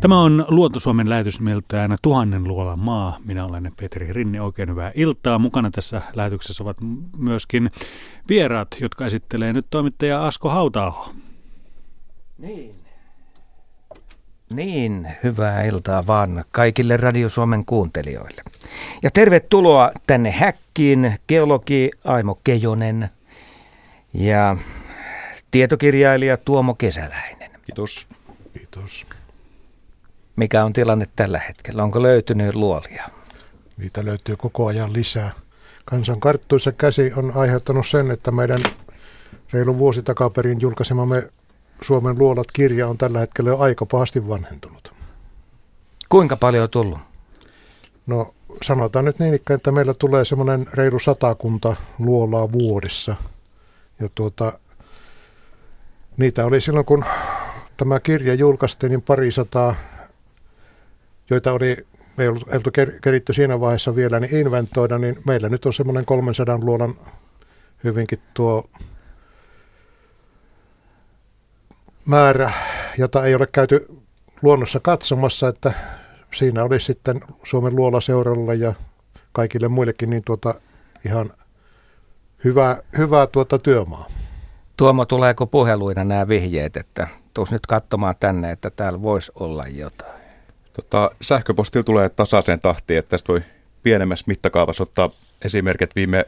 Tämä on Luontosuomen lähetysmiltään Tuhannen luolan maa. Minä olen Petri Rinne. Oikein hyvää iltaa. Mukana tässä lähetyksessä ovat myöskin vieraat, jotka esittelee nyt toimittaja Asko Hautaaho. Niin. Niin, hyvää iltaa vaan kaikille Radio Suomen kuuntelijoille. Ja tervetuloa tänne häkkiin, geologi Aimo Kejonen ja tietokirjailija Tuomo Kesäläinen. Kiitos. Kiitos. Mikä on tilanne tällä hetkellä? Onko löytynyt luolia? Niitä löytyy koko ajan lisää. Kansan karttuissa käsi on aiheuttanut sen, että meidän reilu vuosi takaperin julkaisemamme Suomen luolat kirja on tällä hetkellä jo aika pahasti vanhentunut. Kuinka paljon on tullut? No sanotaan nyt niin ikään, että meillä tulee semmoinen reilu satakunta luolaa vuodessa. Ja tuota, niitä oli silloin, kun tämä kirja julkaistiin, niin pari sataa joita oli, me ei ollut, keritty siinä vaiheessa vielä, niin inventoida, niin meillä nyt on semmoinen 300 luolan hyvinkin tuo määrä, jota ei ole käyty luonnossa katsomassa, että siinä olisi sitten Suomen luolaseuralla ja kaikille muillekin niin tuota ihan hyvää, hyvää tuota työmaa. Tuomo, tuleeko puheluina nämä vihjeet, että tuus nyt katsomaan tänne, että täällä voisi olla jotain? Tota, sähköpostilla tulee tasaiseen tahtiin, että tästä voi pienemmässä mittakaavassa ottaa esimerkit. Viime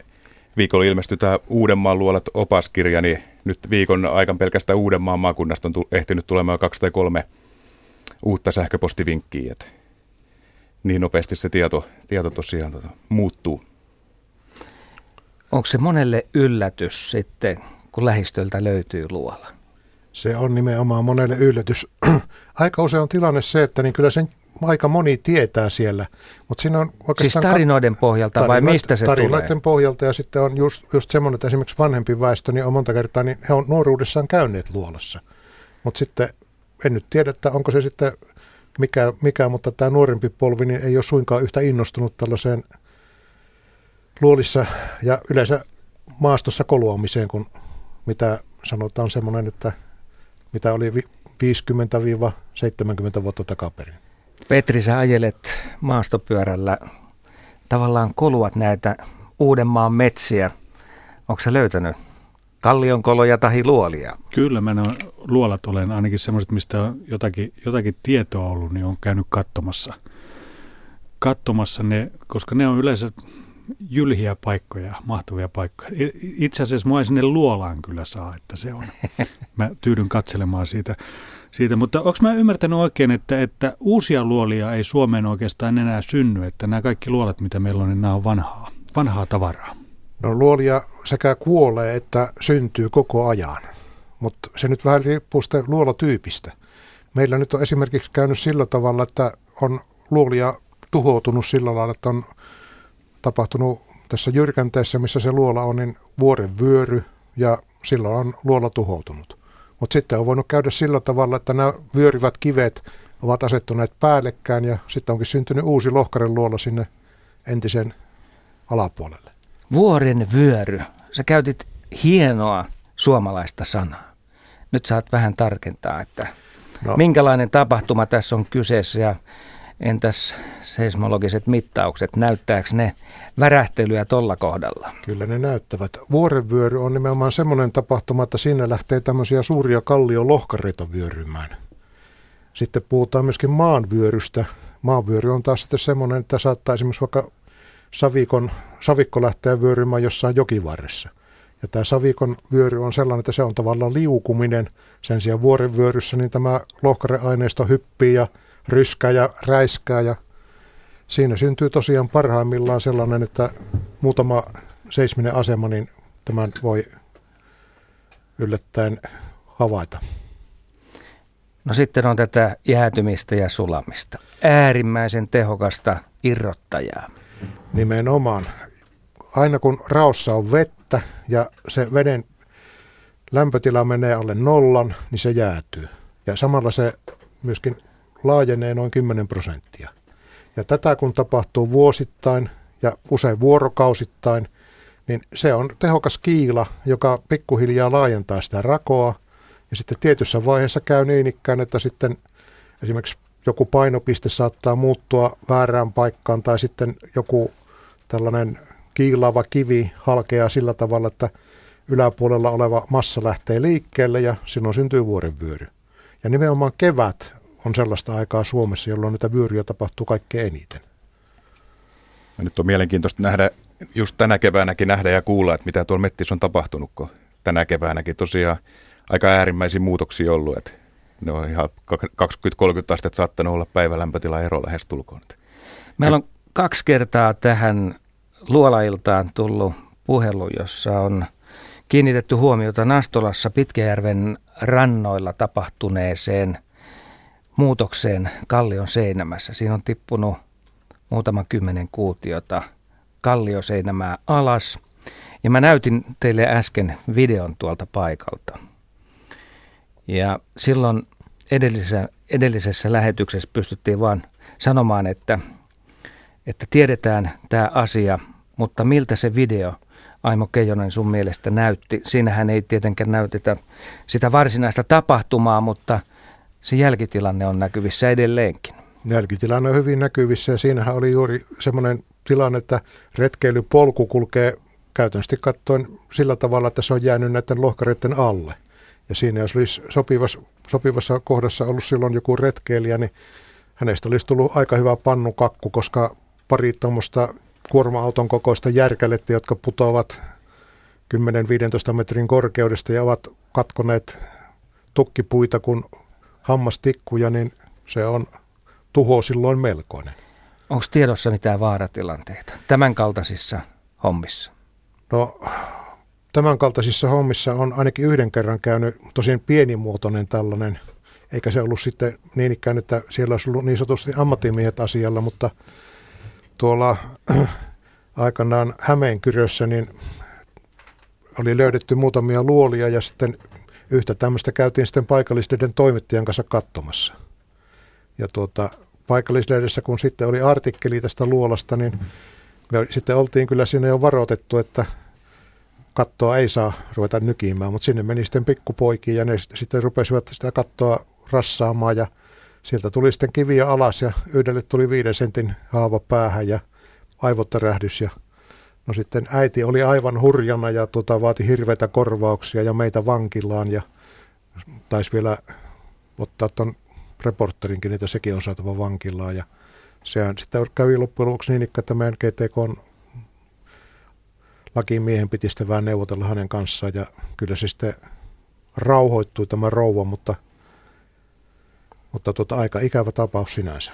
viikolla ilmestyi tämä Uudenmaan luolat opaskirja, niin nyt viikon aikan pelkästään Uudenmaan maakunnasta on ehtinyt tulemaan kaksi tai kolme uutta sähköpostivinkkiä. Että niin nopeasti se tieto, tieto tosiaan tota, muuttuu. Onko se monelle yllätys sitten, kun lähistöltä löytyy luola? Se on nimenomaan monelle yllätys. Aika usein on tilanne se, että niin kyllä sen aika moni tietää siellä. Mutta siinä on siis tarinoiden pohjalta tarinoiden, vai mistä se tarinoiden tulee? pohjalta ja sitten on just, just semmoinen, että esimerkiksi vanhempi väestö niin on monta kertaa, niin he on nuoruudessaan käyneet luolassa. Mutta sitten en nyt tiedä, että onko se sitten mikä, mikä, mutta tämä nuorempi polvi niin ei ole suinkaan yhtä innostunut tällaiseen luolissa ja yleensä maastossa koluamiseen, kun mitä sanotaan semmoinen, että mitä oli 50-70 vuotta takaperin. Petri, sä ajelet maastopyörällä, tavallaan koluat näitä Uudenmaan metsiä. Onko sä löytänyt kallionkoloja tai luolia? Kyllä, mä luolat olen ainakin semmoiset, mistä on jotakin, jotakin tietoa ollut, niin on käynyt katsomassa, katsomassa ne, koska ne on yleensä jylhiä paikkoja, mahtavia paikkoja. Itse asiassa mua ei sinne luolaan kyllä saa, että se on. Mä tyydyn katselemaan siitä siitä. Mutta onko mä ymmärtänyt oikein, että, että uusia luolia ei Suomeen oikeastaan enää synny, että nämä kaikki luolat, mitä meillä on, niin nämä on vanhaa, vanhaa tavaraa? No luolia sekä kuolee että syntyy koko ajan, mutta se nyt vähän riippuu sitä luolatyypistä. Meillä nyt on esimerkiksi käynyt sillä tavalla, että on luolia tuhoutunut sillä lailla, että on tapahtunut tässä jyrkänteessä, missä se luola on, niin vuoren vyöry ja silloin on luola tuhoutunut. Mutta sitten on voinut käydä sillä tavalla, että nämä vyörivät kivet ovat asettuneet päällekkäin ja sitten onkin syntynyt uusi lohkaren luola sinne entisen alapuolelle. Vuoren vyöry. Sä käytit hienoa suomalaista sanaa. Nyt saat vähän tarkentaa, että no. minkälainen tapahtuma tässä on kyseessä ja entäs seismologiset mittaukset, näyttääkö ne värähtelyä tuolla kohdalla? Kyllä ne näyttävät. Vuorenvyöry on nimenomaan semmoinen tapahtuma, että siinä lähtee tämmöisiä suuria kalliolohkareita vyörymään. Sitten puhutaan myöskin maanvyörystä. Maanvyöry on taas sitten semmoinen, että saattaa esimerkiksi vaikka savikon, savikko lähteä vyörymään jossain jokivarressa. Ja tämä savikon vyöry on sellainen, että se on tavallaan liukuminen. Sen sijaan vuorenvyöryssä niin tämä lohkareaineisto hyppii ja ryskää ja räiskää ja siinä syntyy tosiaan parhaimmillaan sellainen, että muutama seisminen asema, niin tämän voi yllättäen havaita. No sitten on tätä jäätymistä ja sulamista. Äärimmäisen tehokasta irrottajaa. Nimenomaan. Aina kun raossa on vettä ja se veden lämpötila menee alle nollan, niin se jäätyy. Ja samalla se myöskin laajenee noin 10 prosenttia. Ja tätä kun tapahtuu vuosittain ja usein vuorokausittain, niin se on tehokas kiila, joka pikkuhiljaa laajentaa sitä rakoa. Ja sitten tietyssä vaiheessa käy niin ikään, että sitten esimerkiksi joku painopiste saattaa muuttua väärään paikkaan tai sitten joku tällainen kiilaava kivi halkeaa sillä tavalla, että yläpuolella oleva massa lähtee liikkeelle ja silloin syntyy vuorenvyöry. Ja nimenomaan kevät on sellaista aikaa Suomessa, jolloin näitä vyöryjä tapahtuu kaikkein eniten. Ja nyt on mielenkiintoista nähdä, just tänä keväänäkin nähdä ja kuulla, että mitä tuolla Mettis on tapahtunut, kun tänä keväänäkin tosiaan aika äärimmäisiä muutoksia ollut, että ne on ihan 20-30 astetta saattanut olla päivälämpötila ero lähes tulkoon. Meillä on kaksi kertaa tähän luolailtaan tullut puhelu, jossa on kiinnitetty huomiota Nastolassa Pitkäjärven rannoilla tapahtuneeseen muutokseen Kallion seinämässä. Siinä on tippunut muutama kymmenen kuutiota kallioseinämää alas. Ja mä näytin teille äsken videon tuolta paikalta. Ja silloin edellisessä, edellisessä lähetyksessä pystyttiin vaan sanomaan, että, että tiedetään tämä asia, mutta miltä se video Aimo Keijonen sun mielestä näytti? Siinähän ei tietenkään näytetä sitä varsinaista tapahtumaa, mutta se jälkitilanne on näkyvissä edelleenkin. Jälkitilanne on hyvin näkyvissä ja siinähän oli juuri semmoinen tilanne, että retkeilypolku kulkee käytännössä katsoen sillä tavalla, että se on jäänyt näiden lohkareiden alle. Ja siinä jos olisi sopivassa, sopivassa kohdassa ollut silloin joku retkeilijä, niin hänestä olisi tullut aika hyvä pannukakku, koska pari tuommoista kuorma-auton kokoista järkälettä, jotka putoavat 10-15 metrin korkeudesta ja ovat katkoneet tukkipuita kuin hammastikkuja, niin se on tuho silloin melkoinen. Onko tiedossa mitään vaaratilanteita tämän kaltaisissa hommissa? No, tämän kaltaisissa hommissa on ainakin yhden kerran käynyt tosin pienimuotoinen tällainen, eikä se ollut sitten niin ikään, että siellä olisi ollut niin sanotusti ammattimiehet asialla, mutta tuolla aikanaan Hämeenkyrössä niin oli löydetty muutamia luolia ja sitten yhtä tämmöistä käytiin sitten paikallisleiden toimittajan kanssa katsomassa. Ja tuota, paikallislehdessä, kun sitten oli artikkeli tästä luolasta, niin me sitten oltiin kyllä siinä jo varoitettu, että kattoa ei saa ruveta nykimään, mutta sinne meni sitten pikkupoikiin ja ne sitten rupesivat sitä kattoa rassaamaan ja sieltä tuli sitten kiviä alas ja yhdelle tuli viiden sentin haava päähän ja aivottarähdys ja no sitten äiti oli aivan hurjana ja tuota, vaati hirveitä korvauksia ja meitä vankilaan ja taisi vielä ottaa tuon reporterinkin, että sekin on saatava vankilaan ja sehän sitten kävi loppujen lopuksi niin, että meidän GTK lakimiehen piti sitten vähän neuvotella hänen kanssaan ja kyllä se sitten rauhoittui tämä rouva, mutta, mutta tuota, aika ikävä tapaus sinänsä.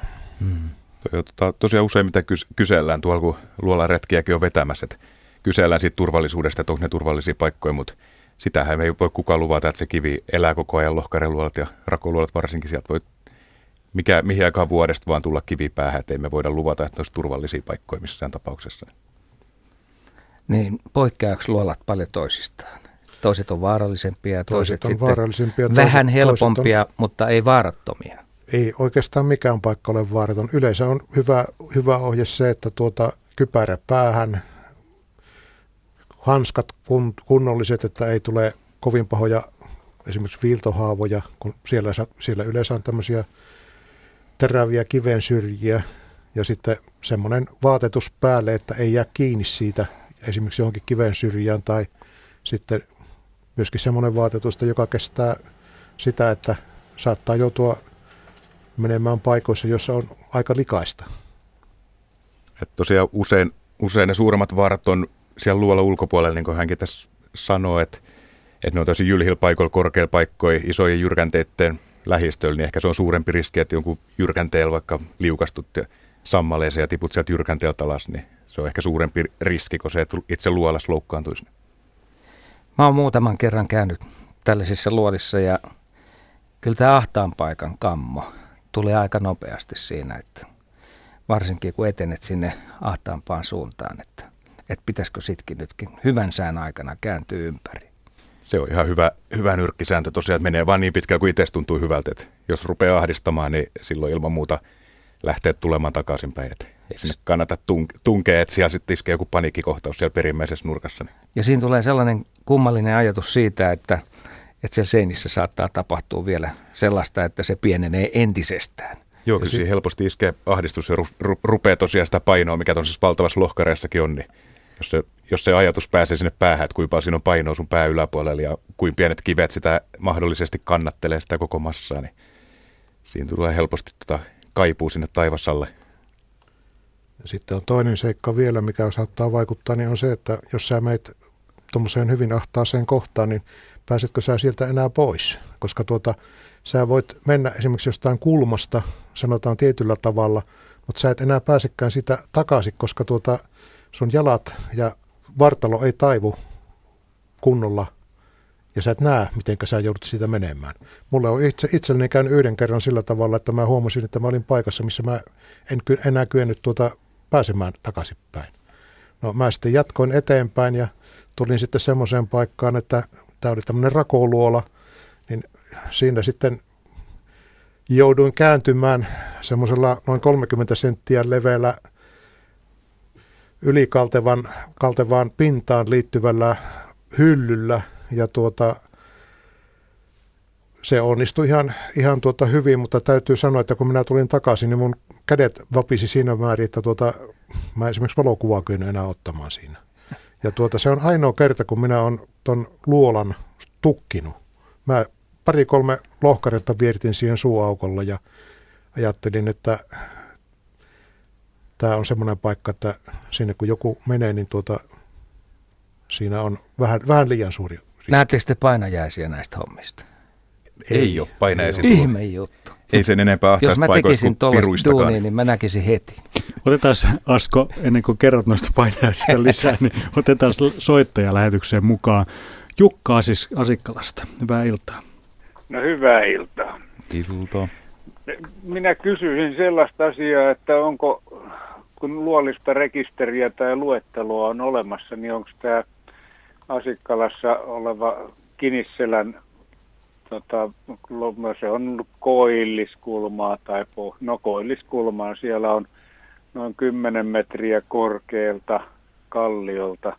Tota, tosiaan usein mitä kysellään tuolla, kun luolla retkiäkin on vetämässä, että kysellään siitä turvallisuudesta, että onko ne turvallisia paikkoja, mutta sitähän ei voi kukaan luvata, että se kivi elää koko ajan lohkareluolat ja rakoluolat varsinkin sieltä voi mikä, mihin aikaan vuodesta vaan tulla kivipäähän, että ei me voida luvata, että ne olisi turvallisia paikkoja missään tapauksessa. Niin, poikkeaako luolat paljon toisistaan? Toiset on vaarallisempia, toiset, toiset on vaarallisempia, vähän toiset, helpompia, toiset on, mutta ei vaarattomia. Ei oikeastaan mikään paikka ole vaaraton. Yleensä on hyvä, hyvä ohje se, että tuota kypärä päähän, hanskat kun, kunnolliset, että ei tule kovin pahoja esimerkiksi viiltohaavoja, kun siellä, siellä yleensä on tämmöisiä teräviä kiven syrjiä ja sitten semmoinen vaatetus päälle, että ei jää kiinni siitä esimerkiksi johonkin kiven syrjään tai sitten myöskin semmoinen vaatetus, joka kestää sitä, että saattaa joutua menemään paikoissa, joissa on aika likaista. Et tosiaan usein, usein ne suuremmat vaarat on siellä luolla ulkopuolella, niin kuin hänkin tässä sanoi, että, että ne on tosi jylhillä paikoilla, korkeilla paikkoja, isojen jyrkänteiden lähistöllä, niin ehkä se on suurempi riski, että jonkun jyrkänteellä vaikka liukastut ja sammaleeseen ja tiput sieltä jyrkänteeltä alas, niin se on ehkä suurempi riski kuin se, että itse luolas loukkaantuisi. Mä oon muutaman kerran käynyt tällaisissa luolissa ja kyllä tämä ahtaan paikan kammo tulee aika nopeasti siinä, että varsinkin kun etenet sinne ahtaampaan suuntaan, että, että pitäisikö sitkin nytkin hyvän sään aikana kääntyä ympäri. Se on ihan hyvä, hyvä nyrkkisääntö tosiaan, että menee vaan niin pitkään kuin itse tuntuu hyvältä, että jos rupeaa ahdistamaan, niin silloin ilman muuta lähtee tulemaan takaisinpäin. Että ei sinne kannata tunkea, että siellä sitten iskee joku paniikkikohtaus siellä perimmäisessä nurkassa. Ja siinä tulee sellainen kummallinen ajatus siitä, että, että siellä seinissä saattaa tapahtua vielä sellaista, että se pienenee entisestään. Joo, kyllä sit... helposti iskee ahdistus ja ru, ru, rupeaa tosiaan sitä painoa, mikä tuossa valtavassa lohkareessakin on, niin jos se, jos se ajatus pääsee sinne päähän, että kuinka paljon siinä on painoa sun pää yläpuolella ja kuin pienet kivet sitä mahdollisesti kannattelee sitä koko massaa, niin siinä tulee helposti tota kaipuu sinne taivasalle. Sitten on toinen seikka vielä, mikä saattaa vaikuttaa, niin on se, että jos sä meet tuommoiseen hyvin ahtaaseen kohtaan, niin pääsetkö sä sieltä enää pois? Koska tuota, sä voit mennä esimerkiksi jostain kulmasta, sanotaan tietyllä tavalla, mutta sä et enää pääsekään sitä takaisin, koska tuota, sun jalat ja vartalo ei taivu kunnolla ja sä et näe, miten sä joudut siitä menemään. Mulla on itse, itselleni käynyt yhden kerran sillä tavalla, että mä huomasin, että mä olin paikassa, missä mä en enää kyennyt tuota pääsemään takaisinpäin. No mä sitten jatkoin eteenpäin ja tulin sitten semmoiseen paikkaan, että tämä oli tämmöinen rakouluola, niin siinä sitten jouduin kääntymään semmoisella noin 30 senttiä leveällä ylikaltevan kaltevaan pintaan liittyvällä hyllyllä ja tuota, se onnistui ihan, ihan tuota hyvin, mutta täytyy sanoa, että kun minä tulin takaisin, niin mun kädet vapisi siinä määrin, että tuota, mä esimerkiksi valokuvaa enää ottamaan siinä. Ja tuota, se on ainoa kerta, kun minä olen ton luolan tukkinut. Mä pari-kolme lohkaretta viertin siihen suuaukolla ja ajattelin, että tämä on semmoinen paikka, että sinne kun joku menee, niin tuota, siinä on vähän, vähän liian suuri riski. Näettekö te painajaisia näistä hommista? Ei, ei ole painajaisia. Ihme juttu. Ei sen enempää Jos mä tekisin tuollaista duunia, niin mä näkisin heti. Otetaan Asko, ennen kuin kerrot noista painajaisista lisää, niin otetaan soittaja lähetykseen mukaan. Jukka Asis Asikkalasta, hyvää iltaa. No hyvää iltaa. Iltaa. Minä kysyisin sellaista asiaa, että onko, kun luolista rekisteriä tai luettelua on olemassa, niin onko tämä Asikkalassa oleva Kinisselän, tota, se on koilliskulmaa tai po, no koilliskulmaa, siellä on noin 10 metriä korkealta kalliolta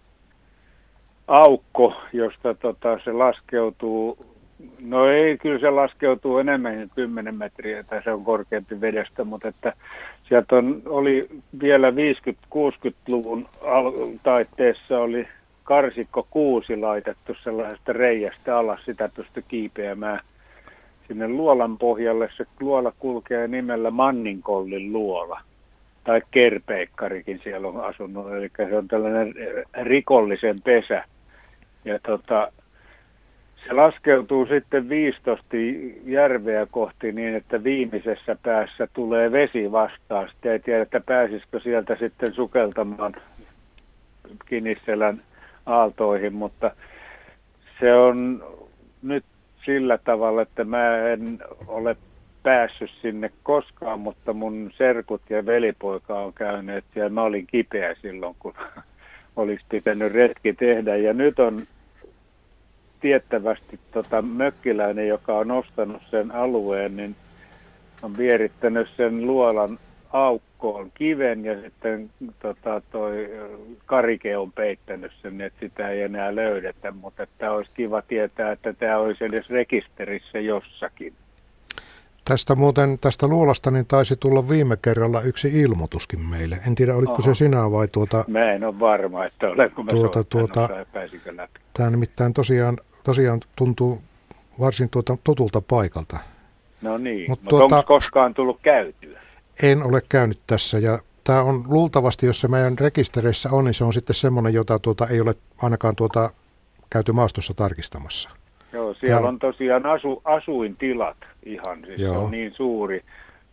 aukko, josta tota, se laskeutuu No ei, kyllä se laskeutuu enemmän kuin 10 metriä, tai se on korkeampi vedestä, mutta että sieltä on, oli vielä 50-60-luvun taitteessa oli karsikko kuusi laitettu sellaisesta reiästä alas, sitä pystyi kiipeämään sinne luolan pohjalle. Se luola kulkee nimellä Manninkollin luola, tai Kerpeikkarikin siellä on asunut, eli se on tällainen rikollisen pesä. Ja tota, se laskeutuu sitten 15 järveä kohti niin, että viimeisessä päässä tulee vesi vastaan. Sitten ei tiedä, että pääsisikö sieltä sitten sukeltamaan Kinisselän aaltoihin, mutta se on nyt sillä tavalla, että mä en ole päässyt sinne koskaan, mutta mun serkut ja velipoika on käyneet ja mä olin kipeä silloin, kun olisi pitänyt retki tehdä. Ja nyt on tiettävästi tota, mökkiläinen, joka on ostanut sen alueen, niin on vierittänyt sen luolan aukkoon kiven ja sitten tota, toi karike on peittänyt sen, että sitä ei enää löydetä, mutta että olisi kiva tietää, että tämä olisi edes rekisterissä jossakin. Tästä muuten, tästä luolasta, niin taisi tulla viime kerralla yksi ilmoituskin meille. En tiedä, olitko Oho. se sinä vai tuota... Mä en ole varma, että olenko mä tuota, tuota, läpi. Tämä nimittäin tosiaan tosiaan tuntuu varsin tuota, tutulta paikalta. No niin, mutta Mut tuota, onko koskaan tullut käytyä? En ole käynyt tässä ja tämä on luultavasti, jos se meidän rekistereissä on, niin se on sitten semmoinen, jota tuota, ei ole ainakaan tuota, käyty maastossa tarkistamassa. Joo, siellä Tää... on tosiaan asu, asuintilat ihan, siis Joo. se on niin suuri.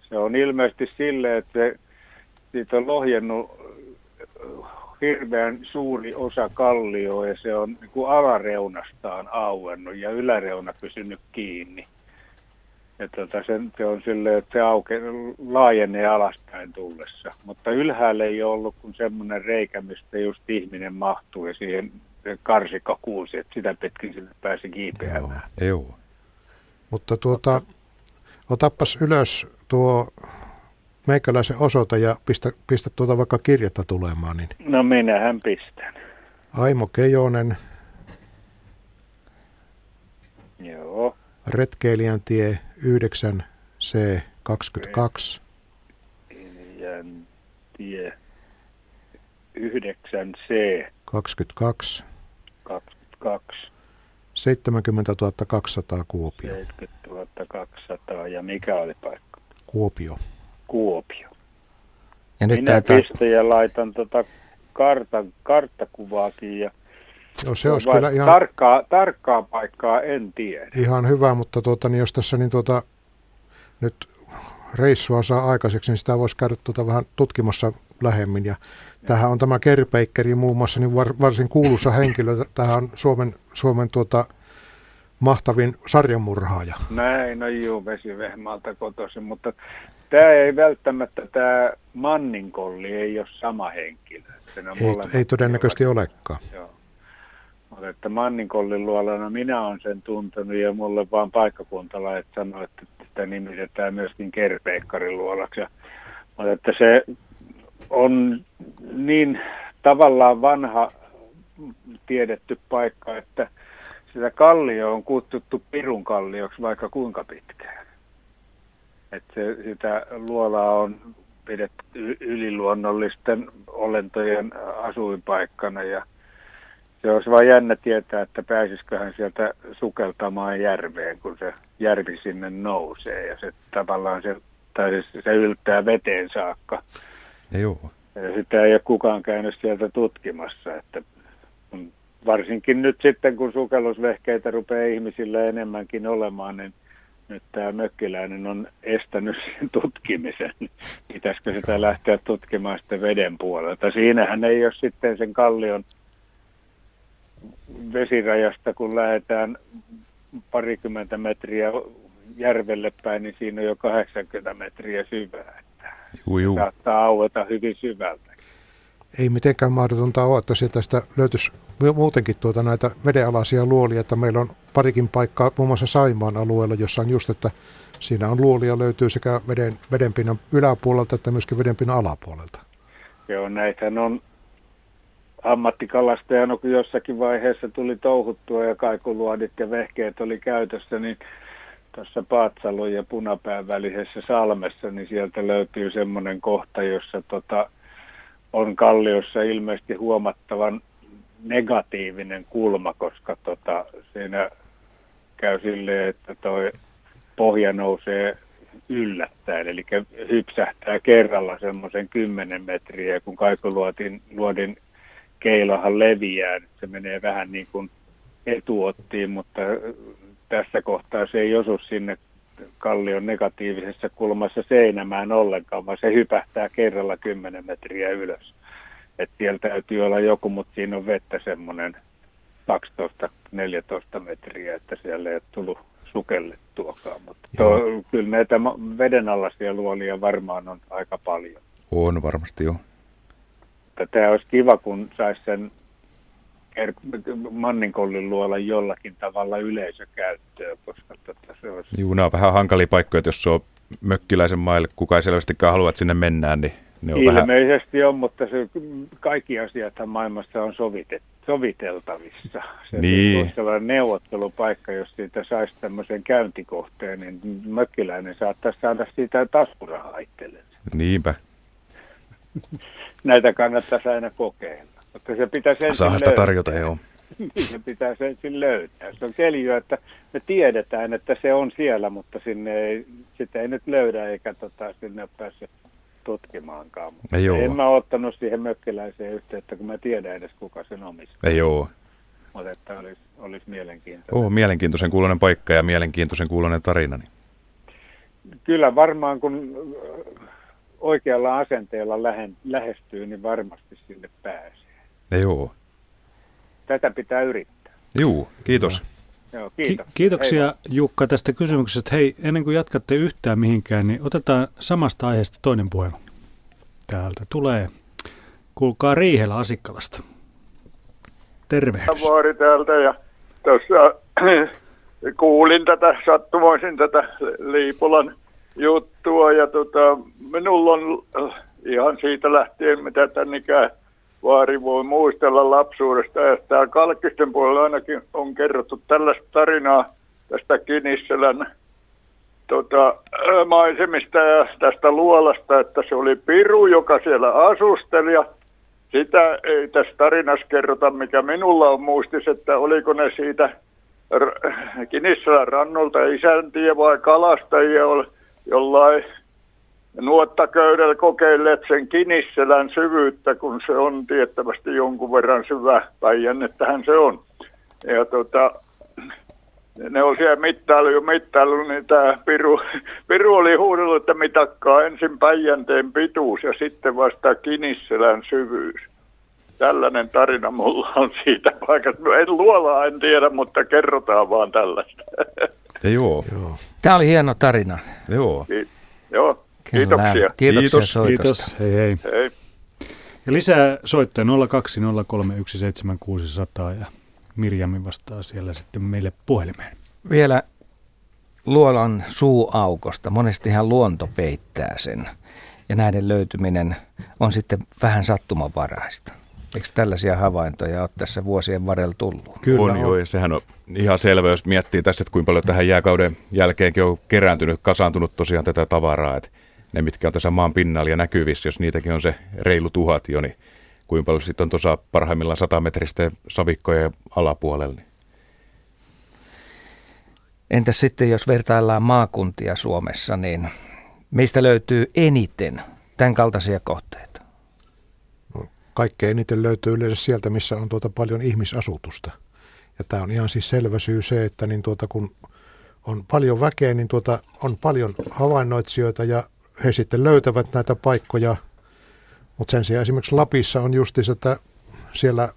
Se on ilmeisesti sille, että se, siitä on lohjennut hirveän suuri osa kallioa ja se on niin kuin alareunastaan auennut ja yläreuna pysynyt kiinni. Ja tota, se, se on silleen, että se auke, laajenee alaspäin tullessa. Mutta ylhäällä ei ole ollut kuin semmoinen reikä, mistä just ihminen mahtuu ja siihen karsikko kuusi, että sitä pitkin sinne pääsi kiipeämään. Joo. Joo. Mutta tuota, otappas ylös tuo meikäläisen osoite ja pistä, pistä tuota vaikka kirjettä tulemaan. Niin. No minähän pistän. Aimo Kejonen. Joo. Retkeilijän tie 9 C22. tie 9C 22 22 70 200 Kuopio. 70 200 ja mikä oli paikka? Kuopio. Kuopio. Ja nyt Minä taitaa, pistän ja laitan tota kartan, karttakuvaakin ja No, se olisi vai- kyllä ihan, tarkkaa, tarkkaa paikkaa en tiedä. ihan hyvä, mutta tuota, niin jos tässä niin tuota, nyt reissua saa aikaiseksi, niin sitä voisi käydä tuota vähän tutkimassa lähemmin. Ja tähän on tämä Kerpeikkeri muun muassa niin var, varsin kuuluisa henkilö. Tähän on Suomen, Suomen tuota, mahtavin sarjamurhaaja. Näin, no juu, vesivehmaalta kotoisin, mutta tämä ei välttämättä, tämä Manninkolli ei ole sama henkilö. Ei, ei todennäköisesti olekaan. Joo. Mutta että Manninkollin luolana minä olen sen tuntenut ja mulle vaan paikkakuntalaiset sanoi, että sitä nimitetään myöskin Kerpeikkarin luolaksi. Ja- Mutta että se on niin tavallaan vanha tiedetty paikka, että sitä kallio on kutsuttu Pirun kallioksi vaikka kuinka pitkään. Että se, sitä luolaa on pidetty yliluonnollisten olentojen asuinpaikkana ja se olisi vain jännä tietää, että pääsisiköhän sieltä sukeltamaan järveen, kun se järvi sinne nousee ja se tavallaan se, tai se, se yltää veteen saakka. Ja joo. Ja sitä ei ole kukaan käynyt sieltä tutkimassa, että varsinkin nyt sitten, kun sukellusvehkeitä rupeaa ihmisillä enemmänkin olemaan, niin nyt tämä mökkiläinen on estänyt sen tutkimisen. Pitäisikö sitä lähteä tutkimaan sitten veden puolelta? Siinähän ei ole sitten sen kallion vesirajasta, kun lähdetään parikymmentä metriä järvelle päin, niin siinä on jo 80 metriä syvää. Että Juu, juu. saattaa aueta hyvin syvältä. Ei mitenkään mahdotonta ole, että sieltä sitä löytyisi mu- muutenkin tuota näitä vedenalaisia luolia, että meillä on parikin paikkaa muun muassa Saimaan alueella, jossa on just, että siinä on luolia löytyy sekä veden, vedenpinnan yläpuolelta että myöskin vedenpinnan alapuolelta. Joo, näitähän on ammattikalastajana, kun jossakin vaiheessa tuli touhuttua ja kaikuluodit ja vehkeet oli käytössä, niin tuossa Paatsalon ja Punapään välisessä salmessa, niin sieltä löytyy semmoinen kohta, jossa tota, on kalliossa ilmeisesti huomattavan negatiivinen kulma, koska tota, siinä käy silleen, että toi pohja nousee yllättäen, eli hypsähtää kerralla semmoisen 10 metriä, kun kaikuluodin luodin keilahan leviää, niin se menee vähän niin kuin etuottiin, mutta tässä kohtaa se ei osu sinne kallion negatiivisessa kulmassa seinämään ollenkaan, vaan se hypähtää kerralla 10 metriä ylös. Et siellä täytyy olla joku, mutta siinä on vettä semmoinen 12-14 metriä, että siellä ei ole tullut sukellettuakaan. Mutta tuo, kyllä näitä vedenalaisia luolia varmaan on aika paljon. On varmasti joo. Että tämä olisi kiva, kun saisi sen Manninkollin luola jollakin tavalla yleisökäyttöön, koska tota, se olisi Juu, nämä on vähän hankalia paikkoja, että jos se on mökkiläisen maille, kuka ei selvästikään halua, että sinne mennään, niin ne on vähän... Ilmeisesti on, mutta se, kaikki asiathan maailmassa on sovitet, soviteltavissa. Se Niin. olisi sellainen neuvottelupaikka, jos siitä saisi tämmöisen käyntikohteen, niin mökkiläinen saattaisi saada siitä taskurahaa itsellensä. Niinpä. Näitä kannattaisi aina kokeilla. Mutta se pitäisi ensin Saa sitä löytää. tarjota, joo. Niin, se pitää se ensin löytää. Se on keljo, että me tiedetään, että se on siellä, mutta sinne ei, sitä ei nyt löydä eikä tota, sinne ole päässyt tutkimaankaan. Mutta Ei oo. en mä ottanut siihen mökkiläiseen yhteyttä, kun mä tiedän edes kuka sen omistaa. Ei oo. Mutta että olisi, olisi mielenkiintoista. Oo, mielenkiintoisen kuulonen paikka ja mielenkiintoisen kuulonen tarina. Niin. Kyllä varmaan kun oikealla asenteella lähen, lähestyy, niin varmasti sinne pääsee. Ei oo. Tätä pitää yrittää. Juu, kiitos. Joo, Ki- kiitos. kiitoksia Hei Jukka tästä kysymyksestä. Hei, ennen kuin jatkatte yhtään mihinkään, niin otetaan samasta aiheesta toinen puhelu. Täältä tulee, kuulkaa Riihelä Asikkalasta. Tervehdys. Vuori täältä ja tuossa kuulin tätä, sattumoisin tätä Liipolan juttua ja tota, minulla on äh, ihan siitä lähtien, mitä tän ikään vaari voi muistella lapsuudesta. Ja täällä Kalkkisten puolella ainakin on kerrottu tällaista tarinaa tästä Kinisselän tota, maisemista ja tästä luolasta, että se oli piru, joka siellä asusteli ja sitä ei tässä tarinassa kerrota, mikä minulla on muistis, että oliko ne siitä Kinisselän rannulta isäntiä vai kalastajia jollain nuottaköydellä kokeilleet sen Kinisselän syvyyttä, kun se on tiettävästi jonkun verran syvä päijännettähän se on. Ja tota, ne on siellä mittailu jo mittailu, niin tämä Piru, Piru oli huudellut, että mitakkaa ensin Päijänteen pituus ja sitten vasta Kinisselän syvyys. Tällainen tarina mulla on siitä paikasta. En luolaa en tiedä, mutta kerrotaan vaan tällaista. Ja joo. Tämä oli hieno tarina. Joo. Ki- joo. Kiitoksia. Kiitoksia Kiitos. soitosta. Kiitos, hei hei. Hei. Ja lisää soittoja 020317600 ja Mirjami vastaa siellä sitten meille puhelimeen. Vielä luolan suuaukosta. Monestihan luonto peittää sen. Ja näiden löytyminen on sitten vähän sattumanvaraista. Eikö tällaisia havaintoja ole tässä vuosien varrella tullut? Kyllä on, joo, ja sehän on ihan selvä, jos miettii tässä, että kuinka paljon tähän jääkauden jälkeenkin on kerääntynyt, kasaantunut tosiaan tätä tavaraa, että ne, mitkä on tässä maan pinnalla ja näkyvissä, jos niitäkin on se reilu tuhat jo, niin kuinka paljon sitten on tuossa parhaimmillaan satametristen savikkojen alapuolella. Niin. Entäs sitten, jos vertaillaan maakuntia Suomessa, niin mistä löytyy eniten tämän kaltaisia kohteita? Kaikkein eniten löytyy yleensä sieltä, missä on tuota paljon ihmisasutusta. Ja tämä on ihan siis selvä syy se, että niin tuota, kun on paljon väkeä, niin tuota, on paljon havainnoitsijoita ja he sitten löytävät näitä paikkoja. Mutta sen sijaan esimerkiksi Lapissa on justiinsa, että siellä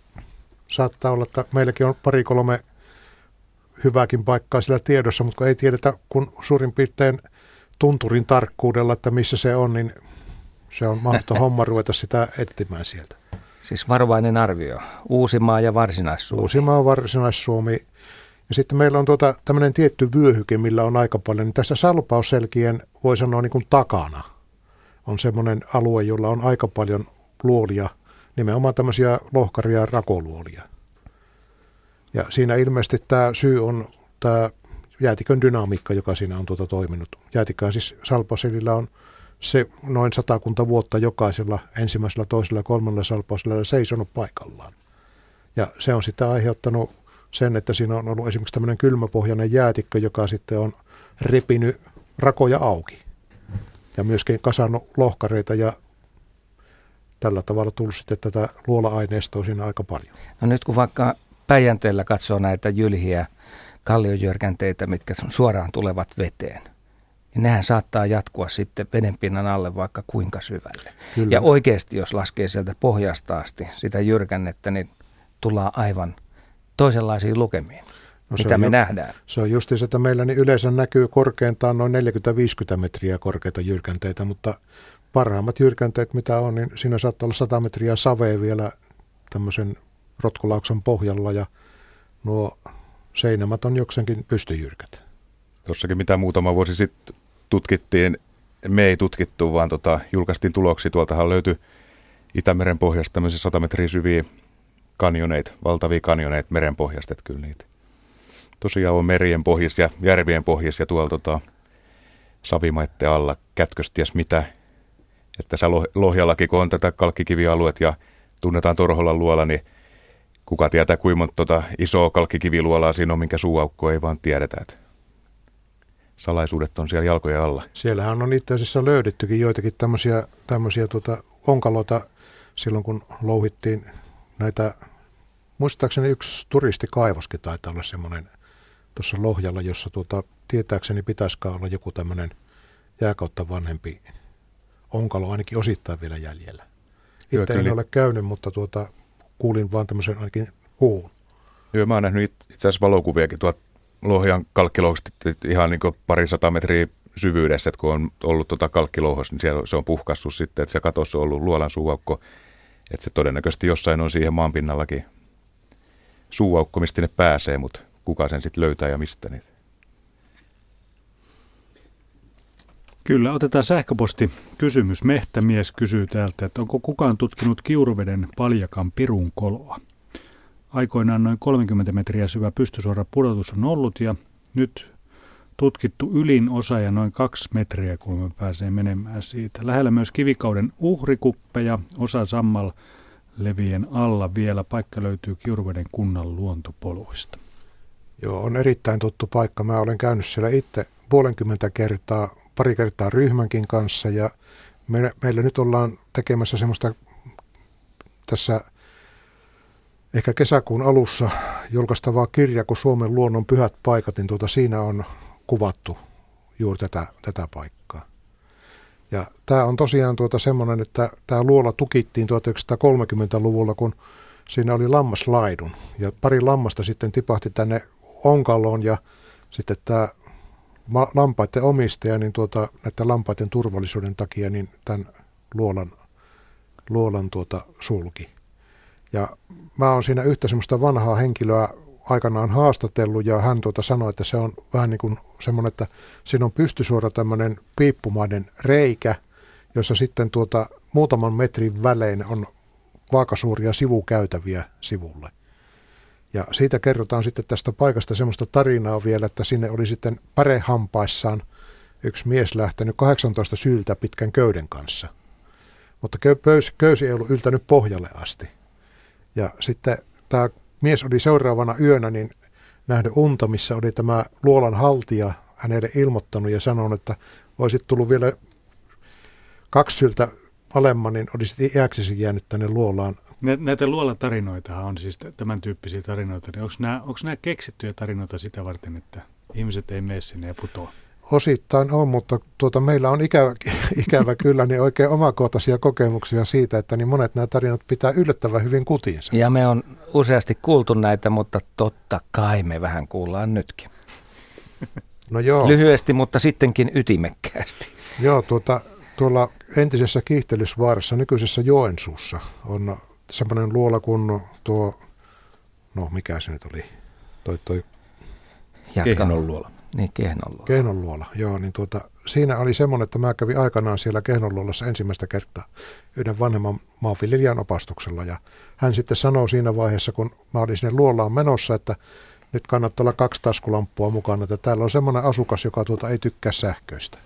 saattaa olla, että meilläkin on pari-kolme hyvääkin paikkaa sillä tiedossa, mutta kun ei tiedetä kun suurin piirtein tunturin tarkkuudella, että missä se on, niin se on mahdoton homma ruveta sitä etsimään sieltä. Siis varovainen arvio. Uusimaa ja Varsinais-Suomi. Uusimaa, Varsinais-Suomi. Ja sitten meillä on tuota, tämmöinen tietty vyöhyke, millä on aika paljon. Niin tässä salpausselkien, voi sanoa niin kuin takana, on semmoinen alue, jolla on aika paljon luolia, nimenomaan tämmöisiä lohkaria ja rakoluolia. Ja siinä ilmeisesti tämä syy on tämä jäätikön dynamiikka, joka siinä on tuota toiminut. Jäätikään siis salpausselillä on se noin satakunta vuotta jokaisella ensimmäisellä, toisella ja kolmannella salpausselillä seisonut paikallaan. Ja se on sitten aiheuttanut sen, että siinä on ollut esimerkiksi tämmöinen kylmäpohjainen jäätikkö, joka sitten on repinyt rakoja auki. Ja myöskin kasannut lohkareita ja tällä tavalla tullut sitten tätä luola-aineistoa siinä aika paljon. No nyt kun vaikka Päijänteellä katsoo näitä jylhiä kalliojyrkänteitä, mitkä suoraan tulevat veteen, niin nehän saattaa jatkua sitten vedenpinnan alle vaikka kuinka syvälle. Kyllä. Ja oikeasti, jos laskee sieltä pohjasta asti sitä jyrkännettä, niin tullaan aivan toisenlaisiin lukemiin, No se mitä me ju- nähdään. Se on justiinsa, että meillä niin yleensä näkyy korkeintaan noin 40-50 metriä korkeita jyrkänteitä, mutta parhaimmat jyrkänteet mitä on, niin siinä saattaa olla 100 metriä savea vielä tämmöisen rotkulauksen pohjalla ja nuo seinämät on jokseenkin pystyjyrkät. Tuossakin mitä muutama vuosi sitten tutkittiin, me ei tutkittu, vaan tota, julkaistiin tuloksia. Tuoltahan löytyi Itämeren pohjasta tämmöisiä 100 metriä syviä kanjoneita, valtavia kanjoneita meren pohjasta, että kyllä niitä tosiaan on merien pohjissa ja järvien pohjissa ja tuolla tota, savimaitten alla kätkös ties mitä. Että Loh- Lohjallakin, kun on tätä kalkkikivialueet ja tunnetaan Torholan luola, niin kuka tietää kuinka monta tota isoa kalkkikiviluolaa siinä on, minkä suuaukko ei vaan tiedetä. Että salaisuudet on siellä jalkojen alla. Siellähän on itse asiassa löydettykin joitakin tämmöisiä, tämmöisiä tuota onkaloita silloin, kun louhittiin näitä, muistaakseni yksi turistikaivoskin taitaa olla semmoinen tuossa Lohjalla, jossa tuota, tietääkseni pitäisikään olla joku tämmöinen jääkautta vanhempi onkalo ainakin osittain vielä jäljellä. Itse en ole käynyt, mutta tuota, kuulin vaan tämmöisen ainakin huun. Joo, mä oon nähnyt it- itse asiassa valokuviakin tuolta Lohjan kalkkilouhosta ihan niin pari sata metriä syvyydessä, että kun on ollut tuota kalkkilouhossa, niin siellä se on puhkassut sitten, että se katossa on ollut luolan suuaukko, että se todennäköisesti jossain on siihen maanpinnallakin suuaukko, mistä ne pääsee, mutta kuka sen sitten löytää ja mistä niitä. Kyllä, otetaan sähköposti kysymys. Mehtämies kysyy täältä, että onko kukaan tutkinut Kiuruveden paljakan pirun koloa? Aikoinaan noin 30 metriä syvä pystysuora pudotus on ollut ja nyt tutkittu ylin osa ja noin kaksi metriä, kun me pääsee menemään siitä. Lähellä myös kivikauden uhrikuppeja, osa sammal levien alla vielä. Paikka löytyy Kiuruveden kunnan luontopoluista. Joo, on erittäin tuttu paikka. Mä olen käynyt siellä itse puolenkymmentä kertaa, pari kertaa ryhmänkin kanssa ja me, meillä nyt ollaan tekemässä semmoista tässä ehkä kesäkuun alussa julkaistavaa kirja kuin Suomen luonnon pyhät paikat, niin tuota siinä on kuvattu juuri tätä, tätä paikkaa. Ja tämä on tosiaan tuota semmoinen, että tämä luola tukittiin 1930-luvulla, kun siinä oli lammaslaidun. Ja pari lammasta sitten tipahti tänne onkaloon ja sitten tämä lampaiden omistaja, niin tuota, näiden lampaiden turvallisuuden takia niin tämän luolan, luolan tuota sulki. Ja mä oon siinä yhtä semmoista vanhaa henkilöä aikanaan haastatellut ja hän tuota sanoi, että se on vähän niin kuin semmoinen, että siinä on pystysuora tämmöinen piippumainen reikä, jossa sitten tuota muutaman metrin välein on vaakasuuria sivukäytäviä sivulle. Ja siitä kerrotaan sitten tästä paikasta semmoista tarinaa vielä, että sinne oli sitten pärehampaissaan yksi mies lähtenyt 18 syltä pitkän köyden kanssa. Mutta köysi ei ollut yltänyt pohjalle asti. Ja sitten tämä mies oli seuraavana yönä niin nähnyt unta, missä oli tämä luolan haltija hänelle ilmoittanut ja sanonut, että olisit tullut vielä kaksi syltä alemman, niin olisit iäksesi jäänyt tänne luolaan. Näitä luolatarinoita on siis tämän tyyppisiä tarinoita. Niin onko, nämä, onko nämä keksittyjä tarinoita sitä varten, että ihmiset ei mene sinne ja putoa? Osittain on, mutta tuota, meillä on ikävä, ikävä kyllä niin oikein omakohtaisia kokemuksia siitä, että niin monet nämä tarinat pitää yllättävän hyvin kutinsa. Ja me on useasti kuultu näitä, mutta totta kai me vähän kuullaan nytkin. No joo. Lyhyesti, mutta sittenkin ytimekkäästi. Joo, tuota, tuolla entisessä kiihtelysvaarassa, nykyisessä Joensuussa, on semmoinen luola kuin tuo, no mikä se nyt oli, toi, toi Kehnon luola. Niin, Kehnonluola. Kehnonluola, joo. Niin tuota, siinä oli semmoinen, että mä kävin aikanaan siellä Kehnonluolassa ensimmäistä kertaa yhden vanhemman maanviljelijän opastuksella. Ja hän sitten sanoi siinä vaiheessa, kun mä olin sinne luolaan menossa, että nyt kannattaa olla kaksi taskulamppua mukana, että täällä on semmoinen asukas, joka tuota ei tykkää sähköistä.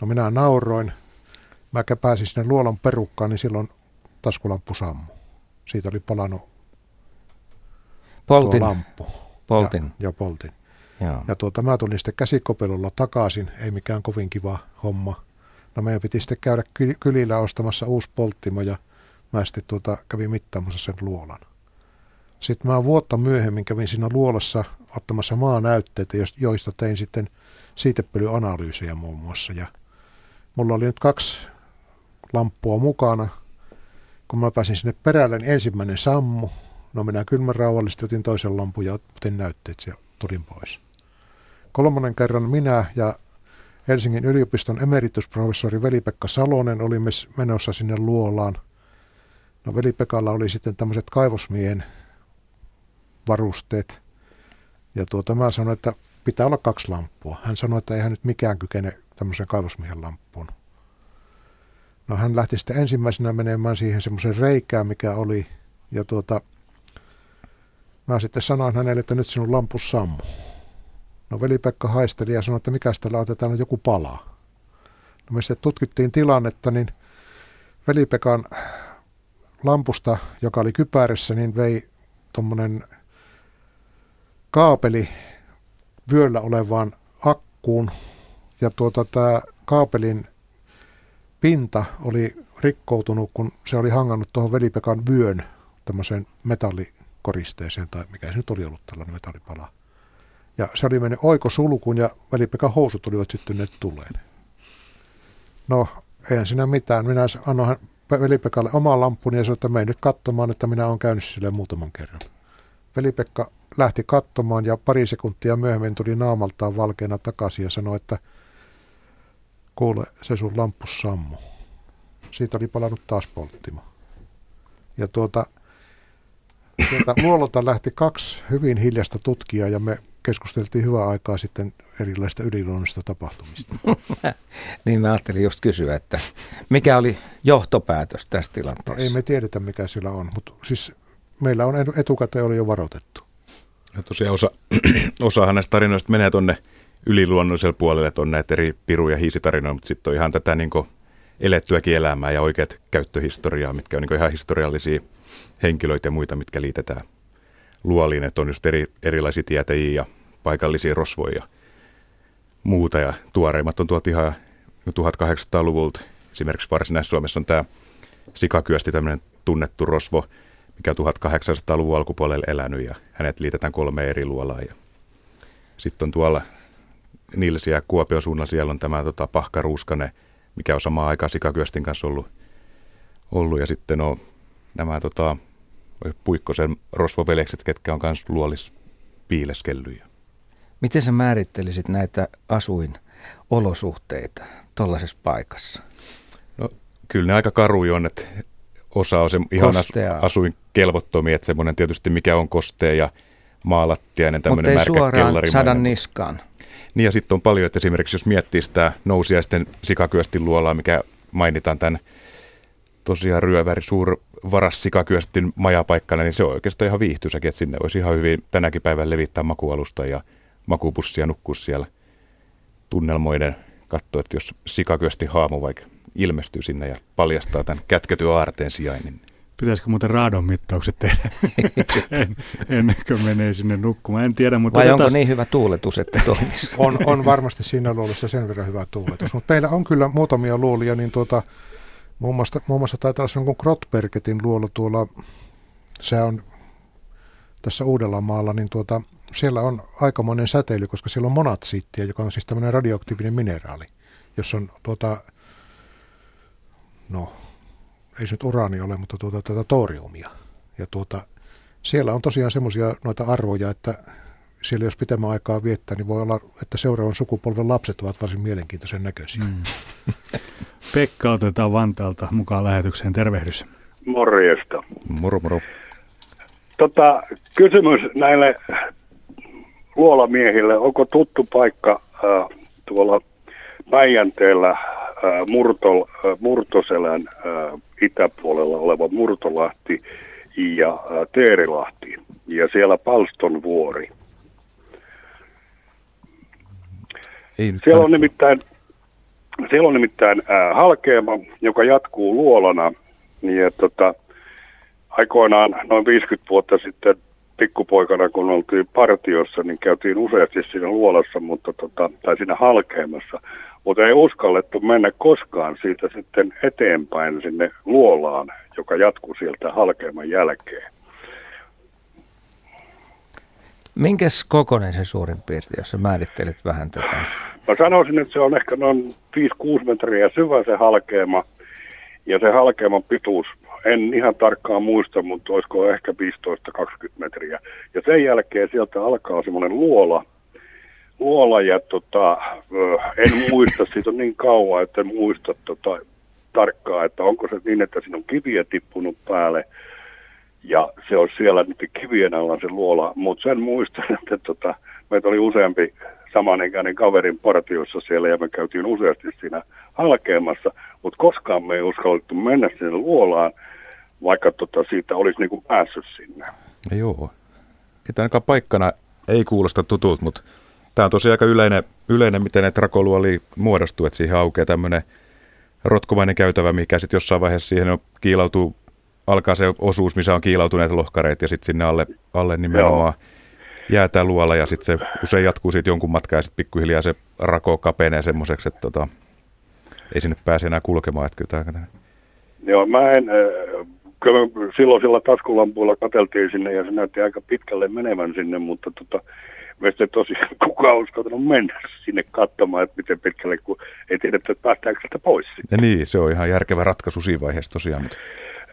No minä nauroin. Mä pääsin sinne luolan perukkaan, niin silloin taskulamppu sammu. Siitä oli palannut poltin. lamppu. Poltin. Ja, ja poltin. Joo. Ja tuota, mä tulin sitten käsikopelolla takaisin, ei mikään kovin kiva homma. No meidän piti sitten käydä kylillä ostamassa uusi polttimo ja mä sitten tuota, kävin mittaamassa sen luolan. Sitten mä vuotta myöhemmin kävin siinä luolassa ottamassa maanäytteitä, joista tein sitten siitepölyanalyysejä muun muassa. Ja mulla oli nyt kaksi lamppua mukana. Kun mä pääsin sinne perälle, niin ensimmäinen sammu. No minä kyllä rauhallisesti otin toisen lampun ja otin näytteet ja tulin pois. Kolmannen kerran minä ja Helsingin yliopiston emeritusprofessori Veli-Pekka Salonen oli menossa sinne luolaan. No Veli-Pekalla oli sitten tämmöiset kaivosmiehen varusteet. Ja tuota, mä sanoin, että pitää olla kaksi lamppua. Hän sanoi, että eihän nyt mikään kykene tämmöisen kaivosmiehen lamppuun. No hän lähti sitten ensimmäisenä menemään siihen semmoisen reikään, mikä oli. Ja tuota, mä sitten sanoin hänelle, että nyt sinun lampus sammuu. No veli-Pekka haisteli ja sanoi, että mikä tällä otetaan on joku pala. No me sitten tutkittiin tilannetta, niin veli-Pekan lampusta, joka oli kypärissä, niin vei tuommoinen kaapeli vyöllä olevaan akkuun. Ja tuota, tämä kaapelin pinta oli rikkoutunut, kun se oli hangannut tuohon velipekan vyön tämmöiseen metallikoristeeseen, tai mikä se nyt oli ollut tällainen metallipala. Ja se oli mennyt oikosulkuun ja välipekan housut olivat syttyneet tuleen. No, eihän siinä mitään. Minä annoin Veli-Pekalle oman lampun ja sanoin, että mene nyt katsomaan, että minä olen käynyt sille muutaman kerran. Veli-Pekka lähti katsomaan ja pari sekuntia myöhemmin tuli naamaltaan valkeana takaisin ja sanoi, että kuule, se sun lampus sammu. Siitä oli palannut taas polttimo. Ja tuota, sieltä luololta lähti kaksi hyvin hiljasta tutkijaa ja me keskusteltiin hyvää aikaa sitten erilaisista yliluonnollisista tapahtumista. niin mä ajattelin just kysyä, että mikä oli johtopäätös tästä tilanteesta? No, ei me tiedetä mikä sillä on, mutta siis meillä on etukäteen oli jo varoitettu. Ja tosiaan osa, osahan näistä tarinoista menee tuonne yliluonnollisella puolella, että on näitä eri piru- ja hiisitarinoita, mutta sitten on ihan tätä niin elettyäkin elämää ja oikeat käyttöhistoriaa, mitkä on niin ihan historiallisia henkilöitä ja muita, mitkä liitetään luoliin, että on just eri, erilaisia tietäjiä ja paikallisia rosvoja ja muuta. Ja tuoreimmat on tuolta ihan 1800-luvulta. Esimerkiksi Varsinais-Suomessa on tämä sikakyösti, tämmöinen tunnettu rosvo, mikä on 1800-luvun alkupuolella elänyt ja hänet liitetään kolme eri luolaa. Sitten on tuolla Nilsi ja Kuopion suunnalla siellä on tämä tota, Pahka Ruuskanen, mikä on samaan aikaan sikakyöstin kanssa ollut. ollut. Ja sitten on nämä tota, Puikkosen rosvovelekset, ketkä on myös luolis piileskellyjä. Miten sä määrittelisit näitä asuinolosuhteita tuollaisessa paikassa? No, kyllä ne aika karuja on, että osa on se ihan Kostea. asuin kelvottomia, että semmoinen tietysti mikä on kostea ja maalattiainen tämmöinen märkä suoraan sadan niskaan. Niin ja sitten on paljon, että esimerkiksi jos miettii sitä nousiaisten sikakyöstin luolaa, mikä mainitaan tämän tosiaan ryöväri suur varas sikakyöstin majapaikkana, niin se on oikeastaan ihan viihtyisäkin, että sinne olisi ihan hyvin tänäkin päivän levittää makualusta ja makupussia nukkua siellä tunnelmoiden katsoa, että jos sikakyösti haamu vaikka ilmestyy sinne ja paljastaa tämän kätketyn aarteen sijainnin. Pitäisikö muuten raadon mittaukset tehdä en, ennen kuin menee sinne nukkumaan? En tiedä, mutta... Vai onko niin hyvä tuuletus, että toimisi? on, on varmasti siinä luolissa sen verran hyvä tuuletus, mutta meillä on kyllä muutamia luolia, niin tuota, muun, muassa, muun muassa taitaa olla jonkun Grotbergetin luolo tuolla, se on tässä Uudellamaalla, niin tuota, siellä on aikamoinen säteily, koska siellä on monatsiittia, joka on siis tämmöinen radioaktiivinen mineraali, jossa on tuota, no ei se nyt uraani ole, mutta tuota, tuota toriumia. Ja tuota, siellä on tosiaan semmoisia noita arvoja, että siellä jos pitemmän aikaa viettää, niin voi olla, että seuraavan sukupolven lapset ovat varsin mielenkiintoisen näköisiä. Mm. Pekka otetaan Vantaalta mukaan lähetykseen. Tervehdys. Morjesta. Moro, moro. Tota, kysymys näille luolamiehille. Onko tuttu paikka äh, tuolla Päijänteellä äh, Murtol, äh, Murtoselän äh, itäpuolella oleva Murtolahti ja äh, Teerilahti ja siellä Palston vuori. Ei siellä on nimittäin, siellä on nimittäin äh, halkeama, joka jatkuu luolana. Ja tota, aikoinaan noin 50 vuotta sitten pikkupoikana, kun oltiin partiossa, niin käytiin useasti siinä luolassa, mutta tota, tai siinä halkeamassa mutta ei uskallettu mennä koskaan siitä sitten eteenpäin sinne luolaan, joka jatkuu sieltä halkeaman jälkeen. Minkäs kokoinen se suurin piirtein, jos sä määrittelet vähän tätä? Mä sanoisin, että se on ehkä noin 5-6 metriä syvä se halkeama. Ja se halkeaman pituus, en ihan tarkkaan muista, mutta olisiko ehkä 15-20 metriä. Ja sen jälkeen sieltä alkaa semmoinen luola, luola ja tota, en muista, siitä on niin kauan, että en muista tota, tarkkaan, että onko se niin, että siinä on kiviä tippunut päälle ja se on siellä nyt kivien alla se luola, mutta sen muistan, että tota, meitä oli useampi samanikäinen kaverin partiossa siellä ja me käytiin useasti siinä halkeamassa, mutta koskaan me ei uskallettu mennä sinne luolaan, vaikka tota, siitä olisi niinku päässyt sinne. Joo. Että ainakaan paikkana ei kuulosta tutut, mutta Tämä on tosiaan aika yleinen, yleinen miten ne trakoluoli muodostuu, että siihen aukeaa tämmöinen rotkomainen käytävä, mikä sitten jossain vaiheessa siihen kiilautuu, alkaa se osuus, missä on kiilautuneet lohkareet ja sitten sinne alle, alle nimenomaan jää tämä luola ja sitten se usein jatkuu siitä jonkun matkaa ja sitten pikkuhiljaa se rako kapenee semmoiseksi, että tota, ei sinne pääse enää kulkemaan. Että kyllä tämä... Joo, mä en, äh, kyllä silloin sillä taskulampuilla katseltiin sinne ja se näytti aika pitkälle menevän sinne, mutta tota, meistä tosiaan kukaan uskaltanut mennä sinne katsomaan, että miten pitkälle, kun ei tiedä, että päästäänkö sitä pois. Ja niin, se on ihan järkevä ratkaisu siinä vaiheessa tosiaan. Mutta...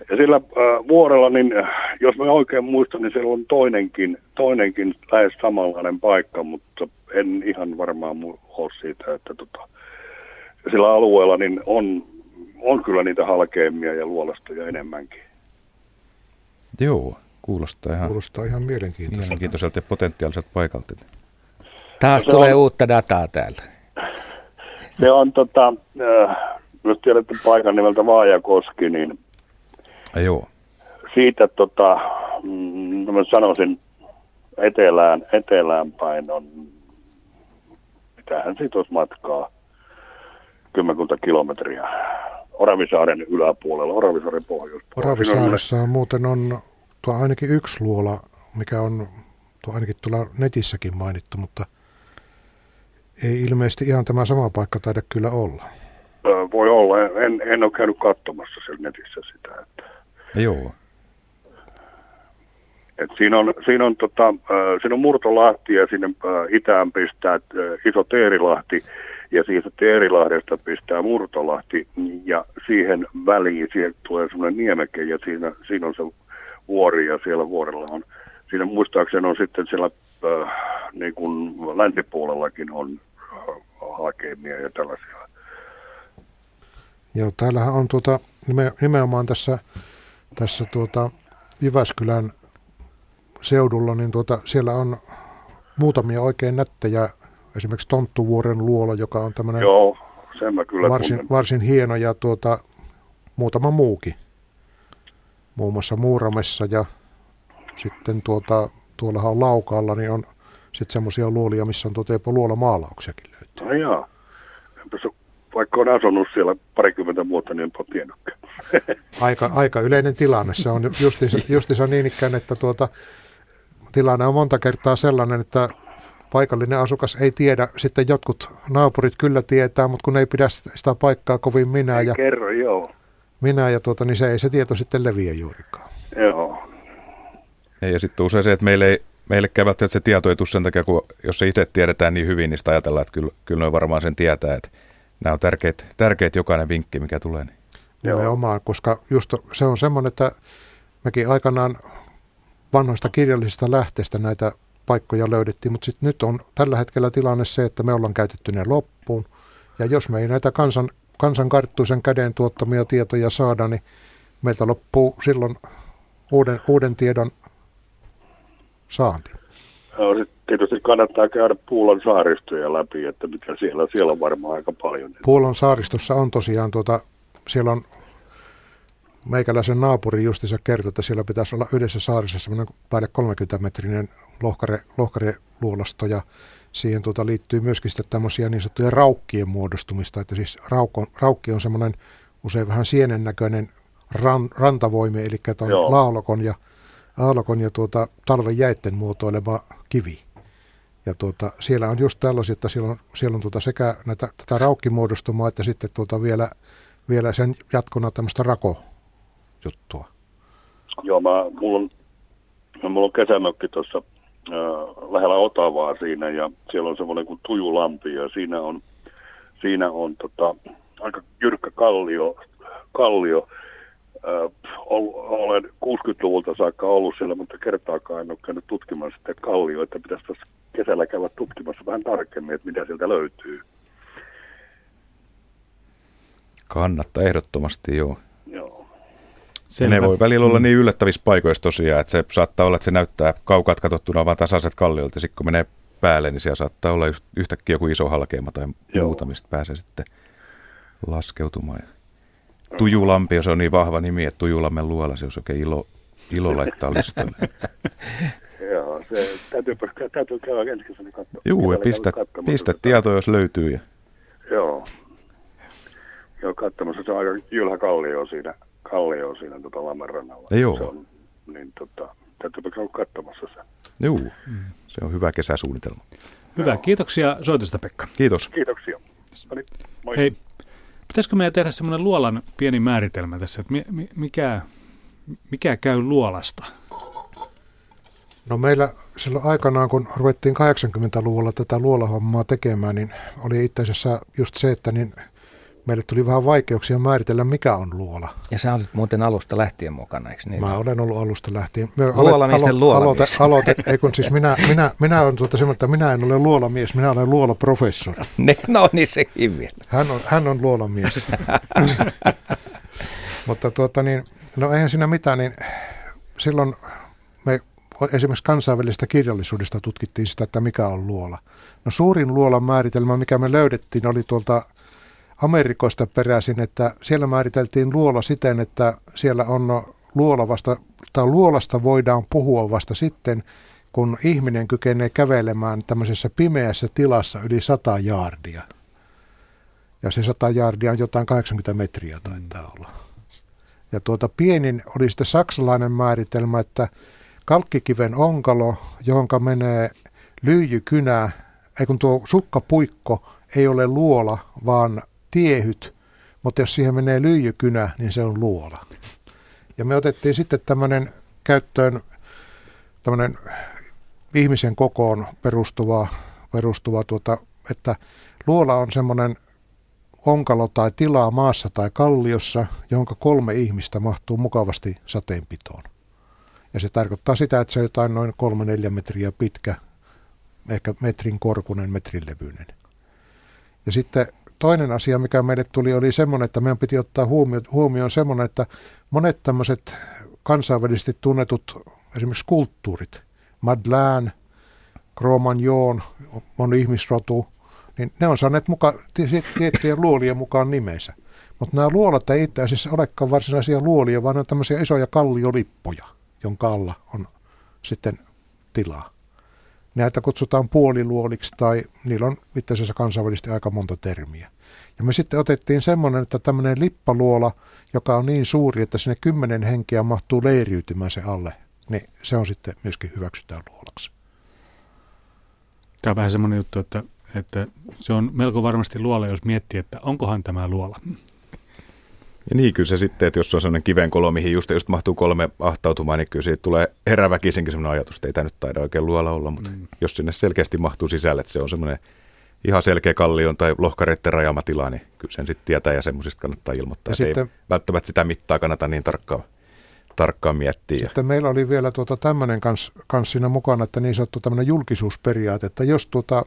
Ja sillä äh, vuorella, niin jos mä oikein muistan, niin siellä on toinenkin, toinenkin lähes samanlainen paikka, mutta en ihan varmaan ole siitä, että tota, sillä alueella niin on, on kyllä niitä halkeamia ja luolastoja enemmänkin. Joo. Kuulostaa ihan, Kuulostaa ihan mielenkiintoiselta. mielenkiintoiselta ja potentiaaliselta paikalta. Taas no tulee on, uutta dataa täältä. Se on, tota, äh, jos tiedätte paikan nimeltä Vaajakoski, niin ja joo. siitä tota, mm, mä sanoisin etelään, etelään päin on mitähän siitä olisi matkaa, kymmenkunta kilometriä. Oravisaaren yläpuolella, Oravisaaren pohjoispuolella. Oravisaaressa muuten on tuo ainakin yksi luola, mikä on tuo ainakin tuolla netissäkin mainittu, mutta ei ilmeisesti ihan tämä sama paikka taida kyllä olla. Voi olla, en, en ole käynyt katsomassa siellä netissä sitä. Että... Joo. Et siinä, on, siinä, on, tota, siinä on Murtolahti ja sinne itään pistää iso Teerilahti ja siitä Teerilahdesta pistää Murtolahti ja siihen väliin siihen tulee semmoinen niemeke ja siinä, siinä on se vuori ja siellä vuorella on, siinä muistaakseni on sitten siellä äh, niin kuin länsipuolellakin on hakeemia ja tällaisia. Joo, täällähän on tuota, nimenomaan tässä, tässä tuota Jyväskylän seudulla, niin tuota, siellä on muutamia oikein nättejä, esimerkiksi Tonttuvuoren luola, joka on tämmöinen Joo, sen mä kyllä varsin, varsin hieno ja tuota, muutama muukin. Muun muassa Muuramessa ja sitten tuota, tuollahan on Laukaalla, niin on sitten semmoisia luolia, missä on tuota jopa luolamaalauksiakin löytyy. No joo. Vaikka on asunut siellä parikymmentä vuotta, niin en tiennytkään. aika, aika yleinen tilanne. Se on justiinsa, justiinsa niin ikään, että tuota, tilanne on monta kertaa sellainen, että paikallinen asukas ei tiedä, sitten jotkut naapurit kyllä tietää, mutta kun ei pidä sitä paikkaa kovin minä ei ja, kerro, joo. minä ja tuota, niin se ei se tieto sitten leviä juurikaan. Joo. Ja sitten usein se, että meille ei, meille että se tieto ei tule sen takia, kun jos se itse tiedetään niin hyvin, niin sitä ajatellaan, että kyllä, kyllä noin varmaan sen tietää, että nämä on tärkeät, tärkeät jokainen vinkki, mikä tulee. Niin. Nimenomaan, koska just se on semmoinen, että mekin aikanaan vanhoista kirjallisista lähteistä näitä paikkoja löydettiin, mutta sitten nyt on tällä hetkellä tilanne se, että me ollaan käytetty ne loppuun. Ja jos me ei näitä kansan, kansan karttuisen käden tuottamia tietoja saada, niin meiltä loppuu silloin uuden, uuden tiedon saanti. No, tietysti kannattaa käydä Puulan saaristoja läpi, että mitä siellä, siellä on varmaan aika paljon. Puulan saaristossa on tosiaan, tuota, siellä on meikäläisen naapuri justiinsa kertoi, että siellä pitäisi olla yhdessä saarissa semmoinen päälle 30-metrinen lohkare, lohkareluolasto ja siihen tuota liittyy myöskin sitten tämmöisiä niin sanottuja raukkien muodostumista, että siis raukko, raukki on semmoinen usein vähän sienen näköinen ran, rantavoimi, eli on laulokon ja, aallokon ja tuota, talven jäitten muotoilema kivi. Ja tuota, siellä on just tällaisia, että siellä on, siellä on tuota sekä näitä, tätä raukkimuodostumaa, että sitten tuota vielä, vielä sen jatkona tämmöistä rako, juttua? Joo, mä, mulla, on, mulla on kesämökki tuossa äh, lähellä Otavaa siinä ja siellä on semmoinen kuin Tujulampi ja siinä on, siinä on tota, aika jyrkkä kallio, kallio olen 60-luvulta saakka ollut siellä, mutta kertaakaan en ole käynyt tutkimassa sitä kallioa, että pitäisi tässä kesällä käydä tutkimassa vähän tarkemmin, että mitä sieltä löytyy. Kannattaa ehdottomasti, joo. Selvä. Ne voi välillä olla niin yllättävissä paikoissa tosiaan, että se saattaa olla, että se näyttää kaukaa katsottuna vain tasaiset kalliolta. Sitten kun menee päälle, niin siellä saattaa olla yhtäkkiä joku iso halkeama tai Joo. muuta, mistä pääsee sitten laskeutumaan. Tujulampi, se on niin vahva nimi, että Tujulammen luola, se olisi oikein ilo, ilo laittaa listalle. Joo, se täytyy, täytyy käydä ensi kesänä katsoa. Juu, ja pistä, pistä tieto, jos löytyy. Ja... Joo. Joo, katsomassa se on aika jylhä kallio siinä kallio siinä tota Lammen rannalla. Joo. Se on, niin tota, täytyypä käydä katsomassa se. Joo, se on hyvä kesäsuunnitelma. Hyvä, Joo. kiitoksia soitosta Pekka. Kiitos. Kiitoksia. No niin, moi. Hei, pitäisikö meidän tehdä semmoinen luolan pieni määritelmä tässä, että mikä, mikä käy luolasta? No meillä silloin aikanaan, kun ruvettiin 80-luvulla tätä luolahommaa tekemään, niin oli itse asiassa just se, että niin meille tuli vähän vaikeuksia määritellä, mikä on luola. Ja sä olit muuten alusta lähtien mukana, eikö niin? Mä olen ollut alusta lähtien. Luolamiesten alo- luolamies. Aloite, aloite, ei kun siis minä, minä, minä olen tuota semmoinen, että minä en ole luolamies, minä olen luolaprofessori. Ne, no niin sekin vielä. Hän on, hän on luolamies. Mutta tuota niin, no eihän siinä mitään, niin silloin me esimerkiksi kansainvälisestä kirjallisuudesta tutkittiin sitä, että mikä on luola. No suurin luolan määritelmä, mikä me löydettiin, oli tuolta Amerikoista peräisin, että siellä määriteltiin luola siten, että siellä on luola vasta, tai luolasta voidaan puhua vasta sitten, kun ihminen kykenee kävelemään tämmöisessä pimeässä tilassa yli 100 jaardia. Ja se 100 jaardia on jotain 80 metriä taitaa olla. Ja tuota pienin oli sitten saksalainen määritelmä, että kalkkikiven onkalo, johon menee lyijykynä, ei kun tuo sukkapuikko ei ole luola, vaan tiehyt, mutta jos siihen menee lyijykynä, niin se on luola. Ja me otettiin sitten tämmöinen käyttöön tämmöinen ihmisen kokoon perustuva, perustuva tuota, että luola on semmoinen onkalo tai tilaa maassa tai kalliossa, jonka kolme ihmistä mahtuu mukavasti sateenpitoon. Ja se tarkoittaa sitä, että se on jotain noin 3-4 metriä pitkä, ehkä metrin korkunen, metrin levyinen. Ja sitten toinen asia, mikä meille tuli, oli semmoinen, että meidän piti ottaa huomioon, huomioon semmoinen, että monet tämmöiset kansainvälisesti tunnetut esimerkiksi skulptuurit, Madeleine, Cro-Magnon, on ihmisrotu, niin ne on saaneet mukaan, tiettyjen luolien mukaan nimensä. Mutta nämä luolat ei itse asiassa olekaan varsinaisia luolia, vaan ne on tämmöisiä isoja kalliolippoja, jonka alla on sitten tilaa. Näitä kutsutaan puoliluoliksi tai niillä on itse asiassa kansainvälisesti aika monta termiä. Ja me sitten otettiin semmoinen, että tämmöinen lippaluola, joka on niin suuri, että sinne kymmenen henkeä mahtuu leiriytymään se alle, niin se on sitten myöskin hyväksytään luolaksi. Tämä on vähän semmoinen juttu, että, että se on melko varmasti luola, jos miettii, että onkohan tämä luola. Ja niin kyllä se sitten, että jos on sellainen kivenkolo, mihin just, just mahtuu kolme ahtautumaan, niin kyllä siitä tulee heräväkisenkin sellainen ajatus, että ei tämä nyt taida oikein luola olla, mutta mm. jos sinne selkeästi mahtuu sisälle, että se on semmoinen ihan selkeä kallion tai lohkareiden rajamatila, niin kyllä sen sitten tietää ja semmoisista kannattaa ilmoittaa. Ja sitten, ei välttämättä sitä mittaa kannata niin tarkkaan, tarkkaan miettiä. Sitten meillä oli vielä tuota tämmöinen kans, kans siinä mukana, että niin sanottu tämmöinen julkisuusperiaate, että jos tuota,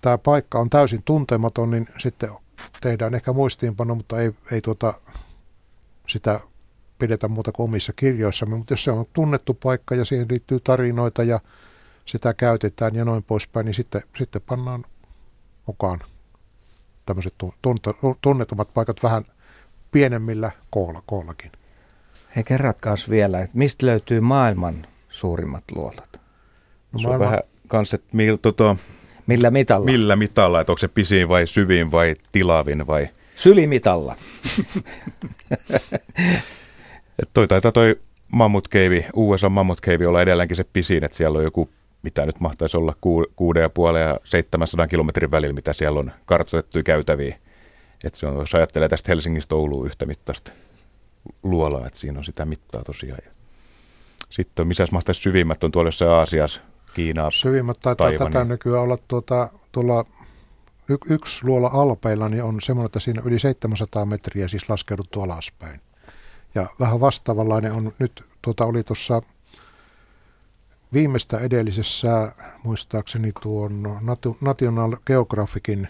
tämä paikka on täysin tuntematon, niin sitten tehdään ehkä muistiinpano, mutta ei, ei tuota, sitä pidetä muuta kuin omissa kirjoissamme. Mutta jos se on tunnettu paikka ja siihen liittyy tarinoita ja sitä käytetään ja noin poispäin, niin sitten, sitten pannaan mukaan tämmöiset tunnetummat paikat vähän pienemmillä koolla, koollakin. Hei kerratkaas vielä, että mistä löytyy maailman suurimmat luolat? No, Se on vähän kans, että mil, tota, millä mitalla? Millä mitalla, että onko se pisin vai syvin vai tilavin vai? Sylimitalla. Et toi taitaa toi Mammut Cave, USA Mammut Cave olla edelleenkin se pisin, että siellä on joku mitä nyt mahtaisi olla kuuden ja puolen ja 700 kilometrin välillä, mitä siellä on kartoitettuja käytäviä. Että se on, jos ajattelee tästä Helsingistä Ouluun yhtä mittaista luolaa, että siinä on sitä mittaa tosiaan. Sitten on, missä mahtaisi syvimmät on tuolla jossain Aasiassa, Kiinaa, Syvimmät taitaa Taivani. tätä nykyään olla tuota, tuolla y- yksi luola alpeilla, niin on semmoinen, että siinä yli 700 metriä siis laskeuduttu alaspäin. Ja vähän vastaavanlainen on nyt, tuota oli tuossa viimeistä edellisessä, muistaakseni tuon National Geographicin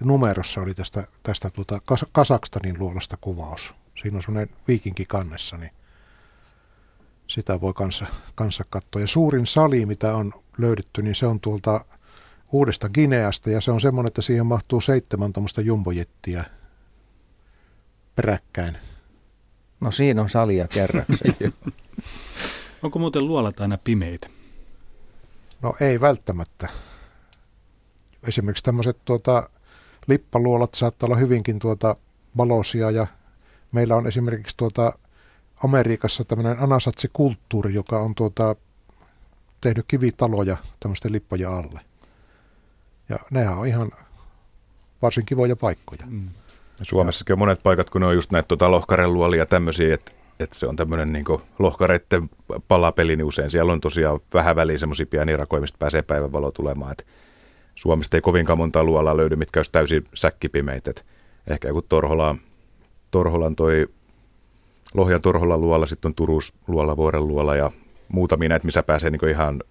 numerossa oli tästä, tästä tuota Kasakstanin luolasta kuvaus. Siinä on semmoinen viikinki kannessa, niin sitä voi kanssa, kanssa katsoa. Ja suurin sali, mitä on löydetty, niin se on tuolta uudesta Gineasta, ja se on semmoinen, että siihen mahtuu seitsemän tuommoista jumbojettiä peräkkäin. No siinä on salia kerrakseen. Onko muuten luolat aina pimeitä? No ei välttämättä. Esimerkiksi tämmöiset tuota, lippaluolat saattaa olla hyvinkin tuota valoisia ja meillä on esimerkiksi tuota Amerikassa tämmöinen anasatsi-kulttuuri, joka on tuota, tehnyt kivitaloja tämmöisten lippojen alle. Ja nehän on ihan varsin kivoja paikkoja. Mm. Suomessakin on monet paikat, kun ne on just näitä tuota lohkareluolia ja tämmöisiä, että että se on tämmöinen niin lohkareitten palapeli, niin usein siellä on tosiaan vähän väliä semmoisia pieniä rakoja, mistä pääsee päivänvalo tulemaan. Et Suomesta ei kovinkaan monta luolaa löydy, mitkä olisi täysin säkkipimeitä. Et ehkä joku Torhola, Torholan toi Lohjan Torholan luola, sitten on Turus luola, Vuoren luola ja muutamia näitä, missä pääsee niin ihan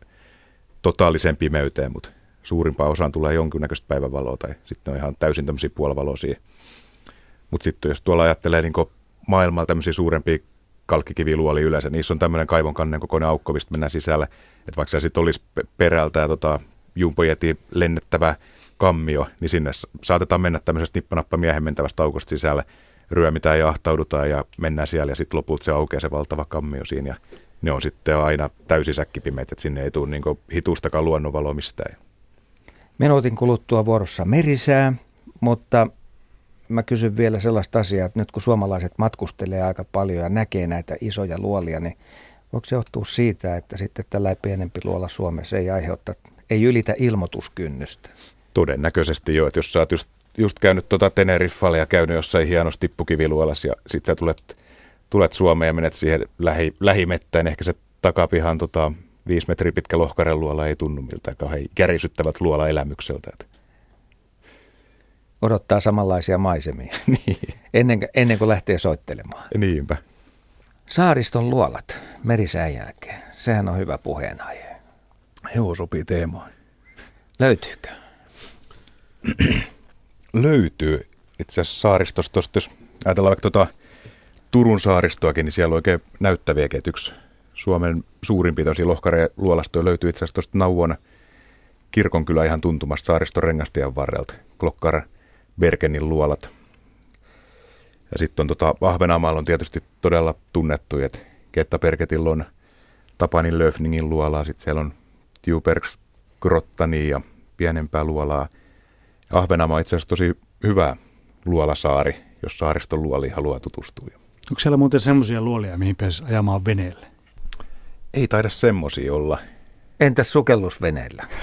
totaaliseen pimeyteen, mutta suurimpaan osaan tulee jonkinnäköistä päivänvaloa tai sitten on ihan täysin tämmöisiä puolivaloisia. Mutta sitten jos tuolla ajattelee niin maailmalla tämmöisiä suurempia kalkkikiviluoli yleensä. Niissä on tämmöinen kaivon kannen kokoinen aukko, mistä mennään sisälle. Että vaikka se sitten olisi perältä ja tota, jumpojeti lennettävä kammio, niin sinne saatetaan mennä tämmöisestä nippanappa miehen mentävästä aukosta sisälle, ryömitään ja ahtaudutaan ja mennään siellä ja sitten lopulta se aukeaa se valtava kammio siinä ja ne on sitten aina täysin säkkipimeät, että sinne ei tule niin hitustakaan luonnonvaloa mistään. Minuutin kuluttua vuorossa merisää, mutta mä kysyn vielä sellaista asiaa, että nyt kun suomalaiset matkustelee aika paljon ja näkee näitä isoja luolia, niin voiko se johtua siitä, että sitten tällä pienempi luola Suomessa ei aiheuta, ei ylitä ilmoituskynnystä? Todennäköisesti joo, että jos sä oot just, just käynyt tuota Teneriffalla ja käynyt jossain hienossa tippukiviluolassa ja sitten sä tulet, tulet Suomeen ja menet siihen lähi, lähimettään, ehkä se takapihan tota, viisi metriä pitkä luola ei tunnu miltään kauhean kärisyttävät luola elämykseltä. Odottaa samanlaisia maisemia niin. ennen, ennen kuin lähtee soittelemaan. Niinpä. Saariston luolat merisään jälkeen. Sehän on hyvä puheenaihe. Joo, sopii teemaan. Löytyykö? Löytyy. Itse asiassa saaristosta, jos ajatellaan vaikka tuota Turun saaristoakin, niin siellä on oikein näyttäviä Yksi Suomen suurimpia tosi lohkareluolastoja löytyy itse asiassa tuosta Nauon kirkonkylä ihan tuntumasta saariston rengastian varrelta. Klokkar Bergenin luolat. Ja sitten on tota, Ahvenanmaalla on tietysti todella tunnettu, että Ketta Perketillä on Tapanin Löfningin luolaa, sitten siellä on Tjubergs Grottani ja pienempää luolaa. Ahvenanmaa on itse asiassa tosi hyvä luolasaari, jos saariston luoliin haluaa tutustua. Onko siellä muuten semmoisia luolia, mihin pääsisi ajamaan veneelle? Ei taida semmoisia olla. Entäs sukellusveneellä?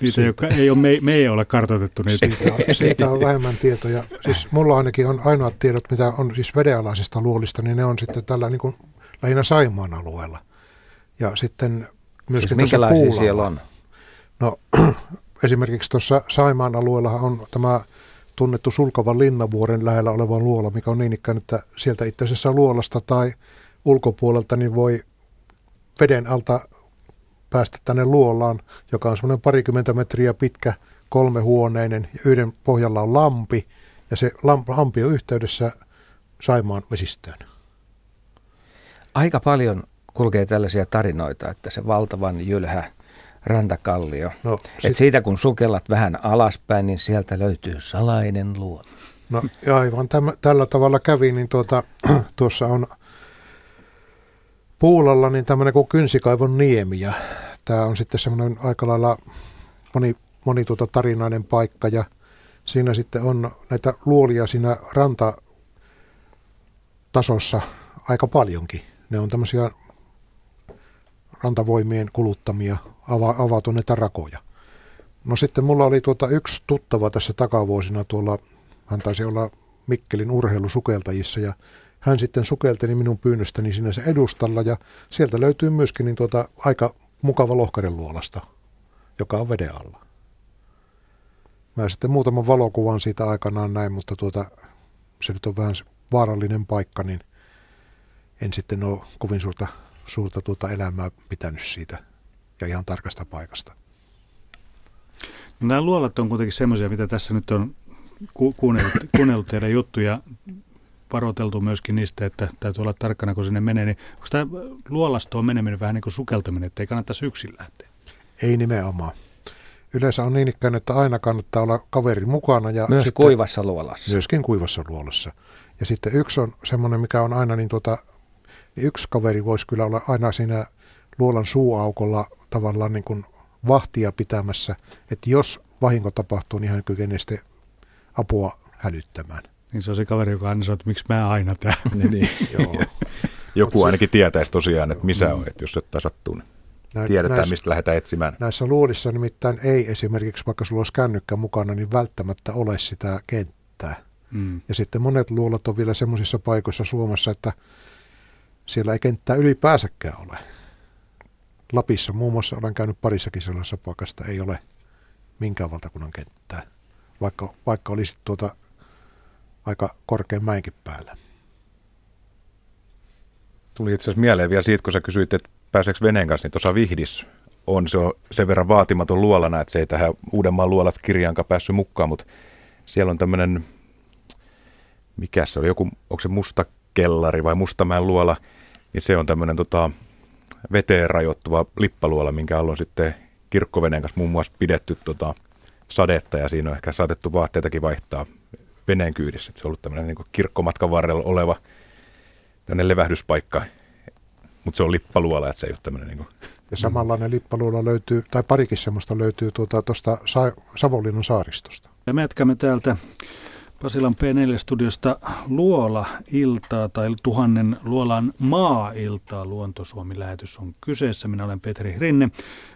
Niitä, jotka ei ole, me, me ei ole kartoitettu niitä. Siitä, siitä on vähemmän tietoja. Siis mulla ainakin on ainoat tiedot, mitä on siis vedenalaisista luolista, niin ne on sitten tällä niin kuin, lähinnä Saimaan alueella. Ja sitten myöskin siis minkälaisia siellä on? No esimerkiksi tuossa Saimaan alueella on tämä tunnettu Sulkavan linnavuoren lähellä oleva luola, mikä on niin ikään, että sieltä itse asiassa luolasta tai ulkopuolelta niin voi veden alta päästä tänne luolaan, joka on semmoinen parikymmentä metriä pitkä, kolmehuoneinen ja yhden pohjalla on lampi ja se lampi on yhteydessä Saimaan vesistöön. Aika paljon kulkee tällaisia tarinoita, että se valtavan jylhä rantakallio. No, sit... Et siitä kun sukellat vähän alaspäin, niin sieltä löytyy salainen luo. No aivan täm, tällä tavalla kävi, niin tuota, tuossa on Puulalla niin tämmöinen kuin Kynsikaivon niemi ja tämä on sitten semmoinen aika lailla moni, moni tuota tarinainen paikka ja siinä sitten on näitä luolia siinä rantatasossa aika paljonkin. Ne on tämmöisiä rantavoimien kuluttamia ava, avautuneita rakoja. No sitten mulla oli tuota yksi tuttava tässä takavuosina tuolla, hän taisi olla Mikkelin urheilusukeltajissa ja hän sitten sukelteli minun pyynnöstäni sinne se edustalla ja sieltä löytyy myöskin niin tuota aika mukava lohkaren luolasta, joka on veden alla. Mä sitten muutaman valokuvan siitä aikanaan näin, mutta tuota, se nyt on vähän vaarallinen paikka, niin en sitten ole kovin suurta, suurta tuota elämää pitänyt siitä ja ihan tarkasta paikasta. No, nämä luolat on kuitenkin semmoisia, mitä tässä nyt on ku- kuunnellut, kuunnellut teidän juttuja varoiteltu myöskin niistä, että täytyy olla tarkkana, kun sinne menee. Niin onko tämä luolastoon meneminen vähän niin kuin sukeltaminen, että ei kannattaisi yksin lähteä? Ei nimenomaan. Yleensä on niin ikään, että aina kannattaa olla kaveri mukana. Ja Myös sitten, kuivassa luolassa. Myöskin kuivassa luolassa. Ja sitten yksi on semmoinen, mikä on aina, niin, tuota, niin yksi kaveri voisi kyllä olla aina siinä luolan suuaukolla tavallaan niin kuin vahtia pitämässä, että jos vahinko tapahtuu, niin hän kykenee sitten apua hälyttämään. Niin se on se kaveri, joka aina sanoo, että miksi mä aina tää. niin, niin. Joo. Joku ainakin tietäisi tosiaan, että missä on, että jos se sattuu, niin Näin, tiedetään, näissä, mistä lähdetään etsimään. Näissä luolissa nimittäin ei esimerkiksi, vaikka sulla olisi kännykkä mukana, niin välttämättä ole sitä kenttää. Mm. Ja sitten monet luolat on vielä semmoisissa paikoissa Suomessa, että siellä ei kenttää ylipääsäkään ole. Lapissa muun muassa olen käynyt parissakin sellaisessa paikasta, ei ole minkään valtakunnan kenttää, vaikka, vaikka olisi tuota aika korkean mäenkin päällä. Tuli itse asiassa mieleen vielä siitä, kun sä kysyit, että pääseekö veneen kanssa, niin tuossa Vihdis on, se on sen verran vaatimaton luolana, että se ei tähän Uudenmaan luolat kirjaankaan päässyt mukaan, mutta siellä on tämmöinen, mikä se oli, joku, onko se musta kellari vai mustamäen luola, niin se on tämmöinen tota, veteen rajoittuva lippaluola, minkä alla on sitten kirkkoveneen kanssa muun muassa pidetty tota, sadetta ja siinä on ehkä saatettu vaatteitakin vaihtaa veneen kyydissä. Että se on ollut tämmöinen niin kirkkomatkan varrella oleva tämmöinen levähdyspaikka. mutta se on lippaluola, että se ei ole tämmöinen niin kuin... Ja samanlainen lippaluola löytyy, tai parikin semmoista löytyy tuota, tuosta Sa- Savonlinnan saaristosta. Ja me jatkamme täältä Pasilan P4-studiosta Luola-iltaa tai tuhannen Luolan maa-iltaa. Luontosuomi-lähetys on kyseessä. Minä olen Petri Rinne,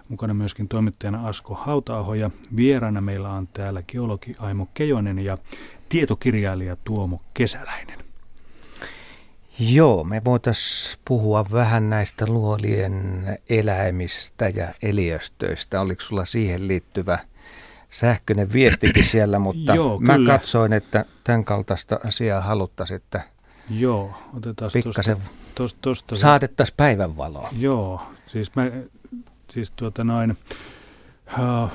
mukana myöskin toimittajana Asko Hautaaho ja vieraana meillä on täällä geologi Aimo Kejonen ja tietokirjailija Tuomo Kesäläinen. Joo, me voitaisiin puhua vähän näistä luolien eläimistä ja eliöstöistä. Oliko sulla siihen liittyvä sähköinen viestikin siellä, mutta Joo, mä kyllä. katsoin, että tämän kaltaista asiaa haluttaisiin, että Joo, otetaan pikkasen tosta, tosta, saatettaisiin päivänvaloa. Joo, siis mä, siis tuota noin, uh,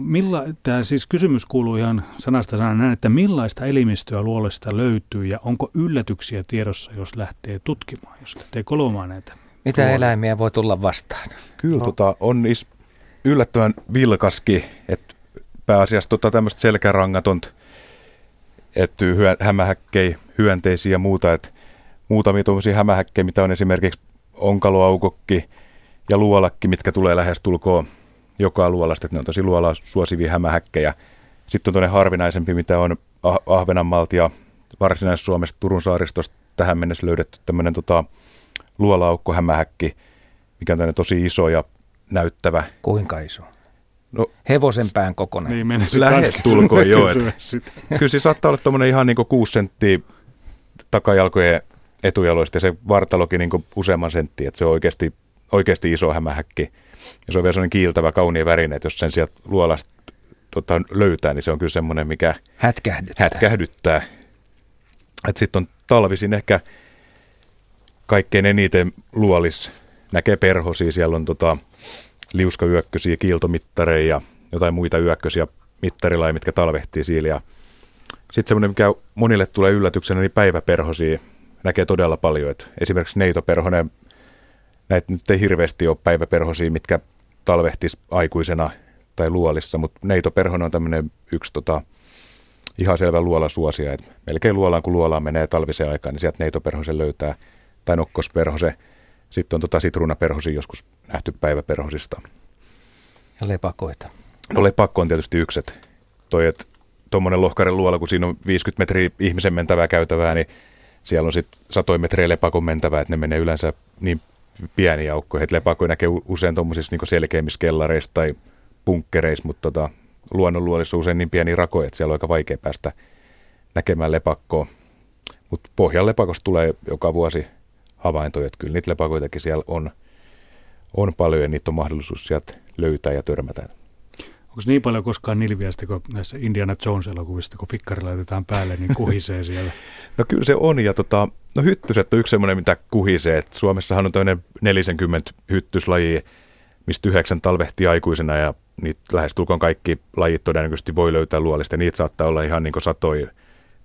milla, tämä siis kysymys kuuluu ihan sanasta sanaan näin, että millaista elimistöä luolesta löytyy ja onko yllätyksiä tiedossa, jos lähtee tutkimaan, jos lähtee kolomaan näitä? Mitä luolia? eläimiä voi tulla vastaan? Kyllä no. tota, on niissä yllättävän vilkaskin, että pääasiassa tota, tämmöistä selkärangatonta, että hyö, hämähäkkejä, hyönteisiä ja muuta, että muutamia tuommoisia hämähäkkejä, mitä on esimerkiksi onkaloaukokki ja luolakki, mitkä tulee lähes tulkoon joka luolasta, että ne on tosi luolaa suosivia hämähäkkejä. Sitten on tuonne harvinaisempi, mitä on Ah- Ahvenanmaalta ja Varsinais-Suomesta Turun saaristosta tähän mennessä löydetty tämmöinen tota, luolaaukko hämähäkki, mikä on tosi iso ja näyttävä. Kuinka iso? No, Hevosen pään kokoinen. Niin menisin Lähes tulkoon, sitä. Kyllä se saattaa olla tuommoinen ihan niin 6 senttiä takajalkojen etujaloista ja se vartalokin niin useamman senttiä, että se on oikeasti, oikeasti iso hämähäkki. Ja se on vielä sellainen kiiltävä, kauniin värinen, että jos sen sieltä luolasta tota, löytää, niin se on kyllä semmoinen, mikä Hätkähdyttää. hätkähdyttää. Sitten on talvisin ehkä kaikkein eniten luolis näkee perhosia. Siellä on tota, liuskayökkösiä, kiiltomittareja ja jotain muita yökkösiä mittarilaja, mitkä talvehtii siellä. Ja sitten semmoinen, mikä monille tulee yllätyksenä, niin päiväperhosia näkee todella paljon. Et esimerkiksi neitoperhonen, näitä nyt ei hirveästi ole päiväperhosia, mitkä talvehtis aikuisena tai luolissa, mutta neitoperhonen on tämmöinen yksi tota, ihan selvä luolasuosia. Et melkein luolaan, kun luolaan menee talviseen aikaan, niin sieltä neitoperhosen löytää, tai nokkosperhose. Sitten on tota sitruunaperhosi joskus nähty päiväperhosista. Ja lepakoita. No lepakko on tietysti yksi, että toi, että tuommoinen lohkaren luola, kun siinä on 50 metriä ihmisen mentävää käytävää, niin siellä on sitten satoja metriä lepakon mentävää, että ne menee yleensä niin pieniä aukkoja, että lepakkoja näkee usein tuommoisissa niin selkeimmissä kellareissa tai punkkereissa, mutta tota, luonnonluolissa on usein niin pieniä rakoja, että siellä on aika vaikea päästä näkemään lepakkoa. Mutta pohjan lepakosta tulee joka vuosi havaintoja, että kyllä niitä lepakoitakin siellä on, on paljon ja niitä on mahdollisuus sieltä löytää ja törmätä. Onko niin paljon koskaan nilviä sitten, kun näissä Indiana Jones-elokuvista, kun fikkari laitetaan päälle, niin kuhisee siellä? No kyllä se on, ja tota, no hyttyset on yksi semmoinen, mitä kuhisee. Et Suomessahan on toinen 40 hyttyslajia, mistä yhdeksän talvehtii aikuisena, ja niitä lähestulkoon kaikki lajit todennäköisesti voi löytää luolista. Niitä saattaa olla ihan niin satoi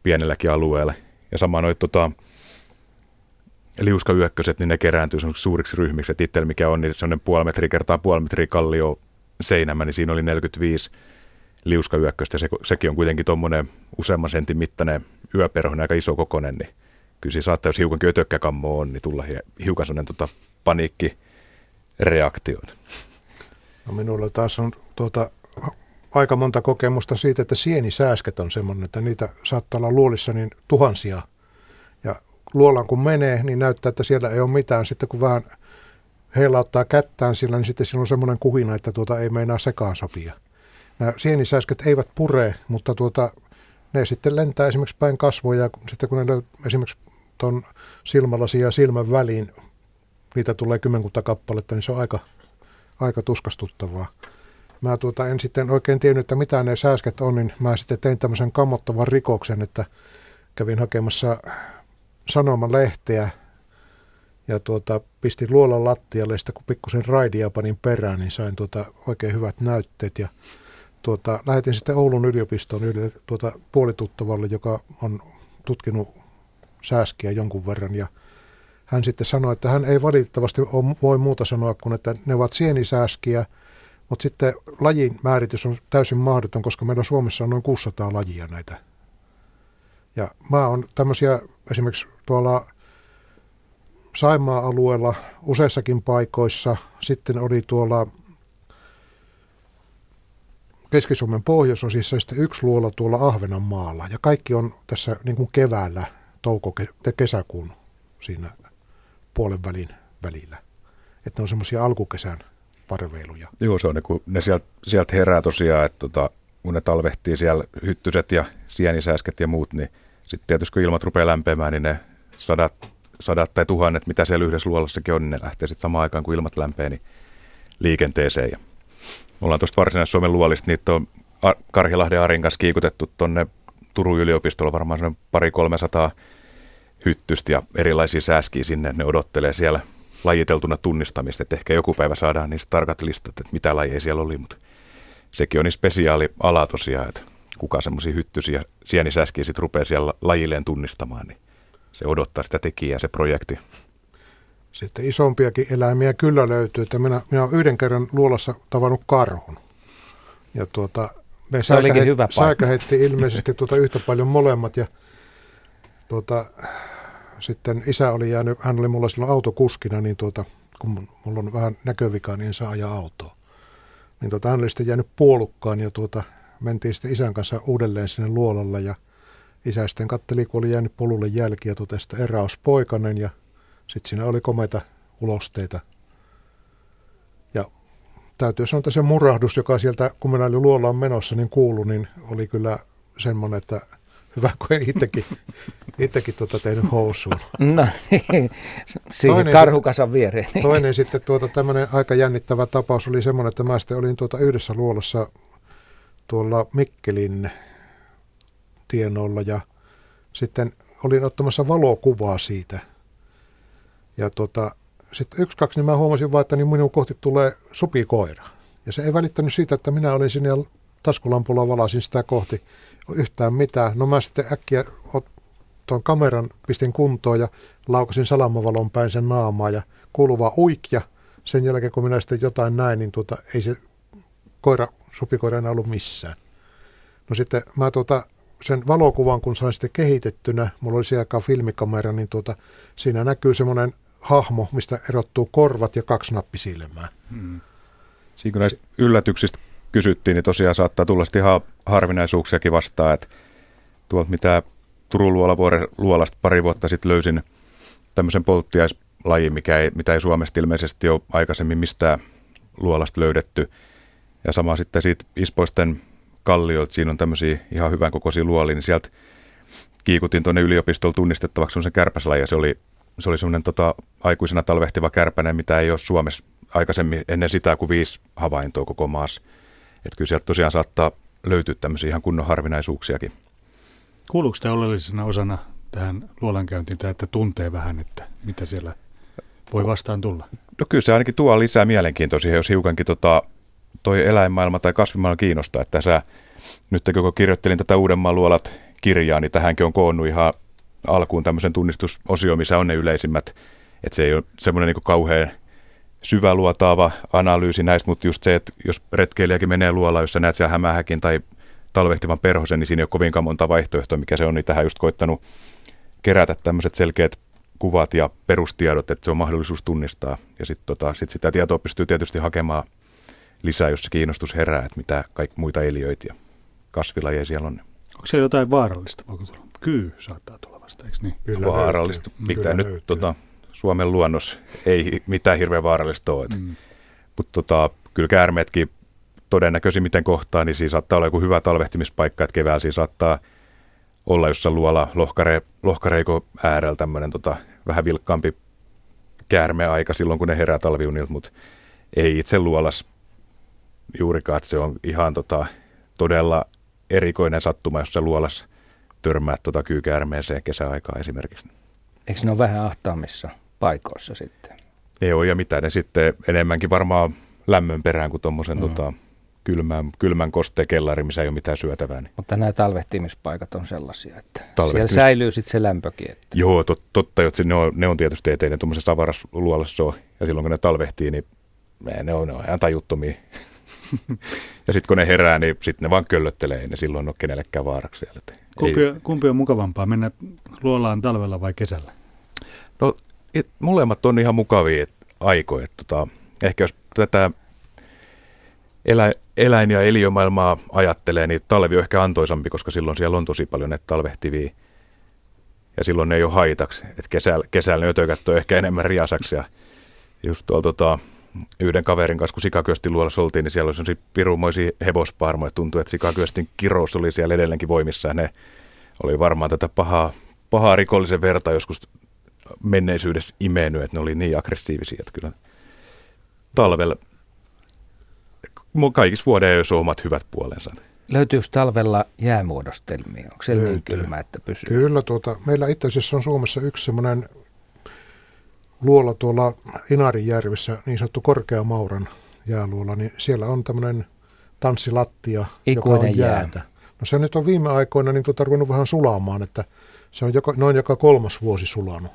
pienelläkin alueella. Ja sama noit tota, liuskayökköset, niin ne kerääntyy suuriksi ryhmiksi. Et itsellä mikä on, niin semmoinen puoli metriä kertaa puoli metriä kallio seinämä, niin siinä oli 45 liuskayökköstä. Se, sekin on kuitenkin tuommoinen useamman sentin mittainen yöperhonen, aika iso kokonen, niin kyllä siinä saattaa, jos hiukankin ötökkäkammo on, niin tulla hi- hiukan sellainen tota, paniikkireaktio. No minulla taas on tuota, aika monta kokemusta siitä, että sienisääsket on semmoinen, että niitä saattaa olla luolissa niin tuhansia. Ja luolaan kun menee, niin näyttää, että siellä ei ole mitään. Sitten kun vähän heilauttaa kättään sillä, niin sitten siinä on semmoinen kuhina, että tuota ei meinaa sekaan sopia. Nämä sienisääsket eivät pure, mutta tuota, ne sitten lentää esimerkiksi päin kasvoja. ja Sitten kun ne esimerkiksi tuon silmälasin ja silmän väliin, niitä tulee kymmenkunta kappaletta, niin se on aika, aika tuskastuttavaa. Mä tuota, en sitten oikein tiennyt, että mitä ne sääsket on, niin mä sitten tein tämmöisen kammottavan rikoksen, että kävin hakemassa sanomalehteä ja tuota, pistin luolan lattialle, sitten kun pikkusen raidia panin perään, niin sain tuota oikein hyvät näytteet. Ja tuota, lähetin sitten Oulun yliopistoon yhdelle tuota, puolituttavalle, joka on tutkinut sääskiä jonkun verran. Ja hän sitten sanoi, että hän ei valitettavasti voi muuta sanoa kuin, että ne ovat sienisääskiä, mutta sitten lajin määritys on täysin mahdoton, koska meillä Suomessa on noin 600 lajia näitä. Ja mä oon tämmöisiä esimerkiksi tuolla Saimaa alueella useissakin paikoissa. Sitten oli tuolla Keski-Suomen pohjoisosissa ja sitten yksi luola tuolla Ahvenanmaalla. Ja kaikki on tässä niin kuin keväällä, touko-kesäkuun siinä puolen välin välillä. Että ne on semmoisia alkukesän parveiluja. Joo, se on ne, kun ne sieltä, sieltä herää tosiaan, että tota, kun ne talvehtii siellä hyttyset ja sienisääsket ja muut, niin sitten tietysti kun ilmat rupeaa lämpeämään, niin ne sadat, sadat tai tuhannet, mitä siellä yhdessä luolassakin on, niin ne lähtee sitten samaan aikaan, kun ilmat lämpee, niin liikenteeseen. Ja me ollaan tuosta Varsinais-Suomen luolista, niitä on Karhilahden Arin kanssa kiikutettu tuonne Turun yliopistolla varmaan semmoinen pari 300 hyttystä ja erilaisia sääskiä sinne, ne odottelee siellä lajiteltuna tunnistamista, että ehkä joku päivä saadaan niistä tarkat listat, että mitä lajeja siellä oli, mutta sekin on niin spesiaali ala tosiaan, että kuka semmoisia hyttysiä sienisäskiä sitten rupeaa siellä lajilleen tunnistamaan, niin se odottaa sitä tekijää, se projekti. Sitten isompiakin eläimiä kyllä löytyy, että minä, minä olen yhden kerran luolassa tavannut karhun. Ja tuota, me se olikin hyvä säikähetti ilmeisesti tuota yhtä paljon molemmat ja tuota, sitten isä oli jäänyt, hän oli mulla silloin autokuskina, niin tuota, kun mulla on vähän näkövikaa, niin en saa ajaa autoa. Niin tuota, hän oli sitten jäänyt puolukkaan ja tuota, mentiin sitten isän kanssa uudelleen sinne luolalle ja isä sitten katteli, kun oli jäänyt polulle jälkiä, totesi, että eräuspoikainen ja sitten siinä oli komeita ulosteita. Ja täytyy sanoa, että se murahdus, joka sieltä, kun minä olin luolaan menossa, niin kuulu, niin oli kyllä semmoinen, että hyvä, kun en itsekin, itsekin tuota tehnyt housuun. No siihen toinen karhukasan viereen. Toinen sitten tuota, tämmöinen aika jännittävä tapaus oli semmoinen, että mä sitten olin tuota yhdessä luolassa tuolla Mikkelin tienoilla ja sitten olin ottamassa valokuvaa siitä. Ja tuota, sitten yksi, kaksi, niin mä huomasin vaan, että niin minun kohti tulee supikoira. Ja se ei välittänyt siitä, että minä olin sinne taskulampulla valasin sitä kohti yhtään mitään. No mä sitten äkkiä tuon kameran pistin kuntoon ja laukasin salamavalon päin sen naamaa ja kuuluva uikja. Sen jälkeen kun minä sitten jotain näin, niin tuota, ei se koira, supikoira enää ollut missään. No sitten mä tuota, sen valokuvan, kun sain sitten kehitettynä, mulla oli siellä aikaa filmikamera, niin tuota, siinä näkyy semmoinen hahmo, mistä erottuu korvat ja kaksi nappisilmää. Hmm. Siinä kun näistä yllätyksistä kysyttiin, niin tosiaan saattaa tulla ihan harvinaisuuksiakin vastaan, että tuolta mitä Turun luolasta pari vuotta sitten löysin tämmöisen polttiaislajin, mikä ei, mitä ei Suomesta ilmeisesti ole aikaisemmin mistään luolasta löydetty. Ja sama sitten siitä Ispoisten kallioilta, siinä on tämmöisiä ihan hyvän kokoisia luolia, niin sieltä kiikutin tuonne yliopistolla tunnistettavaksi semmoisen kärpäslaji, ja se oli, se oli semmoinen tota, aikuisena talvehtiva kärpänen, mitä ei ole Suomessa aikaisemmin ennen sitä kuin viisi havaintoa koko maassa. Että kyllä sieltä tosiaan saattaa löytyä tämmöisiä ihan kunnon harvinaisuuksiakin. Kuuluuko tämä oleellisena osana tähän luolankäyntiin, tämä, että tuntee vähän, että mitä siellä voi vastaan tulla? No kyllä se ainakin tuo lisää mielenkiintoa siihen, jos hiukankin tota, toi eläinmaailma tai kasvimaailma kiinnostaa. Että sä, nyt kun kirjoittelin tätä Uudenmaan luolat kirjaa, niin tähänkin on koonnut ihan alkuun tämmöisen tunnistusosio, missä on ne yleisimmät. Että se ei ole semmoinen niin kauhean syväluotaava analyysi näistä, mutta just se, että jos retkeilijäkin menee luolaan, jos sä näet siellä hämähäkin tai talvehtivan perhosen, niin siinä ei ole kovinkaan monta vaihtoehtoa, mikä se on, niin tähän just koittanut kerätä tämmöiset selkeät kuvat ja perustiedot, että se on mahdollisuus tunnistaa. Ja sitten tota, sit sitä tietoa pystyy tietysti hakemaan lisää, jos se kiinnostus herää, että mitä kaikki muita eliöitä ja kasvilajeja siellä on. Onko siellä jotain vaarallista? Voiko tulla? Kyy saattaa tulla vasta, eikö niin? Kyllä vaarallista. Mitä Kyllä nyt löytyy. tota, Suomen luonnos ei mitään hirveän vaarallista ole. Mm. Mutta tota, kyllä käärmeetkin todennäköisin miten kohtaa, niin siinä saattaa olla joku hyvä talvehtimispaikka, että keväällä siinä saattaa olla jossain luola lohkare, lohkareiko äärellä tämmöinen tota, vähän vilkkaampi käärmeaika silloin, kun ne herää talviunilta, mutta ei itse luolas juurikaan, että se on ihan tota, todella erikoinen sattuma, jos se luolas törmää tota kyykäärmeeseen kesäaikaa esimerkiksi. Eikö ne ole vähän ahtaamissa paikoissa sitten? Ei ole, ja mitä ne sitten enemmänkin varmaan lämmön perään kuin tuommoisen mm. tota, kylmän, kylmän kosteen kellari, missä ei ole mitään syötävää. Niin. Mutta nämä talvehtimispaikat on sellaisia, että Talvehtimis... siellä säilyy sitten se lämpökin. Että... Joo, tot, totta, että ne on, ne on tietysti eteen, ne tuommoisessa avarasluolassa on, ja silloin kun ne talvehtii, niin ne on, ne on ihan tajuttomia. ja sitten kun ne herää, niin sitten ne vaan köllöttelee, ne silloin ole kenellekään vaaraksi siellä. Kumpi, kumpi on mukavampaa, mennä luolaan talvella vai kesällä? No et, molemmat on ihan mukavia aikoja. Tota, ehkä jos tätä elä, eläin- ja eliömaailmaa ajattelee, niin talvi on ehkä antoisampi, koska silloin siellä on tosi paljon näitä talvehtivia. Ja silloin ne ei ole haitaksi. Et kesällä, kesällä ne ötökät on ehkä enemmän riasaksi. Ja just tuolla tota, yhden kaverin kanssa, kun sikakyöstin luolla oltiin, niin siellä oli sellaisia pirumoisia hevosparmoja. Tuntui, että sikakyöstin kirous oli siellä edelleenkin voimissa. Ja ne oli varmaan tätä pahaa, pahaa rikollisen verta joskus menneisyydessä imenyt, että ne oli niin aggressiivisia, että kyllä talvella kaikissa vuoden ajoissa on omat hyvät puolensa. Löytyykö talvella jäämuodostelmia? Onko se niin kylmä, että pysyy? Kyllä, tuota, meillä itse asiassa on Suomessa yksi semmoinen luola tuolla Inarijärvessä, niin sanottu Korkea Mauran jääluola, niin siellä on tämmöinen tanssilattia, Ikuinen joka on jäätä. Jää. No se nyt on viime aikoina niin tuota, ruvennut vähän sulaamaan, että se on joka, noin joka kolmas vuosi sulanut.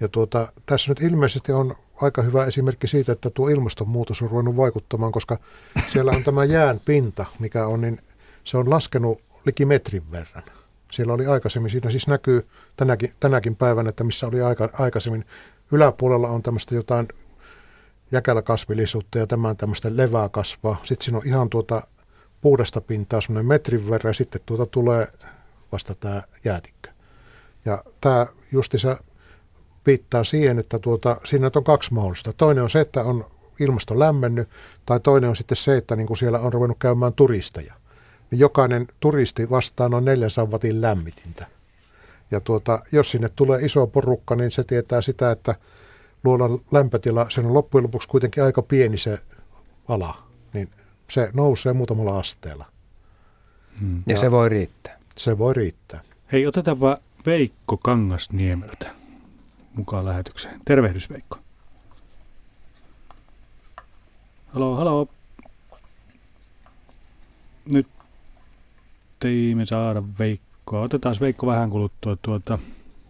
Ja tuota, tässä nyt ilmeisesti on aika hyvä esimerkki siitä, että tuo ilmastonmuutos on ruvennut vaikuttamaan, koska siellä on tämä jään pinta, mikä on, niin se on laskenut liki metrin verran. Siellä oli aikaisemmin, siinä siis näkyy tänäkin, tänäkin päivänä, että missä oli aika, aikaisemmin. Yläpuolella on tämmöistä jotain jäkäläkasvillisuutta ja tämän tämmöistä levää kasvaa. Sitten siinä on ihan tuota puhdasta pintaa semmoinen metrin verran ja sitten tuota tulee vasta tämä jäätikkö. Ja tämä justissa viittaa siihen, että tuota, siinä on kaksi mahdollista. Toinen on se, että on ilmasto lämmennyt, tai toinen on sitten se, että niin kuin siellä on ruvennut käymään turisteja. Niin jokainen turisti vastaa noin 400 watin lämmitintä. Ja tuota, jos sinne tulee iso porukka, niin se tietää sitä, että luolan lämpötila, sen on loppujen lopuksi kuitenkin aika pieni se ala, niin se nousee muutamalla asteella. Hmm. Ja, ja se voi riittää. Se voi riittää. Hei, otetaanpa Veikko Kangasniemeltä mukaan lähetykseen. Tervehdys Veikko. Halo, halo. Nyt ei me saada Veikkoa. Otetaan Veikko vähän kuluttua tuota,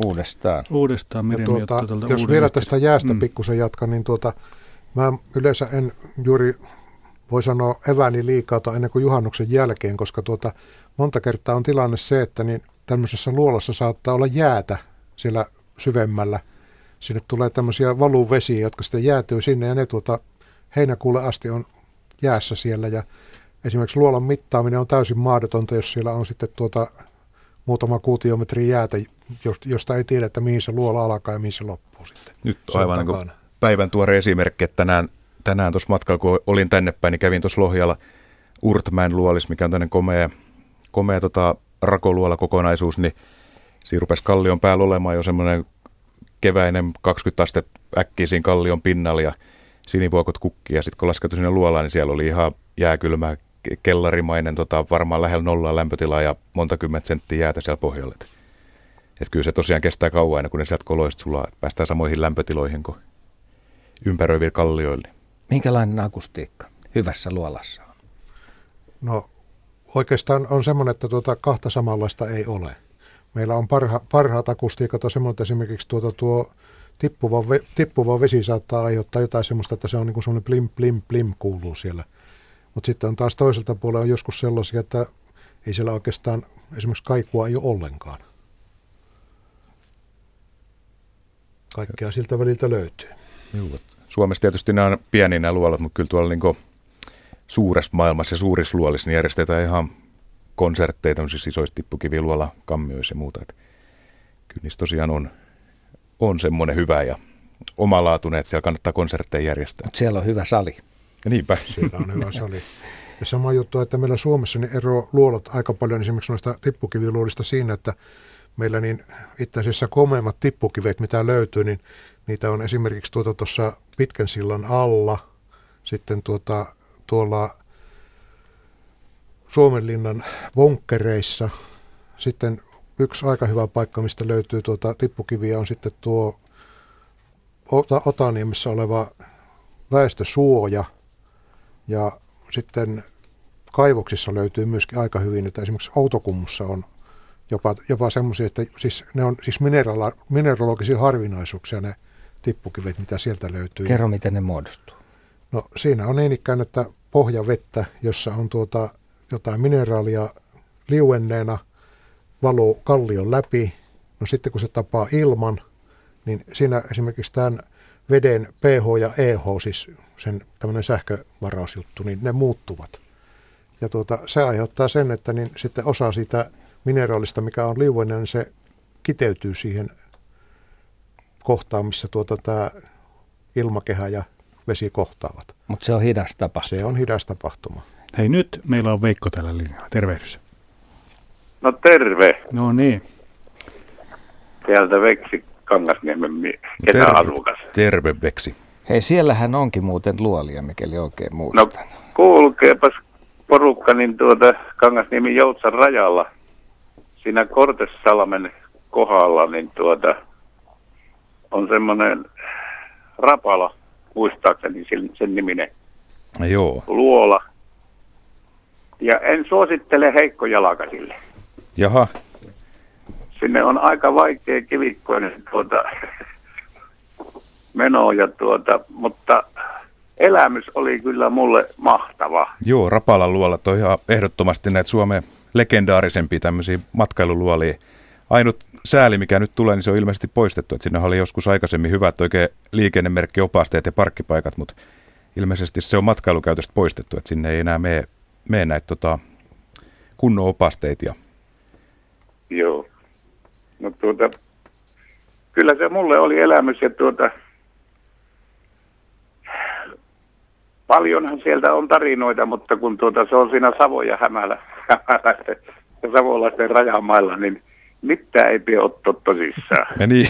uudestaan. Uudestaan, Miriam, tuota, Jos vielä tästä jäästä mm. pikkusen jatkan, niin tuota, mä yleensä en juuri voi sanoa eväni liikaa tai ennen kuin juhannuksen jälkeen, koska tuota, monta kertaa on tilanne se, että niin tämmöisessä luolassa saattaa olla jäätä siellä syvemmällä. Sinne tulee tämmöisiä valuvesiä, jotka sitten jäätyy sinne ja ne tuota heinäkuulle asti on jäässä siellä ja esimerkiksi luolan mittaaminen on täysin mahdotonta, jos siellä on sitten tuota muutama kuutiometri jäätä, josta ei tiedä, että mihin se luola alkaa ja mihin se loppuu sitten. Nyt aivan niin päivän tuore esimerkki, että tänään, tänään tuossa matkalla, kun olin tänne päin, niin kävin tuossa Lohjalla Urtmäen luolis, mikä on tämmöinen komea, komea tota, rakoluola kokonaisuus, niin siinä rupesi kallion päällä olemaan jo semmoinen keväinen 20 astetta äkkiä siinä kallion pinnalla ja sinivuokot kukki. Ja sitten kun laskeutui sinne luolaan, niin siellä oli ihan jääkylmää kellarimainen, tota, varmaan lähellä nollaa lämpötilaa ja monta kymmentä senttiä jäätä siellä pohjalle. Et kyllä se tosiaan kestää kauan ennen kuin ne sieltä koloista sulaa, että päästään samoihin lämpötiloihin kuin ympäröivillä kallioille. Minkälainen akustiikka hyvässä luolassa on? No oikeastaan on semmoinen, että tuota kahta samanlaista ei ole. Meillä on parha, parhaat akustiikat on semmoinen, että esimerkiksi tuota tuo tippuva, ve, tippuva vesi saattaa aiheuttaa jotain semmoista, että se on niin kuin semmoinen plim, plim, plim kuuluu siellä. Mutta sitten on taas toiselta puolella on joskus sellaisia, että ei siellä oikeastaan esimerkiksi kaikua ei ole ollenkaan. Kaikkea siltä väliltä löytyy. Juu. Suomessa tietysti nämä on pieniä nämä luolat, mutta kyllä tuolla niin suuressa maailmassa ja suurissa luolissa niin järjestetään ihan konsertteja, tämmöisissä isoissa tippukiviluola, kammioissa ja muuta. Että kyllä niissä tosiaan on, on semmoinen hyvä ja omalaatuinen, että siellä kannattaa konsertteja järjestää. Mut siellä on hyvä sali. Ja niinpä. Siellä on hyvä sali. Ja sama juttu, että meillä Suomessa niin ero luolot aika paljon esimerkiksi noista tippukiviluolista siinä, että meillä niin itse asiassa komeimmat tippukivet, mitä löytyy, niin niitä on esimerkiksi tuota tuossa pitkän sillan alla, sitten tuota, tuolla Suomenlinnan vonkkereissa. Sitten yksi aika hyvä paikka, mistä löytyy tuota tippukiviä, on sitten tuo Otaniemessä oleva väestösuoja. Ja sitten kaivoksissa löytyy myöskin aika hyvin, että esimerkiksi Outokummussa on jopa, jopa semmoisia, että siis ne on siis minerala, mineralogisia harvinaisuuksia ne tippukivet, mitä sieltä löytyy. Kerro, miten ne muodostuu. No siinä on niin ikään, että pohjavettä, jossa on tuota jotain mineraalia liuenneena, valuu kallion läpi. No sitten kun se tapaa ilman, niin siinä esimerkiksi tämän veden pH ja EH, siis sen tämmöinen sähkövarausjuttu, niin ne muuttuvat. Ja tuota, se aiheuttaa sen, että niin sitten osa siitä mineraalista, mikä on liuinen, niin se kiteytyy siihen kohtaan, missä tuota tämä ilmakehä ja vesi kohtaavat. Mutta se on hidas tapa. Se on hidas tapahtuma. Hei nyt meillä on Veikko tällä linjalla. Tervehdys. No terve. No niin. Täältä Veksi Kangasniemen kesäasukas. Terve Veksi. Hei, siellähän onkin muuten luolia, mikäli oikein No muistan. kuulkeepas porukka, niin tuota Kangasniemen Joutsan rajalla, siinä Kortessalmen kohdalla, niin tuota on semmoinen Rapala, muistaakseni sen, sen niminen No Joo. luola. Ja en suosittele heikkojalkaisille. Jaha. Sinne on aika vaikea kivikkoinen tuota, meno, ja tuota, mutta elämys oli kyllä mulle mahtava. Joo, Rapalan luolat on ihan ehdottomasti näitä Suomen legendaarisempia tämmöisiä matkailuluolia. Ainut sääli, mikä nyt tulee, niin se on ilmeisesti poistettu. Että sinne oli joskus aikaisemmin hyvät oikein liikennemerkkiopasteet ja parkkipaikat, mutta ilmeisesti se on matkailukäytöstä poistettu, että sinne ei enää mene, mene näitä tota, kunnon opasteita. Ja Joo. No tuota, kyllä se mulle oli elämys ja tuota, paljonhan sieltä on tarinoita, mutta kun tuota, se on siinä Savo ja Hämälä, hämäläisten ja savolaisten rajamailla, niin mitään ei pidä ottaa tosissaan. ja niin.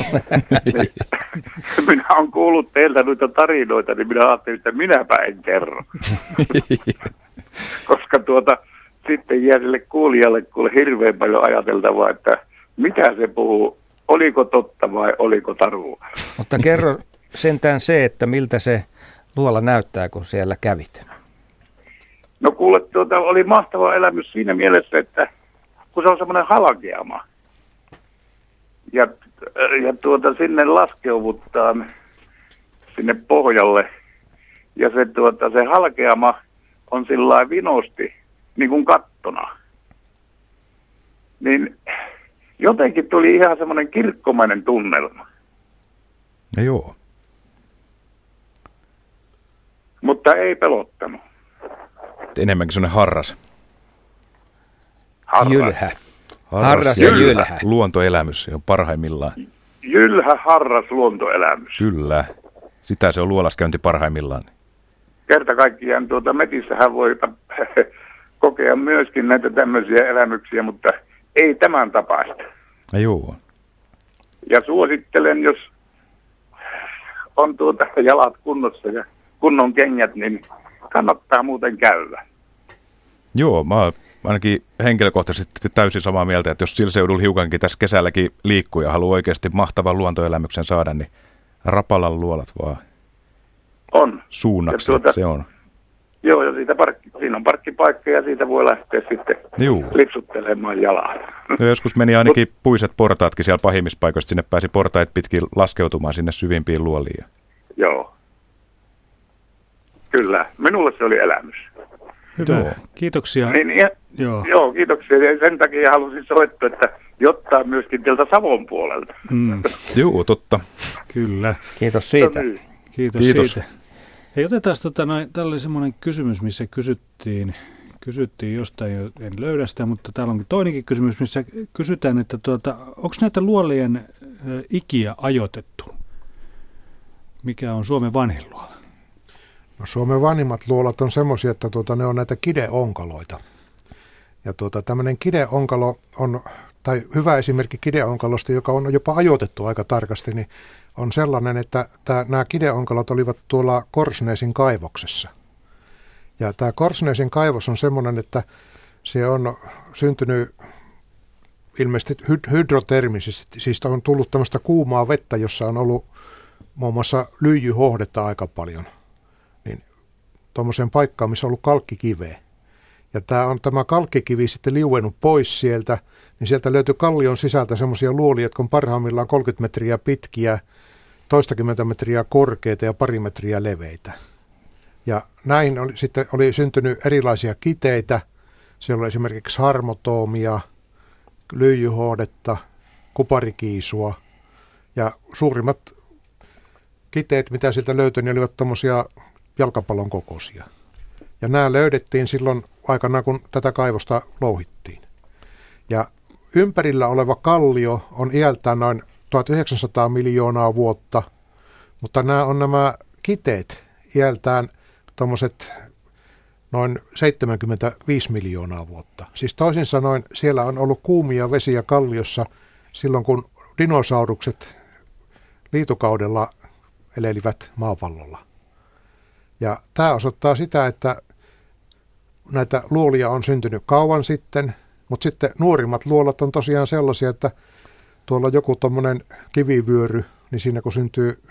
Niin. minä olen kuullut teiltä noita tarinoita, niin minä ajattelin, että minäpä en kerro. Koska tuota, sitten jää sille kuulijalle kuule hirveän paljon ajateltavaa, että mitä se puhuu, oliko totta vai oliko tarua. Mutta kerro sentään se, että miltä se luola näyttää, kun siellä kävit. No kuule, tuota, oli mahtava elämys siinä mielessä, että kun se on semmoinen halkeama. Ja, ja tuota, sinne laskeuvuttaa sinne pohjalle. Ja se, tuota, se halkeama on sillä vinosti, niin kuin kattona. Niin jotenkin tuli ihan semmoinen kirkkomainen tunnelma. ja joo. Mutta ei pelottanut. Enemmänkin semmoinen harras. Harras. Jylhä. Harras ja jylhä. Luontoelämys se on parhaimmillaan. Jylhä harras luontoelämys. Kyllä. Sitä se on luolaskäynti parhaimmillaan. kerta kaikkiaan tuota metissähän voi kokea myöskin näitä tämmöisiä elämyksiä, mutta ei tämän tapaista. Ja joo. Ja suosittelen, jos on tuota jalat kunnossa ja kunnon kengät, niin kannattaa muuten käydä. Joo, mä ainakin henkilökohtaisesti täysin samaa mieltä, että jos sillä seudulla hiukankin tässä kesälläkin liikkuu ja haluaa oikeasti mahtavan luontoelämyksen saada, niin Rapalan luolat vaan On. suunnaksi, Ja että tuota- se on. Joo, ja siitä parkki, siinä on parkkipaikka ja siitä voi lähteä sitten Juu. lipsuttelemaan jalaa. No joskus meni ainakin puiset portaatkin siellä pahimmissa paikoissa, sinne pääsi portaat pitkin laskeutumaan sinne syvimpiin luoliin. Joo. Kyllä, minulle se oli elämys. Hyvä. Joo. Kiitoksia. Niin, ja, Joo. Joo, kiitoksia. Ja sen takia halusin soittaa, että jotta myöskin teiltä Savon puolelta. Mm, Joo, totta. kyllä. Kiitos siitä. No niin. Kiitos, Kiitos. siitä. Hei, otetaan tota, noin, täällä oli semmoinen kysymys, missä kysyttiin, kysyttiin jostain, jo- en löydä sitä, mutta täällä onkin toinenkin kysymys, missä kysytään, että tuota, onko näitä luolien ikiä ajoitettu? Mikä on Suomen vanhin luola? No, Suomen vanhimmat luolat on semmoisia, että tuota, ne on näitä kideonkaloita. Ja tuota, tämmöinen kideonkalo on, tai hyvä esimerkki kideonkalosta, joka on jopa ajoitettu aika tarkasti, niin on sellainen, että tämä, nämä kideonkalot olivat tuolla Korsneesin kaivoksessa. Ja tämä Korsneesin kaivos on semmoinen, että se on syntynyt ilmeisesti hyd- hydrotermisesti, siis on tullut tämmöistä kuumaa vettä, jossa on ollut muun muassa lyijyhohdetta aika paljon niin tuommoiseen paikkaan, missä on ollut kalkkikiveä. Ja tämä on tämä kalkkikivi sitten liuennut pois sieltä, niin sieltä löytyy kallion sisältä semmoisia luolia, jotka on parhaimmillaan 30 metriä pitkiä, toistakymmentä metriä korkeita ja pari metriä leveitä. Ja näin oli, sitten oli syntynyt erilaisia kiteitä. Siellä oli esimerkiksi harmotoomia, lyijyhohdetta, kuparikiisua Ja suurimmat kiteet, mitä sieltä löytyi, niin olivat tuommoisia jalkapallon kokoisia. Ja nämä löydettiin silloin aikana, kun tätä kaivosta louhittiin. Ja ympärillä oleva kallio on iältään noin 1900 miljoonaa vuotta, mutta nämä on nämä kiteet iältään tuommoiset noin 75 miljoonaa vuotta. Siis toisin sanoen siellä on ollut kuumia vesiä kalliossa silloin, kun dinosaurukset liitokaudella elelivät maapallolla. Ja tämä osoittaa sitä, että näitä luolia on syntynyt kauan sitten, mutta sitten nuorimmat luolat on tosiaan sellaisia, että tuolla joku tuommoinen kivivyöry, niin siinä kun syntyy,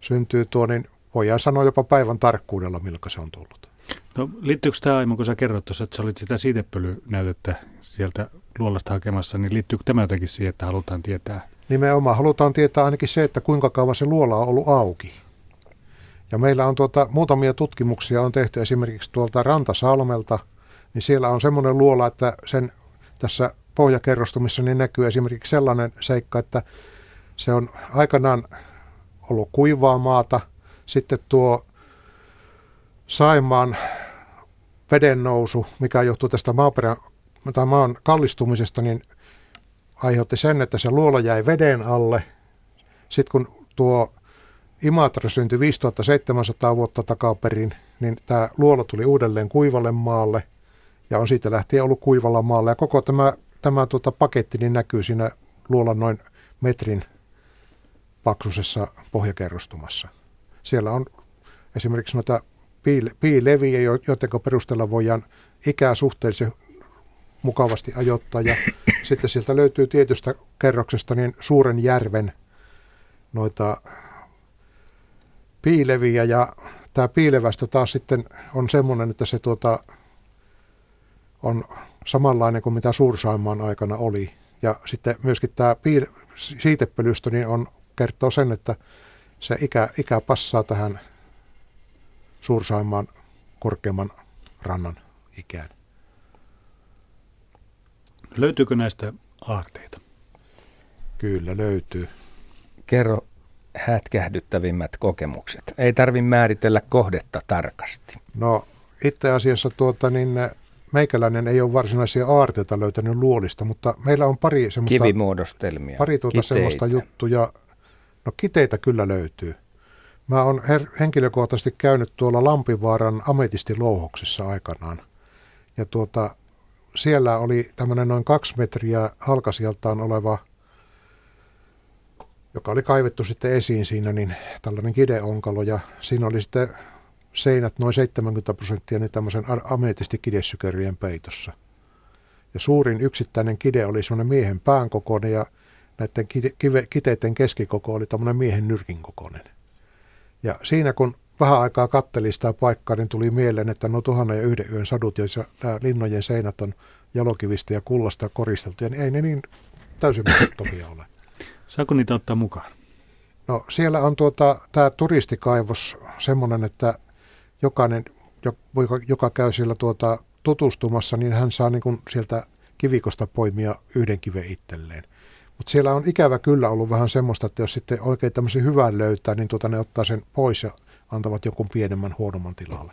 syntyy tuo, niin voidaan sanoa jopa päivän tarkkuudella, milloin se on tullut. No liittyykö tämä Aimo, kun sä kerrot tuossa, että sä olit sitä siitepölynäytettä sieltä luolasta hakemassa, niin liittyykö tämä jotenkin siihen, että halutaan tietää? Nimenomaan halutaan tietää ainakin se, että kuinka kauan se luola on ollut auki. Ja meillä on tuota, muutamia tutkimuksia on tehty esimerkiksi tuolta Rantasalmelta, niin siellä on semmoinen luola, että sen tässä pohjakerrostumissa niin näkyy esimerkiksi sellainen seikka, että se on aikanaan ollut kuivaa maata, sitten tuo Saimaan veden nousu, mikä johtuu tästä maaperän tai maan kallistumisesta, niin aiheutti sen, että se luola jäi veden alle. Sitten kun tuo Imatra syntyi 5700 vuotta takaperin, niin tämä luola tuli uudelleen kuivalle maalle ja on siitä lähtien ollut kuivalla maalla. Ja koko tämä, tämä tuota paketti niin näkyy siinä luolan noin metrin paksuisessa pohjakerrostumassa. Siellä on esimerkiksi noita piileviä, joiden perusteella voidaan ikää suhteellisen mukavasti ajoittaa. Ja sitten sieltä löytyy tietystä kerroksesta niin suuren järven noita piileviä ja tämä piilevästä taas sitten on semmoinen, että se tuota, on samanlainen kuin mitä Suursaimaan aikana oli. Ja sitten myöskin tämä piile, siitepölystö niin on, kertoo sen, että se ikä, ikä passaa tähän Suursaimaan korkeamman rannan ikään. Löytyykö näistä aarteita? Kyllä löytyy. Kerro hätkähdyttävimmät kokemukset. Ei tarvi määritellä kohdetta tarkasti. No itse asiassa tuota, niin meikäläinen ei ole varsinaisia aarteita löytänyt luolista, mutta meillä on pari semmoista... Kivimuodostelmia, Pari tuota semmoista juttuja. No kiteitä kyllä löytyy. Mä oon her- henkilökohtaisesti käynyt tuolla Lampivaaran ametistilouhoksessa aikanaan. Ja tuota, siellä oli tämmöinen noin kaksi metriä halkasijaltaan oleva, joka oli kaivettu sitten esiin siinä, niin tällainen kideonkalo. Ja siinä oli sitten seinät noin 70 prosenttia niin tämmöisen ametistikidesykerien peitossa. Ja suurin yksittäinen kide oli semmoinen miehen pään kokoinen ja näiden kide, kiteiden keskikoko oli tämmöinen miehen nyrkin kokoinen. Ja siinä kun vähän aikaa katteli sitä paikkaa, niin tuli mieleen, että no tuhannen ja yhden yön sadut, joissa nämä linnojen seinät on jalokivistä ja kullasta koristeltu, niin ei ne niin täysin mahdottomia ole. Saako niitä ottaa mukaan? No siellä on tuota, tämä turistikaivos semmoinen, että jokainen, joka käy siellä tuota, tutustumassa, niin hän saa niin kuin sieltä kivikosta poimia yhden kiven itselleen. Mutta siellä on ikävä kyllä ollut vähän semmoista, että jos sitten oikein tämmöisen hyvän löytää, niin tuota ne ottaa sen pois ja antavat jonkun pienemmän, huonomman tilalle.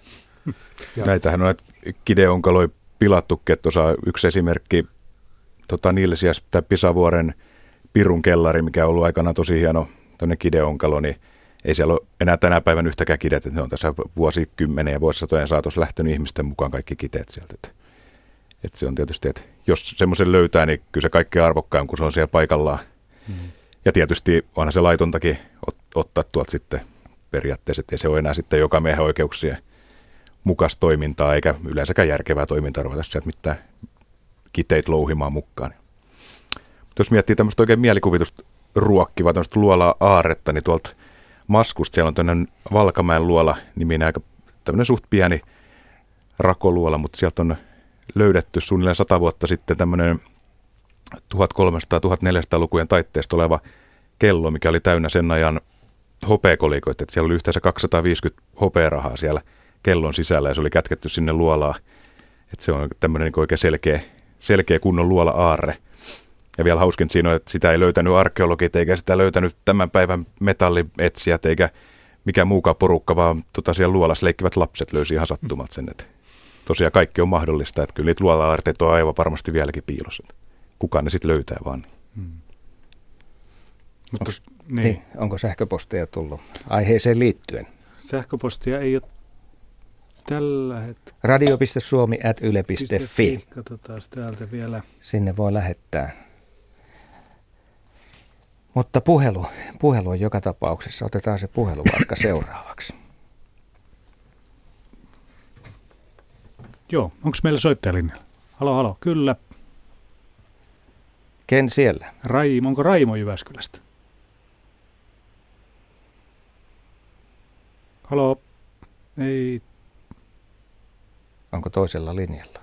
Ja. Näitähän on näitä kideonkaloja pilattukin, että tuossa yksi esimerkki tota, Nilsiäs tai Pisavuoren Pirun kellari, mikä on ollut aikana tosi hieno tuonne kideonkalo, niin ei siellä ole enää tänä päivänä yhtäkään kidet, että ne on tässä vuosikymmenen ja vuosisatojen saatossa lähtenyt ihmisten mukaan kaikki kiteet sieltä. Että, että se on tietysti, että jos semmoisen löytää, niin kyllä se kaikkein arvokkaan, kun se on siellä paikallaan. Mm. Ja tietysti onhan se laitontakin ot, ottaa tuolta sitten periaatteessa, että ei se ole enää sitten joka miehen oikeuksien mukas toimintaa, eikä yleensäkään järkevää toimintaa ruveta sieltä mitään kiteitä louhimaan mukaan. Mutta jos miettii tämmöistä oikein mielikuvitusta ruokkivaa, tämmöistä luolaa aaretta, niin tuolta Maskusta siellä on tämmöinen Valkamäen luola niminen aika tämmöinen suht pieni rakoluola, mutta sieltä on löydetty suunnilleen sata vuotta sitten tämmöinen 1300-1400-lukujen taitteesta oleva kello, mikä oli täynnä sen ajan hopeakolikoita. Että siellä oli yhteensä 250 hopearahaa siellä kellon sisällä ja se oli kätketty sinne luolaa. Että se on tämmöinen niin oikein selkeä, selkeä kunnon luola-aarre. Ja vielä hauskin siinä on, että sitä ei löytänyt arkeologit eikä sitä löytänyt tämän päivän metallietsijät eikä mikä muukaan porukka, vaan tota, siellä luolassa leikkivät lapset löysi ihan sattumat sen. Että tosiaan kaikki on mahdollista, että kyllä niitä luola on aivan varmasti vieläkin piilossa. Kukaan ne sitten löytää vaan. Hmm. Mutta, onko, niin. Niin, onko sähköposteja tullut aiheeseen liittyen? Sähköpostia ei ole tällä hetkellä. radio.suomi.yle.fi Katsotaan täältä vielä. Sinne voi lähettää. Mutta puhelu, puhelu on joka tapauksessa. Otetaan se puhelu vaikka seuraavaksi. Joo, onko meillä soittajalinjalla? Halo, halo, kyllä. Ken siellä? Raimo, onko Raimo Jyväskylästä? Halo, ei. Onko toisella linjalla?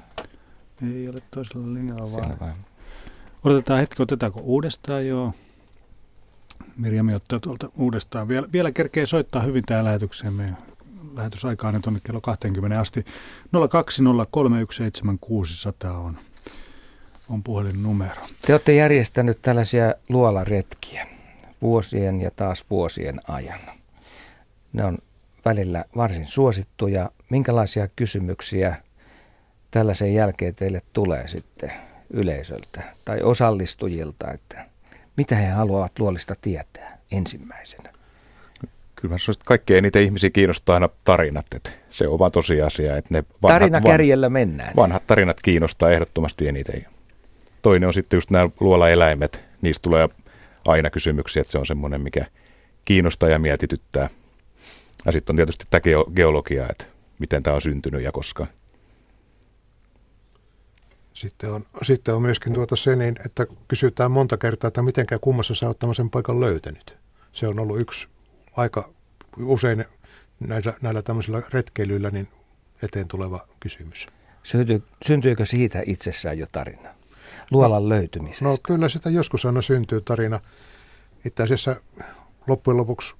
Ei ole toisella linjalla vaan. Odotetaan hetki, otetaanko uudestaan jo. Mirjami ottaa tuolta uudestaan. Vielä, vielä kerkee soittaa hyvin tämä lähetykseen. Meidän lähetysaika on tuonne kello 20 asti. 020317600 on, on puhelinnumero. Te olette järjestänyt tällaisia luolaretkiä vuosien ja taas vuosien ajan. Ne on välillä varsin suosittuja. Minkälaisia kysymyksiä tällaisen jälkeen teille tulee sitten yleisöltä tai osallistujilta, että mitä he haluavat luolista tietää ensimmäisenä? Kyllä että kaikkein eniten ihmisiä kiinnostaa aina tarinat. Että se on vaan tosiasia, että ne vanhat, Tarinakärjellä mennään. Vanhat tarinat kiinnostaa ehdottomasti eniten. Toinen on sitten just nämä luolaeläimet. Niistä tulee aina kysymyksiä, että se on semmoinen, mikä kiinnostaa ja mietityttää. Ja sitten on tietysti tämä geologia, että miten tämä on syntynyt ja koska. Sitten on, sitten on myöskin tuota se, niin, että kysytään monta kertaa, että miten kummassa sä oot tämmöisen paikan löytänyt. Se on ollut yksi aika usein näillä, näillä tämmöisillä retkeilyillä niin eteen tuleva kysymys. Synty, syntyykö siitä itsessään jo tarina? Luolan no, löytymisestä? No kyllä sitä joskus aina syntyy tarina. Itse asiassa loppujen lopuksi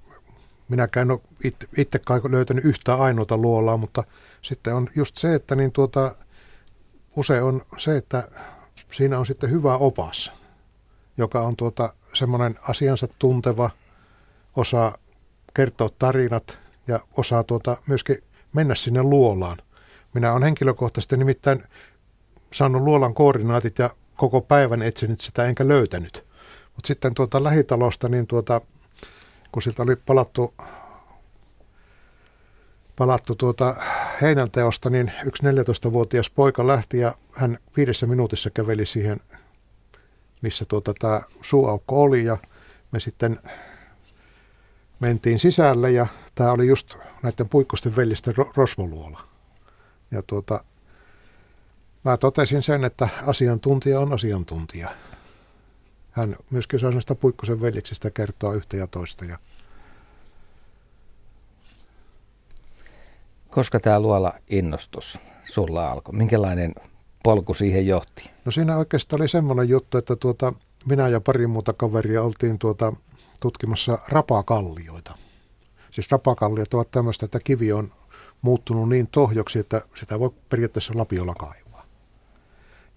minäkään ole itse, itse löytänyt yhtä ainoata luolaa, mutta sitten on just se, että niin tuota, usein on se, että siinä on sitten hyvä opas, joka on tuota, semmoinen asiansa tunteva, osaa kertoa tarinat ja osaa tuota myöskin mennä sinne luolaan. Minä olen henkilökohtaisesti nimittäin saanut luolan koordinaatit ja koko päivän etsinyt sitä enkä löytänyt. Mutta sitten tuota lähitalosta, niin tuota, kun siltä oli palattu, palattu tuota heinänteosta, niin yksi 14-vuotias poika lähti ja hän viidessä minuutissa käveli siihen, missä tuota tämä suuaukko oli ja me sitten mentiin sisälle ja tämä oli just näiden puikkosten veljisten rosvoluola. Ja tuota, mä totesin sen, että asiantuntija on asiantuntija. Hän myöskin saa näistä puikkosen veljeksistä kertoa yhtä ja toista. Ja Koska tämä luola innostus sulla alkoi? Minkälainen polku siihen johti? No siinä oikeastaan oli semmoinen juttu, että tuota, minä ja pari muuta kaveria oltiin tuota, tutkimassa rapakallioita. Siis rapakalliot ovat tämmöistä, että kivi on muuttunut niin tohjoksi, että sitä voi periaatteessa lapiolla kaivaa.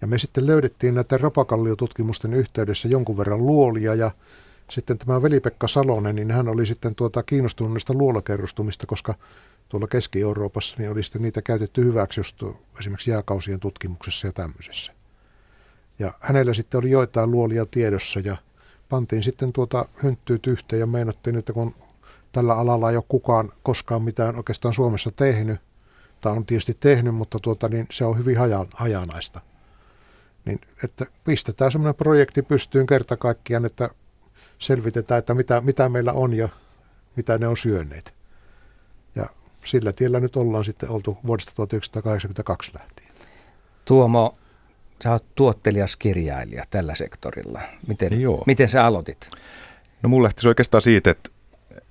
Ja me sitten löydettiin näiden rapakalliotutkimusten yhteydessä jonkun verran luolia ja sitten tämä veli-Pekka Salonen, niin hän oli sitten tuota kiinnostunut näistä luolakerrostumista, koska tuolla Keski-Euroopassa niin oli sitten niitä käytetty hyväksi just esimerkiksi jääkausien tutkimuksessa ja tämmöisessä. Ja hänellä sitten oli joitain luolia tiedossa ja pantiin sitten tuota hönttyyt yhteen ja meinattiin, että kun tällä alalla ei ole kukaan koskaan mitään oikeastaan Suomessa tehnyt, tai on tietysti tehnyt, mutta tuota, niin se on hyvin haja, hajanaista. Niin, että pistetään semmoinen projekti pystyyn kerta kaikkiaan, että selvitetään, että mitä, mitä meillä on ja mitä ne on syöneet. Sillä tiellä nyt ollaan sitten oltu vuodesta 1982 lähtien. Tuomo, sä oot tuottelias kirjailija tällä sektorilla. Miten, Joo. miten sä aloitit? No mulle lähti oikeastaan siitä, että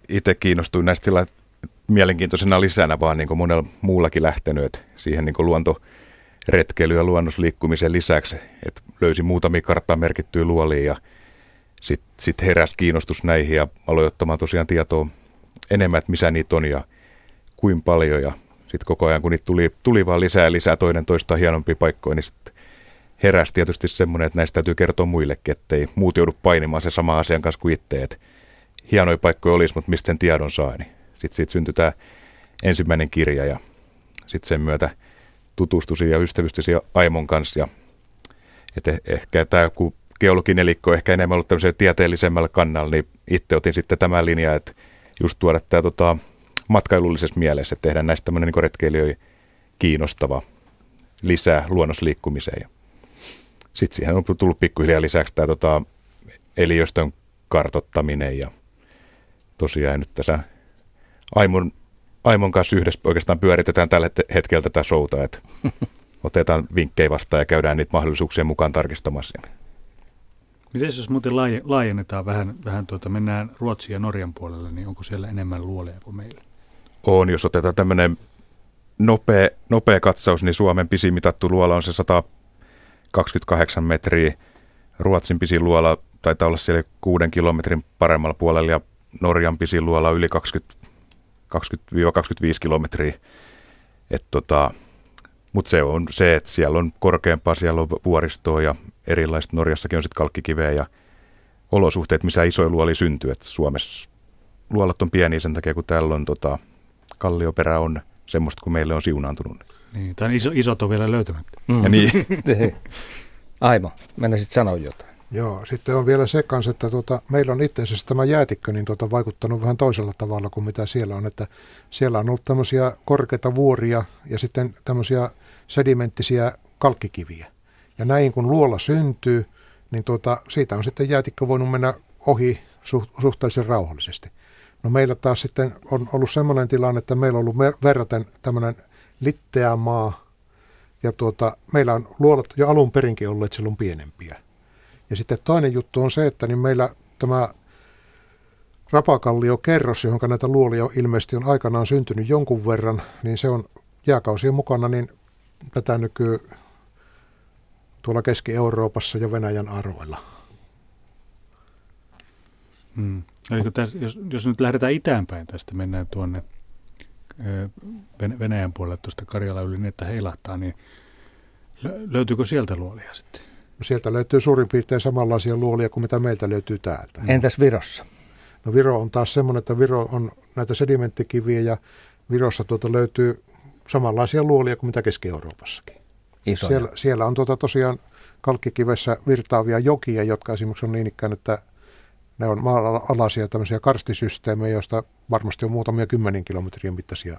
itse kiinnostuin näistä sillä mielenkiintoisena lisänä, vaan niin kuin monella muullakin lähtenyt että siihen niin luontoretkeily ja luonnosliikkumisen lisäksi, että löysin muutamia karttaan merkittyä luoliin ja sitten sit heräsi kiinnostus näihin ja aloin ottamaan tosiaan tietoa enemmän, että missä niitä on ja kuin paljon ja sitten koko ajan kun niitä tuli, tuli vaan lisää ja lisää toinen toista hienompia paikkoja, niin sitten heräsi tietysti semmoinen, että näistä täytyy kertoa muillekin, ettei muut joudu painimaan se sama asian kanssa kuin itse, että hienoja paikkoja olisi, mutta mistä sen tiedon saa. Niin sitten siitä syntyi tämä ensimmäinen kirja ja sitten sen myötä tutustuisin ja ystävystysin Aimon kanssa. Ja, että ehkä tämä, kun geologinen nelikko ehkä enemmän ollut tämmöisellä tieteellisemmällä kannalla, niin itse otin sitten tämän linjan, että just tuoda tämä tota, matkailullisessa mielessä, että tehdään näistä tämmöinen niin retkeilijöiden kiinnostava lisää luonnosliikkumiseen. Sitten siihen on tullut pikkuhiljaa lisäksi tämä tota, eliöstön kartottaminen ja tosiaan nyt tässä Aimon, Aimon kanssa yhdessä oikeastaan pyöritetään tällä hetkellä tätä showta, että otetaan vinkkejä vastaan ja käydään niitä mahdollisuuksien mukaan tarkistamassa. Miten jos muuten laajennetaan vähän, vähän tuota, mennään Ruotsin ja Norjan puolelle, niin onko siellä enemmän luoleja kuin meillä? On, jos otetaan tämmöinen nopea, nopea katsaus, niin Suomen pisin mitattu luola on se 128 metriä. Ruotsin pisin luola taitaa olla siellä kuuden kilometrin paremmalla puolella ja Norjan pisin luola yli 20, 20-25 kilometriä. tota, Mutta se on se, että siellä on korkeampaa, siellä on vuoristoa ja erilaiset. Norjassakin on sitten kalkkikiveä ja olosuhteet, missä isoja luoli syntyy. Et Suomessa luolat on pieniä sen takia, kun täällä on tota, kallioperä on semmoista, kun meille on siunaantunut. Niin, tai iso, isot on vielä löytämättä. Mm. Ja niin. Aimo, mennä sitten sanoa jotain. Joo, sitten on vielä se kanssa, että tuota, meillä on itse asiassa tämä jäätikkö niin tuota, vaikuttanut vähän toisella tavalla kuin mitä siellä on. Että siellä on ollut tämmöisiä korkeita vuoria ja sitten tämmöisiä sedimenttisiä kalkkikiviä. Ja näin kun luola syntyy, niin tuota, siitä on sitten jäätikkö voinut mennä ohi suhteellisen rauhallisesti. No meillä taas sitten on ollut sellainen tilanne, että meillä on ollut verraten tämmöinen litteä maa, ja tuota, meillä on luolat jo alun perinkin olleet silloin pienempiä. Ja sitten toinen juttu on se, että niin meillä tämä rapakallio-kerros, johon näitä luolia ilmeisesti on aikanaan syntynyt jonkun verran, niin se on jääkausien mukana, niin tätä nykyy tuolla Keski-Euroopassa ja Venäjän arvoilla. Hmm. Eli tässä, jos, jos nyt lähdetään itäänpäin tästä, mennään tuonne Venäjän puolelle tuosta Karjala yli niin, että heilahtaa, niin löytyykö sieltä luolia sitten? No sieltä löytyy suurin piirtein samanlaisia luolia kuin mitä meiltä löytyy täältä. Entäs Virossa? No Viro on taas semmoinen, että Viro on näitä sedimenttikiviä ja Virossa tuota löytyy samanlaisia luolia kuin mitä Keski-Euroopassakin. Siellä, siellä on tuota tosiaan kalkkikivessä virtaavia jokia, jotka esimerkiksi on niin ikään, että ne on maa-alaisia tämmöisiä karstisysteemejä, joista varmasti on muutamia kymmenin kilometrien mittaisia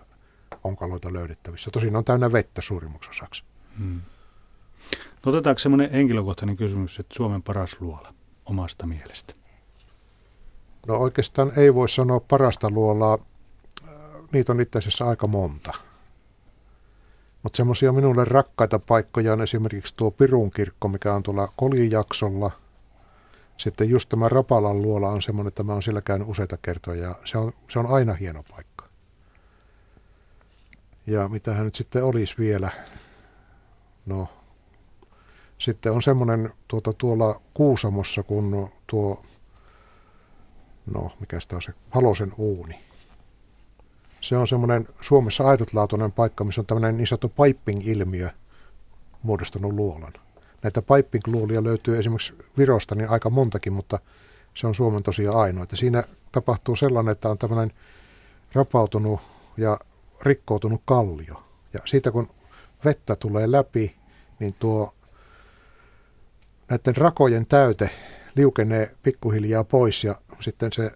onkaloita löydettävissä. Tosin on täynnä vettä suurimmaksi osaksi. Hmm. No otetaanko semmoinen henkilökohtainen kysymys, että Suomen paras luola omasta mielestä? No oikeastaan ei voi sanoa parasta luolaa. Niitä on itse asiassa aika monta. Mutta semmoisia minulle rakkaita paikkoja on esimerkiksi tuo Pirun kirkko, mikä on tuolla Koljijaksolla. Sitten just tämä Rapalan luola on semmoinen, että mä oon siellä käynyt useita kertoja ja se on, se on aina hieno paikka. Ja mitä hän nyt sitten olisi vielä? No, sitten on semmoinen tuota, tuolla Kuusamossa, kun tuo, no mikä sitä on se, Halosen uuni. Se on semmoinen Suomessa ainutlaatuinen paikka, missä on tämmöinen niin sanottu piping-ilmiö muodostanut luolan. Näitä piping-luolia löytyy esimerkiksi Virosta niin aika montakin, mutta se on Suomen tosiaan ainoa. Että siinä tapahtuu sellainen, että on tämmöinen rapautunut ja rikkoutunut kallio. Ja siitä kun vettä tulee läpi, niin tuo näiden rakojen täyte liukenee pikkuhiljaa pois ja sitten se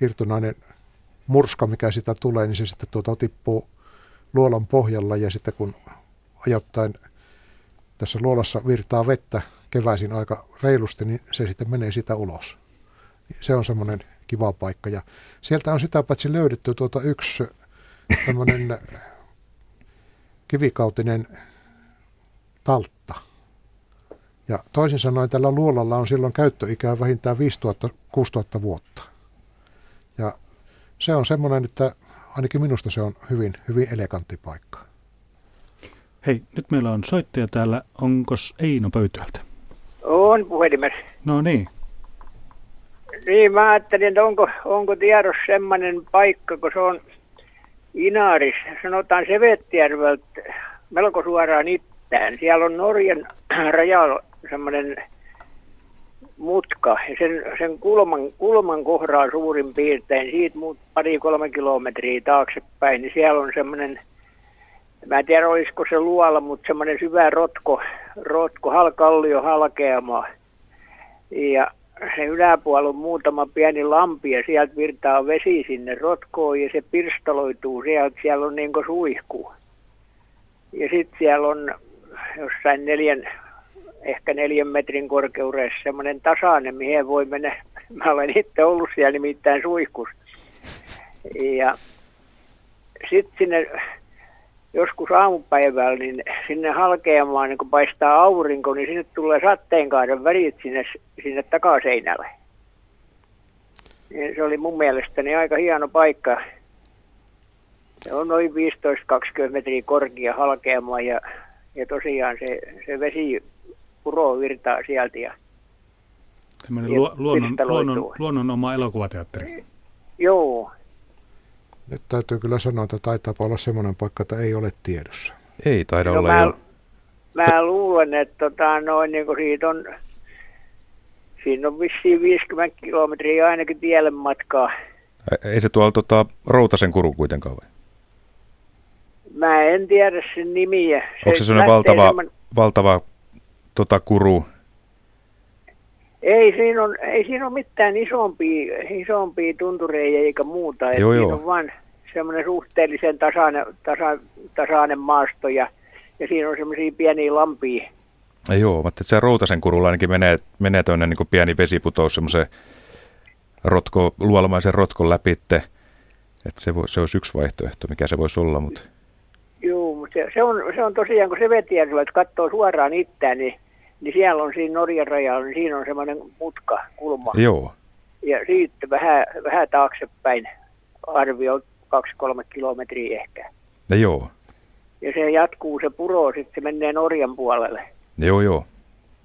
irtonainen murska, mikä sitä tulee, niin se sitten tuota tippuu luolan pohjalla ja sitten kun ajoittain tässä luolassa virtaa vettä keväisin aika reilusti, niin se sitten menee sitä ulos. Se on semmoinen kiva paikka ja sieltä on sitä paitsi löydetty tuota yksi tämmöinen kivikautinen taltta. Ja toisin sanoen tällä luolalla on silloin käyttöikää vähintään 5000-6000 vuotta. Ja se on semmoinen, että ainakin minusta se on hyvin, hyvin elegantti paikka. Hei, nyt meillä on soittaja täällä. Onko Eino Pöytyältä? On puhelimessa. No niin. Niin, mä ajattelin, että onko, onko tiedossa semmoinen paikka, kun se on Inaaris, sanotaan Sevettijärveltä melko suoraan piirtäen. Siellä on Norjan rajalla semmoinen mutka, ja sen, sen kulman, kulman kohdaa suurin piirtein, siitä muut pari-kolme kilometriä taaksepäin, niin siellä on semmoinen, mä en tiedä olisiko se luola, mutta semmoinen syvä rotko, rotko halkallio halkeama. Ja se yläpuolella on muutama pieni lampi ja sieltä virtaa vesi sinne rotkoon ja se pirstaloituu sieltä, siellä on niin kuin suihku. Ja sitten siellä on jossain neljän, ehkä neljän metrin korkeudessa semmoinen tasainen, mihin voi mennä. Mä olen itse ollut siellä nimittäin suihkus. Ja sitten sinne joskus aamupäivällä, niin sinne halkeamaan, niin kun paistaa aurinko, niin sinne tulee sateenkaaren värit sinne, sinne takaseinälle. Ja se oli mun mielestäni aika hieno paikka. Se on noin 15-20 metriä korkea halkeama ja, ja tosiaan se, se vesi puro virtaa sieltä. Ja, Tämmöinen luonnon, luonnon, luonnon oma elokuvateatteri. Joo, nyt täytyy kyllä sanoa, että taitaa olla semmoinen paikka, että ei ole tiedossa. Ei taida no olla. Mä, jo. mä luulen, että tota, noin, niin kuin siitä on, siinä on vissiin 50 kilometriä ainakin tielle matkaa. Ei se tuolla tota, Routasen kuru kuitenkaan vai? Mä en tiedä sen nimiä. Se Onko se sellainen valtava, semmoinen... valtava tota, kuru? Ei siinä, on, ei siinä ole mitään isompia, isompia tuntureja eikä muuta. Joo, joo. Siinä on vain semmoinen suhteellisen tasainen, tasa, tasainen maasto ja, ja siinä on semmoisia pieniä lampia. Ei joo, mutta se Routasen kurulla ainakin menee, menee tuonne niin pieni vesiputous semmoisen rotko, luolamaisen rotkon läpi, että se, voi, se olisi yksi vaihtoehto, mikä se voisi olla. Mutta... Joo, mutta se, se, on, se on tosiaan, kun se vetijärjellä, että katsoo suoraan itseään, niin niin siellä on siinä Norjan rajalla, niin siinä on semmoinen mutka, kulma. Joo. Ja siitä vähän, vähän taaksepäin arvio 2-3 kilometriä ehkä. Ja joo. Ja se jatkuu se puro, sitten se menee Norjan puolelle. Joo, joo.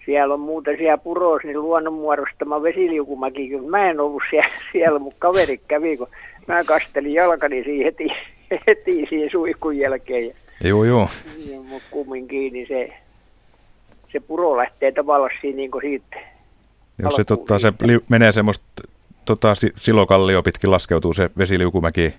Siellä on muuten siellä purossa niin luonnonmuodostama vesiliukumäki. Mä en ollut siellä, siellä mutta kaveri kävi, kun mä kastelin jalkani siihen heti, heti siihen suihkun jälkeen. Ja, joo, joo. Ja mun kummin kiinni se, se puro lähtee tavallaan siinä niin kuin siitä. Jos se, totta, se li, menee semmoista tota, silokallio pitkin laskeutuu se vesiliukumäki.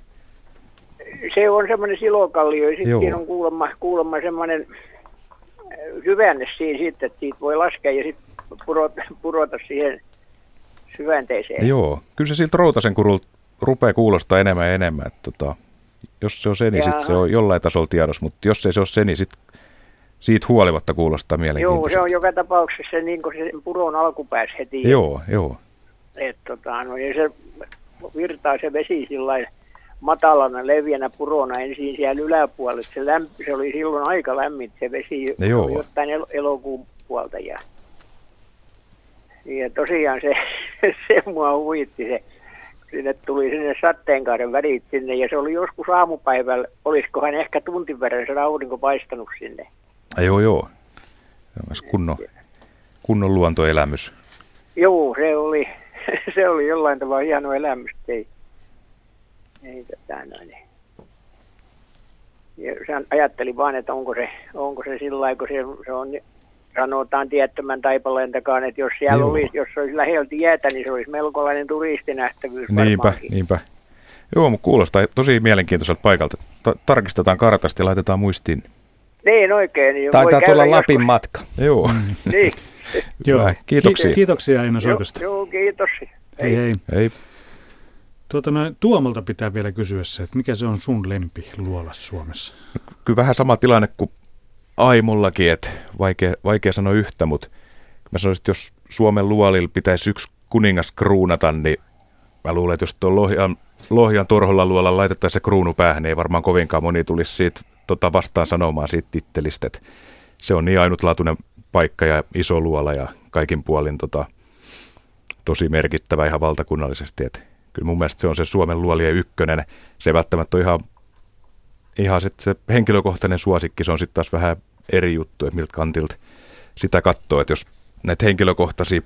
Se on semmoinen silokallio ja sitten siinä on kuulemma, kuulemma semmoinen äh, syvänne siinä sitten, että siitä voi laskea ja sitten purota, purota siihen syvänteeseen. Joo, kyllä se siltä Routasen kurulta rupeaa kuulostaa enemmän ja enemmän. Että tota, jos se on se, niin sitten se on jollain tasolla tiedossa, mutta jos ei se ole se, niin sitten siitä huolimatta kuulostaa mielenkiintoista. Joo, se on joka tapauksessa niin kuin se puron alkupäässä heti. Joo, joo. Et, tota, no, ja se virtaa se vesi sillä matalana leviänä purona ensin siellä yläpuolella. Se, lämp- se oli silloin aika lämmin se vesi, no, joo. jotain el- elokuun puolta. Ja, ja tosiaan se, se mua huitti se sinne tuli sinne sateenkaaren värit sinne ja se oli joskus aamupäivällä, olisikohan ehkä tuntin verran se aurinko paistanut sinne. Joo, joo. Se kunnon, kunnon luontoelämys. Joo, se oli, se oli jollain tavalla hieno elämys. Ei, ei tätä noin. Ja ajattelin vaan, että onko se, onko se sillä lailla, kun se, se on sanotaan tiettömän taipaleen takaan, että jos siellä Joo. olisi, jos olisi läheltä jäätä, niin se olisi melkoinen turistinähtävyys Niinpä, varmaankin. niinpä. Joo, mutta kuulostaa tosi mielenkiintoiselta paikalta. Ta- tarkistetaan kartasta ja laitetaan muistiin niin oikein. Niin Taitaa tulla Lapin joskus. matka. Joo. niin. Joo. Kiitoksia. Ki- kiitoksia Aino soitosta. Joo, joo, kiitos. Hei hei. hei. Tuota, no, Tuomolta pitää vielä kysyä se, että mikä se on sun lempi luolas Suomessa? Kyllä vähän sama tilanne kuin Aimollakin, että vaikea, vaikea sanoa yhtä, mutta mä sanoisin, että jos Suomen luolilla pitäisi yksi kuningas kruunata, niin mä luulen, että jos tuon Lohjan, Lohjan Torholla luolla laitettaisiin se kruunu päähän, niin ei varmaan kovinkaan moni tulisi siitä tota vastaan sanomaan siitä tittelistä, että se on niin ainutlaatuinen paikka ja iso luola ja kaikin puolin tota, tosi merkittävä ihan valtakunnallisesti. Että kyllä mun mielestä se on se Suomen luolien ykkönen. Se välttämättä on ihan, ihan sit se henkilökohtainen suosikki, se on sitten taas vähän eri juttu, että miltä kantilta sitä katsoo, että jos näitä henkilökohtaisia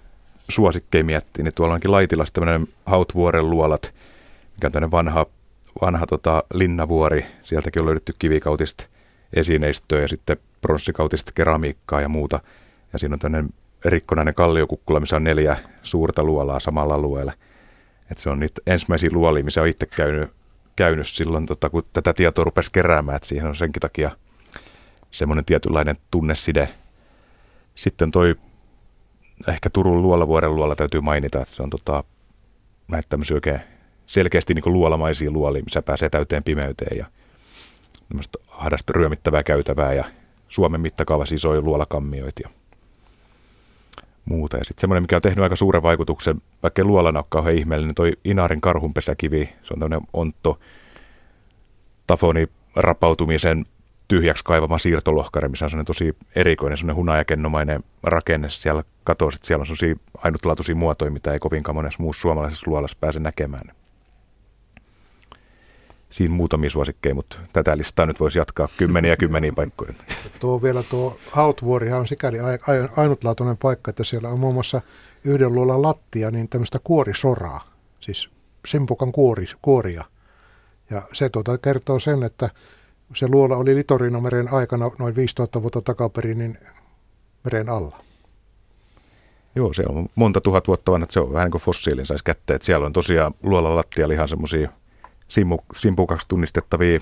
suosikkeja miettii, niin tuolla onkin Laitilassa tämmöinen Hautvuoren luolat, mikä on tämmöinen vanha vanha tota, linnavuori, sieltäkin on löydetty kivikautista esineistöä ja sitten pronssikautista keramiikkaa ja muuta. Ja siinä on tämmöinen rikkonainen kalliokukkula, missä on neljä suurta luolaa samalla alueella. Et se on niitä ensimmäisiä luolia, missä on itse käynyt, käynyt silloin, tota, kun tätä tietoa rupesi keräämään, että siihen on senkin takia semmoinen tietynlainen tunneside. Sitten toi ehkä Turun luolavuoren luola täytyy mainita, että se on tota, näitä tämmöisiä oikein selkeästi niin luolamaisia luolia, missä pääsee täyteen pimeyteen ja ahdasta ryömittävää käytävää ja Suomen mittakaavassa isoja luolakammioita ja muuta. Ja sitten semmoinen, mikä on tehnyt aika suuren vaikutuksen, vaikka luolana ole kauhean ihmeellinen, niin toi Inarin karhunpesäkivi, se on tämmöinen ontto tafoni rapautumisen tyhjäksi kaivama siirtolohkare, missä on sellainen tosi erikoinen, sellainen hunajakennomainen rakenne. Siellä että siellä on sellaisia ainutlaatuisia muotoja, mitä ei kovinkaan monessa muussa suomalaisessa luolassa pääse näkemään. Siinä muutamia suosikkeja, mutta tätä listaa nyt voisi jatkaa kymmeniä ja kymmeniä paikkoja. Tuo vielä tuo Hautvuorihan on sikäli ainutlaatuinen paikka, että siellä on muun muassa yhden luolan lattia, niin tämmöistä kuorisoraa, siis simpukan kuori, kuoria. Ja se tuota kertoo sen, että se luola oli Litorinomeren aikana noin 5000 vuotta takaperin niin meren alla. Joo, se on monta tuhat vuotta vanha, että se on vähän niin kuin fossiilin saisi kätteen. Siellä on tosiaan luolan lattialla ihan semmoisia simpukaksi tunnistettavia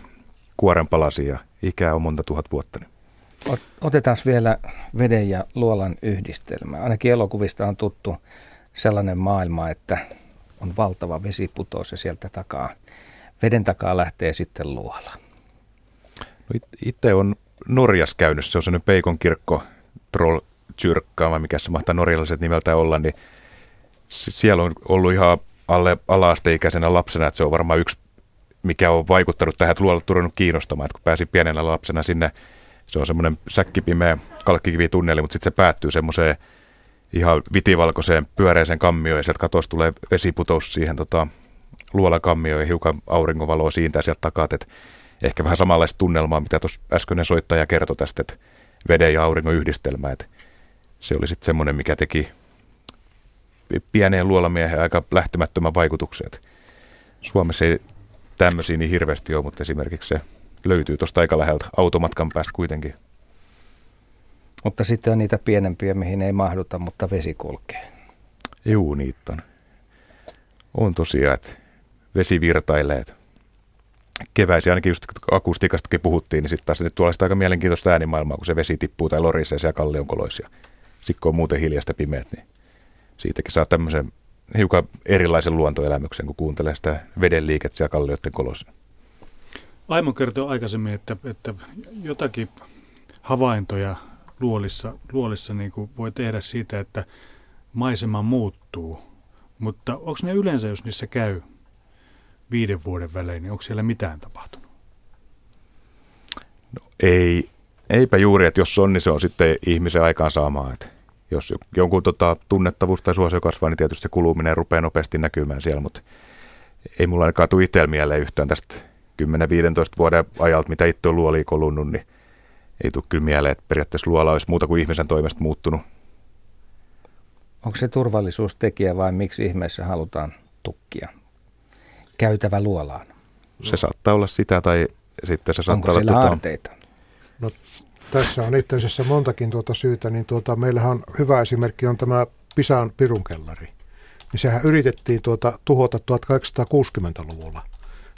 kuorenpalasia. Ikää on monta tuhat vuotta. Otetaan vielä veden ja luolan yhdistelmä. Ainakin elokuvista on tuttu sellainen maailma, että on valtava vesiputous ja sieltä takaa, veden takaa lähtee sitten luola. No itse on Norjas käynyt, se on sellainen Peikon kirkko, Troll vai mikä se mahtaa norjalaiset nimeltä olla, niin siellä on ollut ihan alle ala-asteikäisenä lapsena, että se on varmaan yksi, mikä on vaikuttanut tähän, että luolat turunut kiinnostamaan, että kun pääsi pienenä lapsena sinne, se on semmoinen säkkipimeä kalkkikivitunneli, mutta sitten se päättyy semmoiseen ihan vitivalkoiseen pyöreiseen kammioon ja sieltä katosta tulee vesiputous siihen tota, luolakammioon ja hiukan auringonvaloa siitä ja sieltä takaa, että ehkä vähän samanlaista tunnelmaa, mitä tuossa äskeinen soittaja kertoi tästä, että veden ja auringon yhdistelmä. Että se oli sitten semmoinen, mikä teki pieneen luolamiehen aika lähtemättömän vaikutuksen. Suomessa ei tämmöisiä niin hirveästi ole, mutta esimerkiksi se löytyy tuosta aika läheltä automatkan päästä kuitenkin. Mutta sitten on niitä pienempiä, mihin ei mahduta, mutta vesi kulkee. Juu, niitä on. On tosiaan, että vesi virtailee. Että keväisin, ainakin just akustiikastakin puhuttiin, niin sitten taas että tuolla aika mielenkiintoista äänimaailmaa, kun se vesi tippuu tai lorisee siellä kallionkoloissa. Sitten kun on muuten hiljasta pimeät, niin siitäkin saa tämmöisen hiukan erilaisen luontoelämyksen, kun kuuntelee sitä veden liikettä siellä kallioiden kolossa. Aimo kertoi aikaisemmin, että, että jotakin havaintoja luolissa, luolissa niin kuin voi tehdä siitä, että maisema muuttuu. Mutta onko ne yleensä, jos niissä käy viiden vuoden välein, niin onko siellä mitään tapahtunut? No ei, eipä juuri, että jos on, niin se on sitten ihmisen aikaansaamaa. Että jos jonkun tota, tunnettavuus tai suosio kasvaa, niin tietysti se kuluminen rupeaa nopeasti näkymään siellä, mutta ei mulla ainakaan tule itsellä mieleen yhtään tästä 10-15 vuoden ajalta, mitä itse on luoliin kolunnut, niin ei tule kyllä mieleen, että periaatteessa luola olisi muuta kuin ihmisen toimesta muuttunut. Onko se turvallisuustekijä vai miksi ihmeessä halutaan tukkia käytävä luolaan? Se saattaa olla sitä tai sitten se saattaa Onko olla... siellä tuota, aarteita? No, tässä on itse asiassa montakin tuota syytä, niin tuota, meillähän on hyvä esimerkki on tämä Pisan pirunkellari. Niin sehän yritettiin tuota, tuhota 1860-luvulla.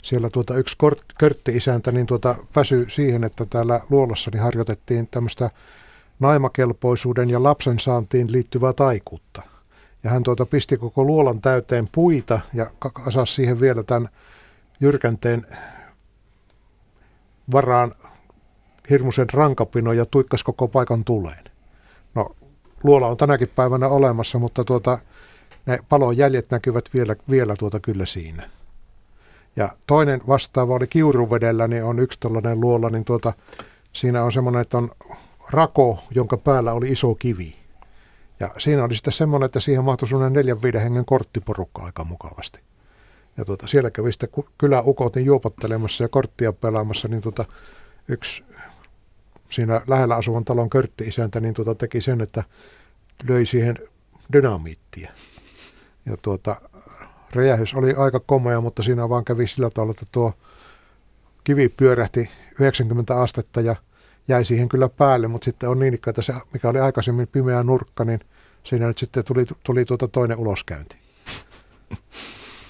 Siellä tuota, yksi körtti-isäntä niin tuota, väsy siihen, että täällä luolassa niin harjoitettiin tämmöistä naimakelpoisuuden ja lapsen saantiin liittyvää taikuutta. Ja hän tuota pisti koko luolan täyteen puita ja asasi siihen vielä tämän jyrkänteen varaan hirmuisen rankapino ja tuikkas koko paikan tuleen. No, luola on tänäkin päivänä olemassa, mutta tuota, ne palon jäljet näkyvät vielä, vielä tuota kyllä siinä. Ja toinen vastaava oli Kiuruvedellä, niin on yksi tällainen luola, niin tuota, siinä on semmoinen, että on rako, jonka päällä oli iso kivi. Ja siinä oli sitten semmoinen, että siihen mahtui semmoinen neljän viiden hengen korttiporukka aika mukavasti. Ja tuota, siellä kävi sitten kyläukot niin juopottelemassa ja korttia pelaamassa, niin tuota, yksi siinä lähellä asuvan talon körtti-isäntä niin tuota, teki sen, että löi siihen dynamiittia. Ja tuota, räjähys oli aika komea, mutta siinä vaan kävi sillä tavalla, että tuo kivi pyörähti 90 astetta ja jäi siihen kyllä päälle, mutta sitten on niin, että se, mikä oli aikaisemmin pimeä nurkka, niin siinä nyt sitten tuli, tuli tuota toinen uloskäynti.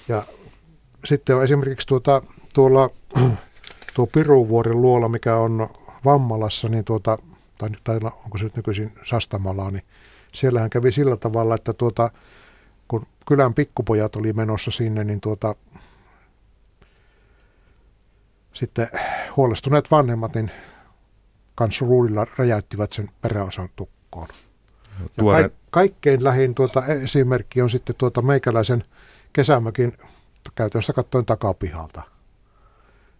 Ja sitten on esimerkiksi tuota, tuolla tuo Piruvuoren luola, mikä on Vammalassa, niin tuota, tai, tai onko se nyt nykyisin Sastamala, niin siellähän kävi sillä tavalla, että tuota, kun kylän pikkupojat oli menossa sinne, niin tuota, sitten huolestuneet vanhemmat niin kanssa ruudilla räjäyttivät sen peräosan tukkoon. Ja ka- kaikkein lähin tuota esimerkki on sitten tuota meikäläisen kesämökin käytännössä katsoen takapihalta.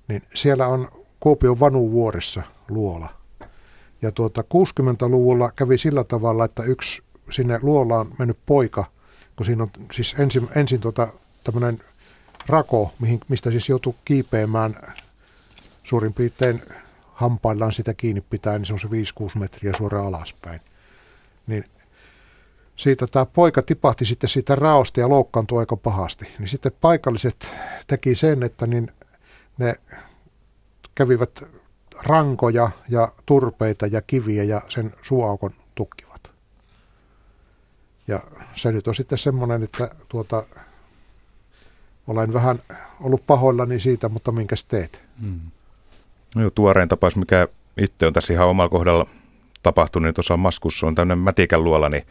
Niin siellä on Kuopion Vanuvuoressa luola. Ja tuota 60-luvulla kävi sillä tavalla, että yksi sinne luolaan mennyt poika, kun siinä on siis ensin, ensin tuota, tämmöinen rako, mihin, mistä siis joutuu kiipeämään suurin piirtein hampaillaan sitä kiinni pitää, niin se on se 5-6 metriä suoraan alaspäin. Niin siitä tämä poika tipahti sitten siitä raosta ja loukkaantui aika pahasti. Niin sitten paikalliset teki sen, että niin ne kävivät rankoja ja turpeita ja kiviä ja sen suuaukon tukkivat. Ja se nyt on sitten semmoinen, että tuota, olen vähän ollut pahoillani siitä, mutta minkäs teet? Hmm. No joo, tuorein tapaus, mikä itse on tässä ihan omalla kohdalla tapahtunut, niin tuossa Maskussa on tämmöinen mätikän luola, niin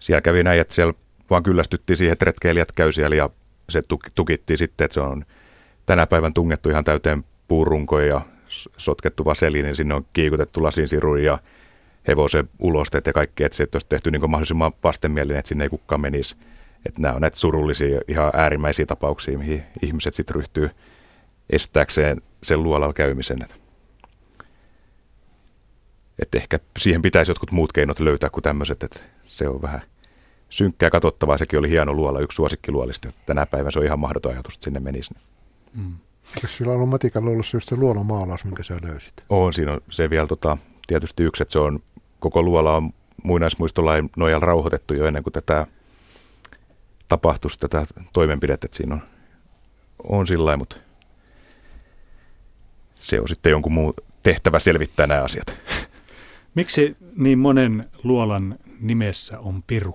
siellä kävi näin, että siellä vaan kyllästyttiin siihen, että retkeilijät käy siellä ja se tukittiin sitten, että se on tänä päivän tungettu ihan täyteen puurunkoja ja sotkettu vaseli, niin sinne on kiikutettu lasinsirun ja hevosen ulosteet ja kaikki, että se olisi tehty niin mahdollisimman vastenmielinen, että sinne ei kukaan menisi. Että nämä on näitä surullisia, ihan äärimmäisiä tapauksia, mihin ihmiset sitten ryhtyy estääkseen sen luolalla käymisen. Että ehkä siihen pitäisi jotkut muut keinot löytää kuin tämmöiset, että se on vähän synkkää katsottavaa. Sekin oli hieno luola, yksi suosikkiluolista. Tänä päivänä se on ihan mahdoton ajatus, että sinne menisi. Mm. Jos sillä on matikan luolossa just se luolamaalaus, minkä sä löysit? On, siinä on se vielä tota, tietysti yksi, että se on, koko luola on muinaismuistolain nojalla rauhoitettu jo ennen kuin tätä tapahtuisi, tätä toimenpidettä, että siinä on, on sillä mutta se on sitten jonkun muu tehtävä selvittää nämä asiat. Miksi niin monen luolan nimessä on Piru?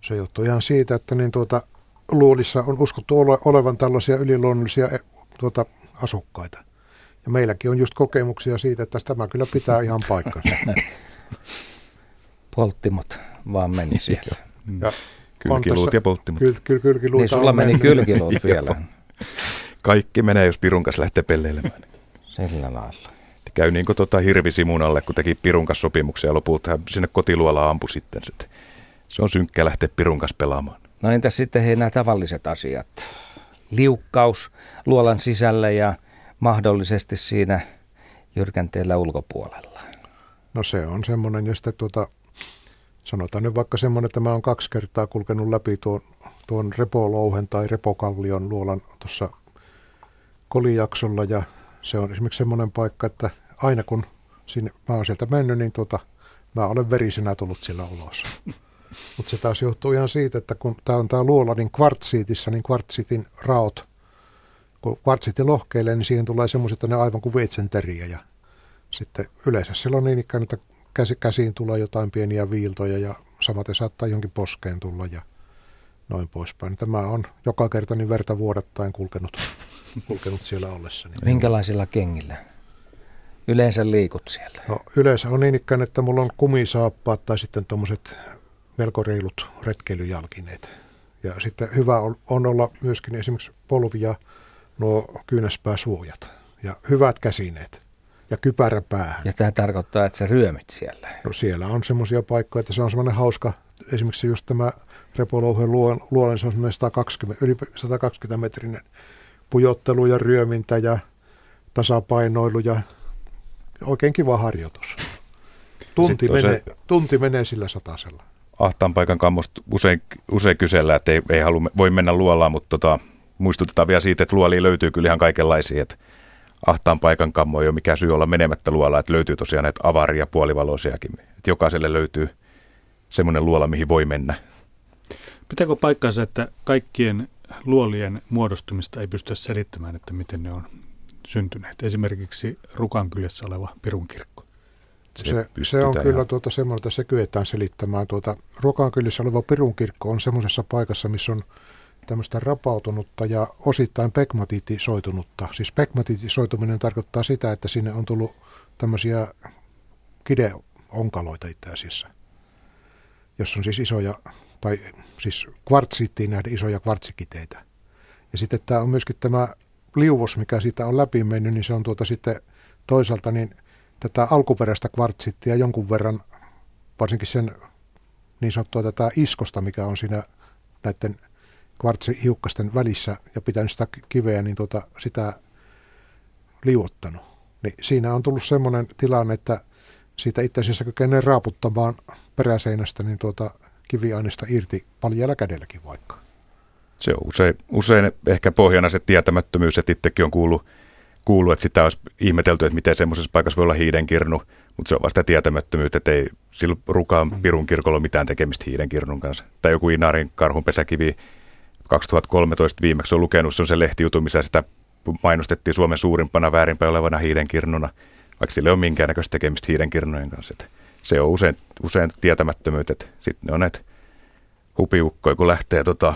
Se johtuu ihan siitä, että niin tuota, luolissa on uskottu ole, olevan tällaisia yliluonnollisia e, tuota, asukkaita. Ja meilläkin on just kokemuksia siitä, että tämä kyllä pitää ihan paikkansa. Polttimot vaan meni siellä. ja kylkiluut ja polttimot. Kyl, kyl, kylkiluut niin sulla meni kylkiluut vielä. Kaikki menee, jos Pirun kanssa lähtee pelleilemään. Sillä lailla käy niin kuin tota hirvisimunalle, kun teki Pirun kanssa sopimuksia ja lopulta sinne kotiluola ampui sitten. sitten. Se on synkkä lähteä Pirun kanssa pelaamaan. No entäs sitten hei nämä tavalliset asiat? Liukkaus luolan sisällä ja mahdollisesti siinä jyrkänteellä ulkopuolella. No se on semmoinen, josta tuota, sanotaan nyt vaikka semmoinen, että mä oon kaksi kertaa kulkenut läpi tuon, tuon repolouhen tai repokallion luolan tuossa kolijaksolla ja se on esimerkiksi semmoinen paikka, että aina kun sinne, mä oon sieltä mennyt, niin tuota, mä olen verisenä tullut sillä ulos. Mutta se taas johtuu ihan siitä, että kun tämä on tämä luola, niin kvartsiitissa, niin kvartsiitin raot, kun kvartsiitti lohkeilee, niin siihen tulee semmoiset, että ne aivan kuin veitsenteriä. Ja sitten yleensä silloin niin ikään, että käsi, käsiin tulee jotain pieniä viiltoja ja samaten saattaa jonkin poskeen tulla ja noin poispäin. Tämä on joka kerta niin verta vuodattain kulkenut kulkenut siellä ollessani. Minkälaisilla kengillä? Yleensä liikut siellä? No, yleensä on niin ikään, että mulla on kumisaappaat tai sitten tuommoiset melko reilut retkeilyjalkineet. Ja sitten hyvä on, on olla myöskin esimerkiksi polvia nuo kyynäspääsuojat ja hyvät käsineet ja kypärä päähän. Ja tämä tarkoittaa, että sä ryömit siellä? No siellä on semmoisia paikkoja, että se on semmoinen hauska, esimerkiksi just tämä repolouhen luolen, se on semmoinen 120, yli 120 metrinen pujottelu ja ryömintä ja tasapainoilu ja oikein kiva harjoitus. Tunti, menee, se, tunti menee sillä satasella. Ahtaan paikan kammosta usein, usein kysellään, että ei, ei halua, voi mennä luolaan, mutta tota, muistutetaan vielä siitä, että luoliin löytyy kyllä ihan kaikenlaisia. Että ahtaan paikan kammo ei ole mikään syy olla menemättä luolaa, että löytyy tosiaan näitä avaria puolivaloisiakin. Että jokaiselle löytyy semmoinen luola, mihin voi mennä. Pitääkö paikkansa, että kaikkien luolien muodostumista ei pystytä selittämään, että miten ne on syntyneet. Esimerkiksi Rukankylässä oleva Pirunkirkko. Se, se, se on kyllä tuota semmoinen, että se kyetään selittämään. Tuota, Rukankylässä oleva Pirunkirkko on semmoisessa paikassa, missä on tämmöistä rapautunutta ja osittain pekmatitisoitunutta. Siis pekmatitisoituminen tarkoittaa sitä, että sinne on tullut tämmöisiä kideonkaloita itse asiassa, jos on siis isoja, tai siis kvartsittiin nähdä isoja kvartsikiteitä. Ja sitten tämä on myöskin tämä liuvos, mikä siitä on läpi mennyt, niin se on tuota sitten toisaalta niin tätä alkuperäistä kvartsittia jonkun verran, varsinkin sen niin sanottua tätä iskosta, mikä on siinä näiden kvartsihiukkasten välissä ja pitänyt sitä kiveä, niin tuota, sitä liuottanut. Niin siinä on tullut semmoinen tilanne, että siitä itse asiassa kykenee raaputtamaan peräseinästä niin tuota kiviaineista irti paljalla kädelläkin vaikka. Se on usein, usein ehkä pohjana se tietämättömyys, että itsekin on kuullut, kuullut, että sitä olisi ihmetelty, että miten semmoisessa paikassa voi olla hiidenkirnu, mutta se on vasta tietämättömyyttä, että ei sillä Rukaan mm. Pirun kirkolla ole mitään tekemistä hiidenkirnun kanssa. Tai joku Inaarin karhunpesäkivi 2013 viimeksi on lukenut, se on se lehtijutu, missä sitä mainostettiin Suomen suurimpana väärinpäin olevana hiidenkirnuna, vaikka sillä ei ole minkäännäköistä tekemistä hiidenkirnojen kanssa. Että se on usein, usein tietämättömyyttä, että sitten ne on näitä hupiukkoja, kun lähtee tota,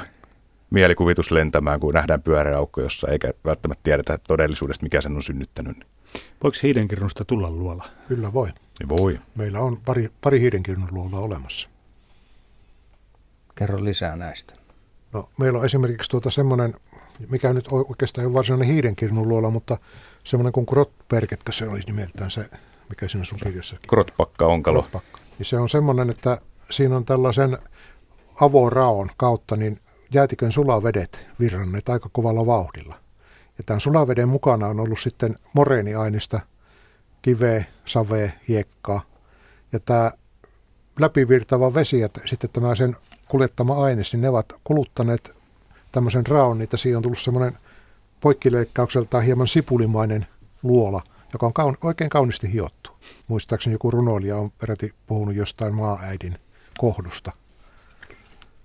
mielikuvitus lentämään, kun nähdään pyöreä aukko, jossa eikä välttämättä tiedetä todellisuudesta, mikä sen on synnyttänyt. Voiko hiidenkirnusta tulla luola? Kyllä voi. Niin voi. Meillä on pari, pari hiidenkirnun luolaa olemassa. Kerro lisää näistä. No, meillä on esimerkiksi tuota semmoinen, mikä nyt oikeastaan ei ole varsinainen hiidenkirnun luola, mutta semmoinen kuin Grotbergetkö se olisi nimeltään se, mikä siinä sun kirjassakin. Grotpakka onkalo. Grotpakka. Niin se on semmoinen, että siinä on tällaisen avoraon kautta niin jäätikön sulavedet virranneet aika kovalla vauhdilla. Ja tämän sulaveden mukana on ollut sitten moreeniainista, kiveä, savea, hiekkaa. Ja tämä läpivirtava vesi ja sitten tämä sen kuljettama aine, niin ne ovat kuluttaneet tämmöisen raon, niin siinä on tullut semmoinen poikkileikkaukseltaan hieman sipulimainen luola, joka on kaun, oikein kauniisti hiottu. Muistaakseni joku runoilija on peräti puhunut jostain maaäidin kohdusta.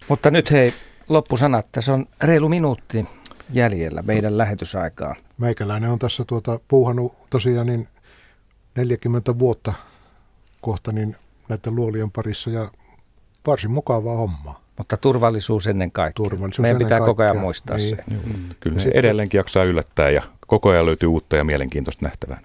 Mutta nyt hei, loppusanat. Tässä on reilu minuutti jäljellä meidän lähetysaikaa. Meikäläinen on tässä tuota, puuhannut tosiaan niin 40 vuotta kohta niin näiden luolien parissa ja varsin mukavaa hommaa. Mutta turvallisuus ennen kaikkea. Turvallisuus Meidän pitää kaikkea. koko ajan muistaa niin. se. Mm. Kyllä se edelleenkin jaksaa yllättää ja koko ajan löytyy uutta ja mielenkiintoista nähtävää.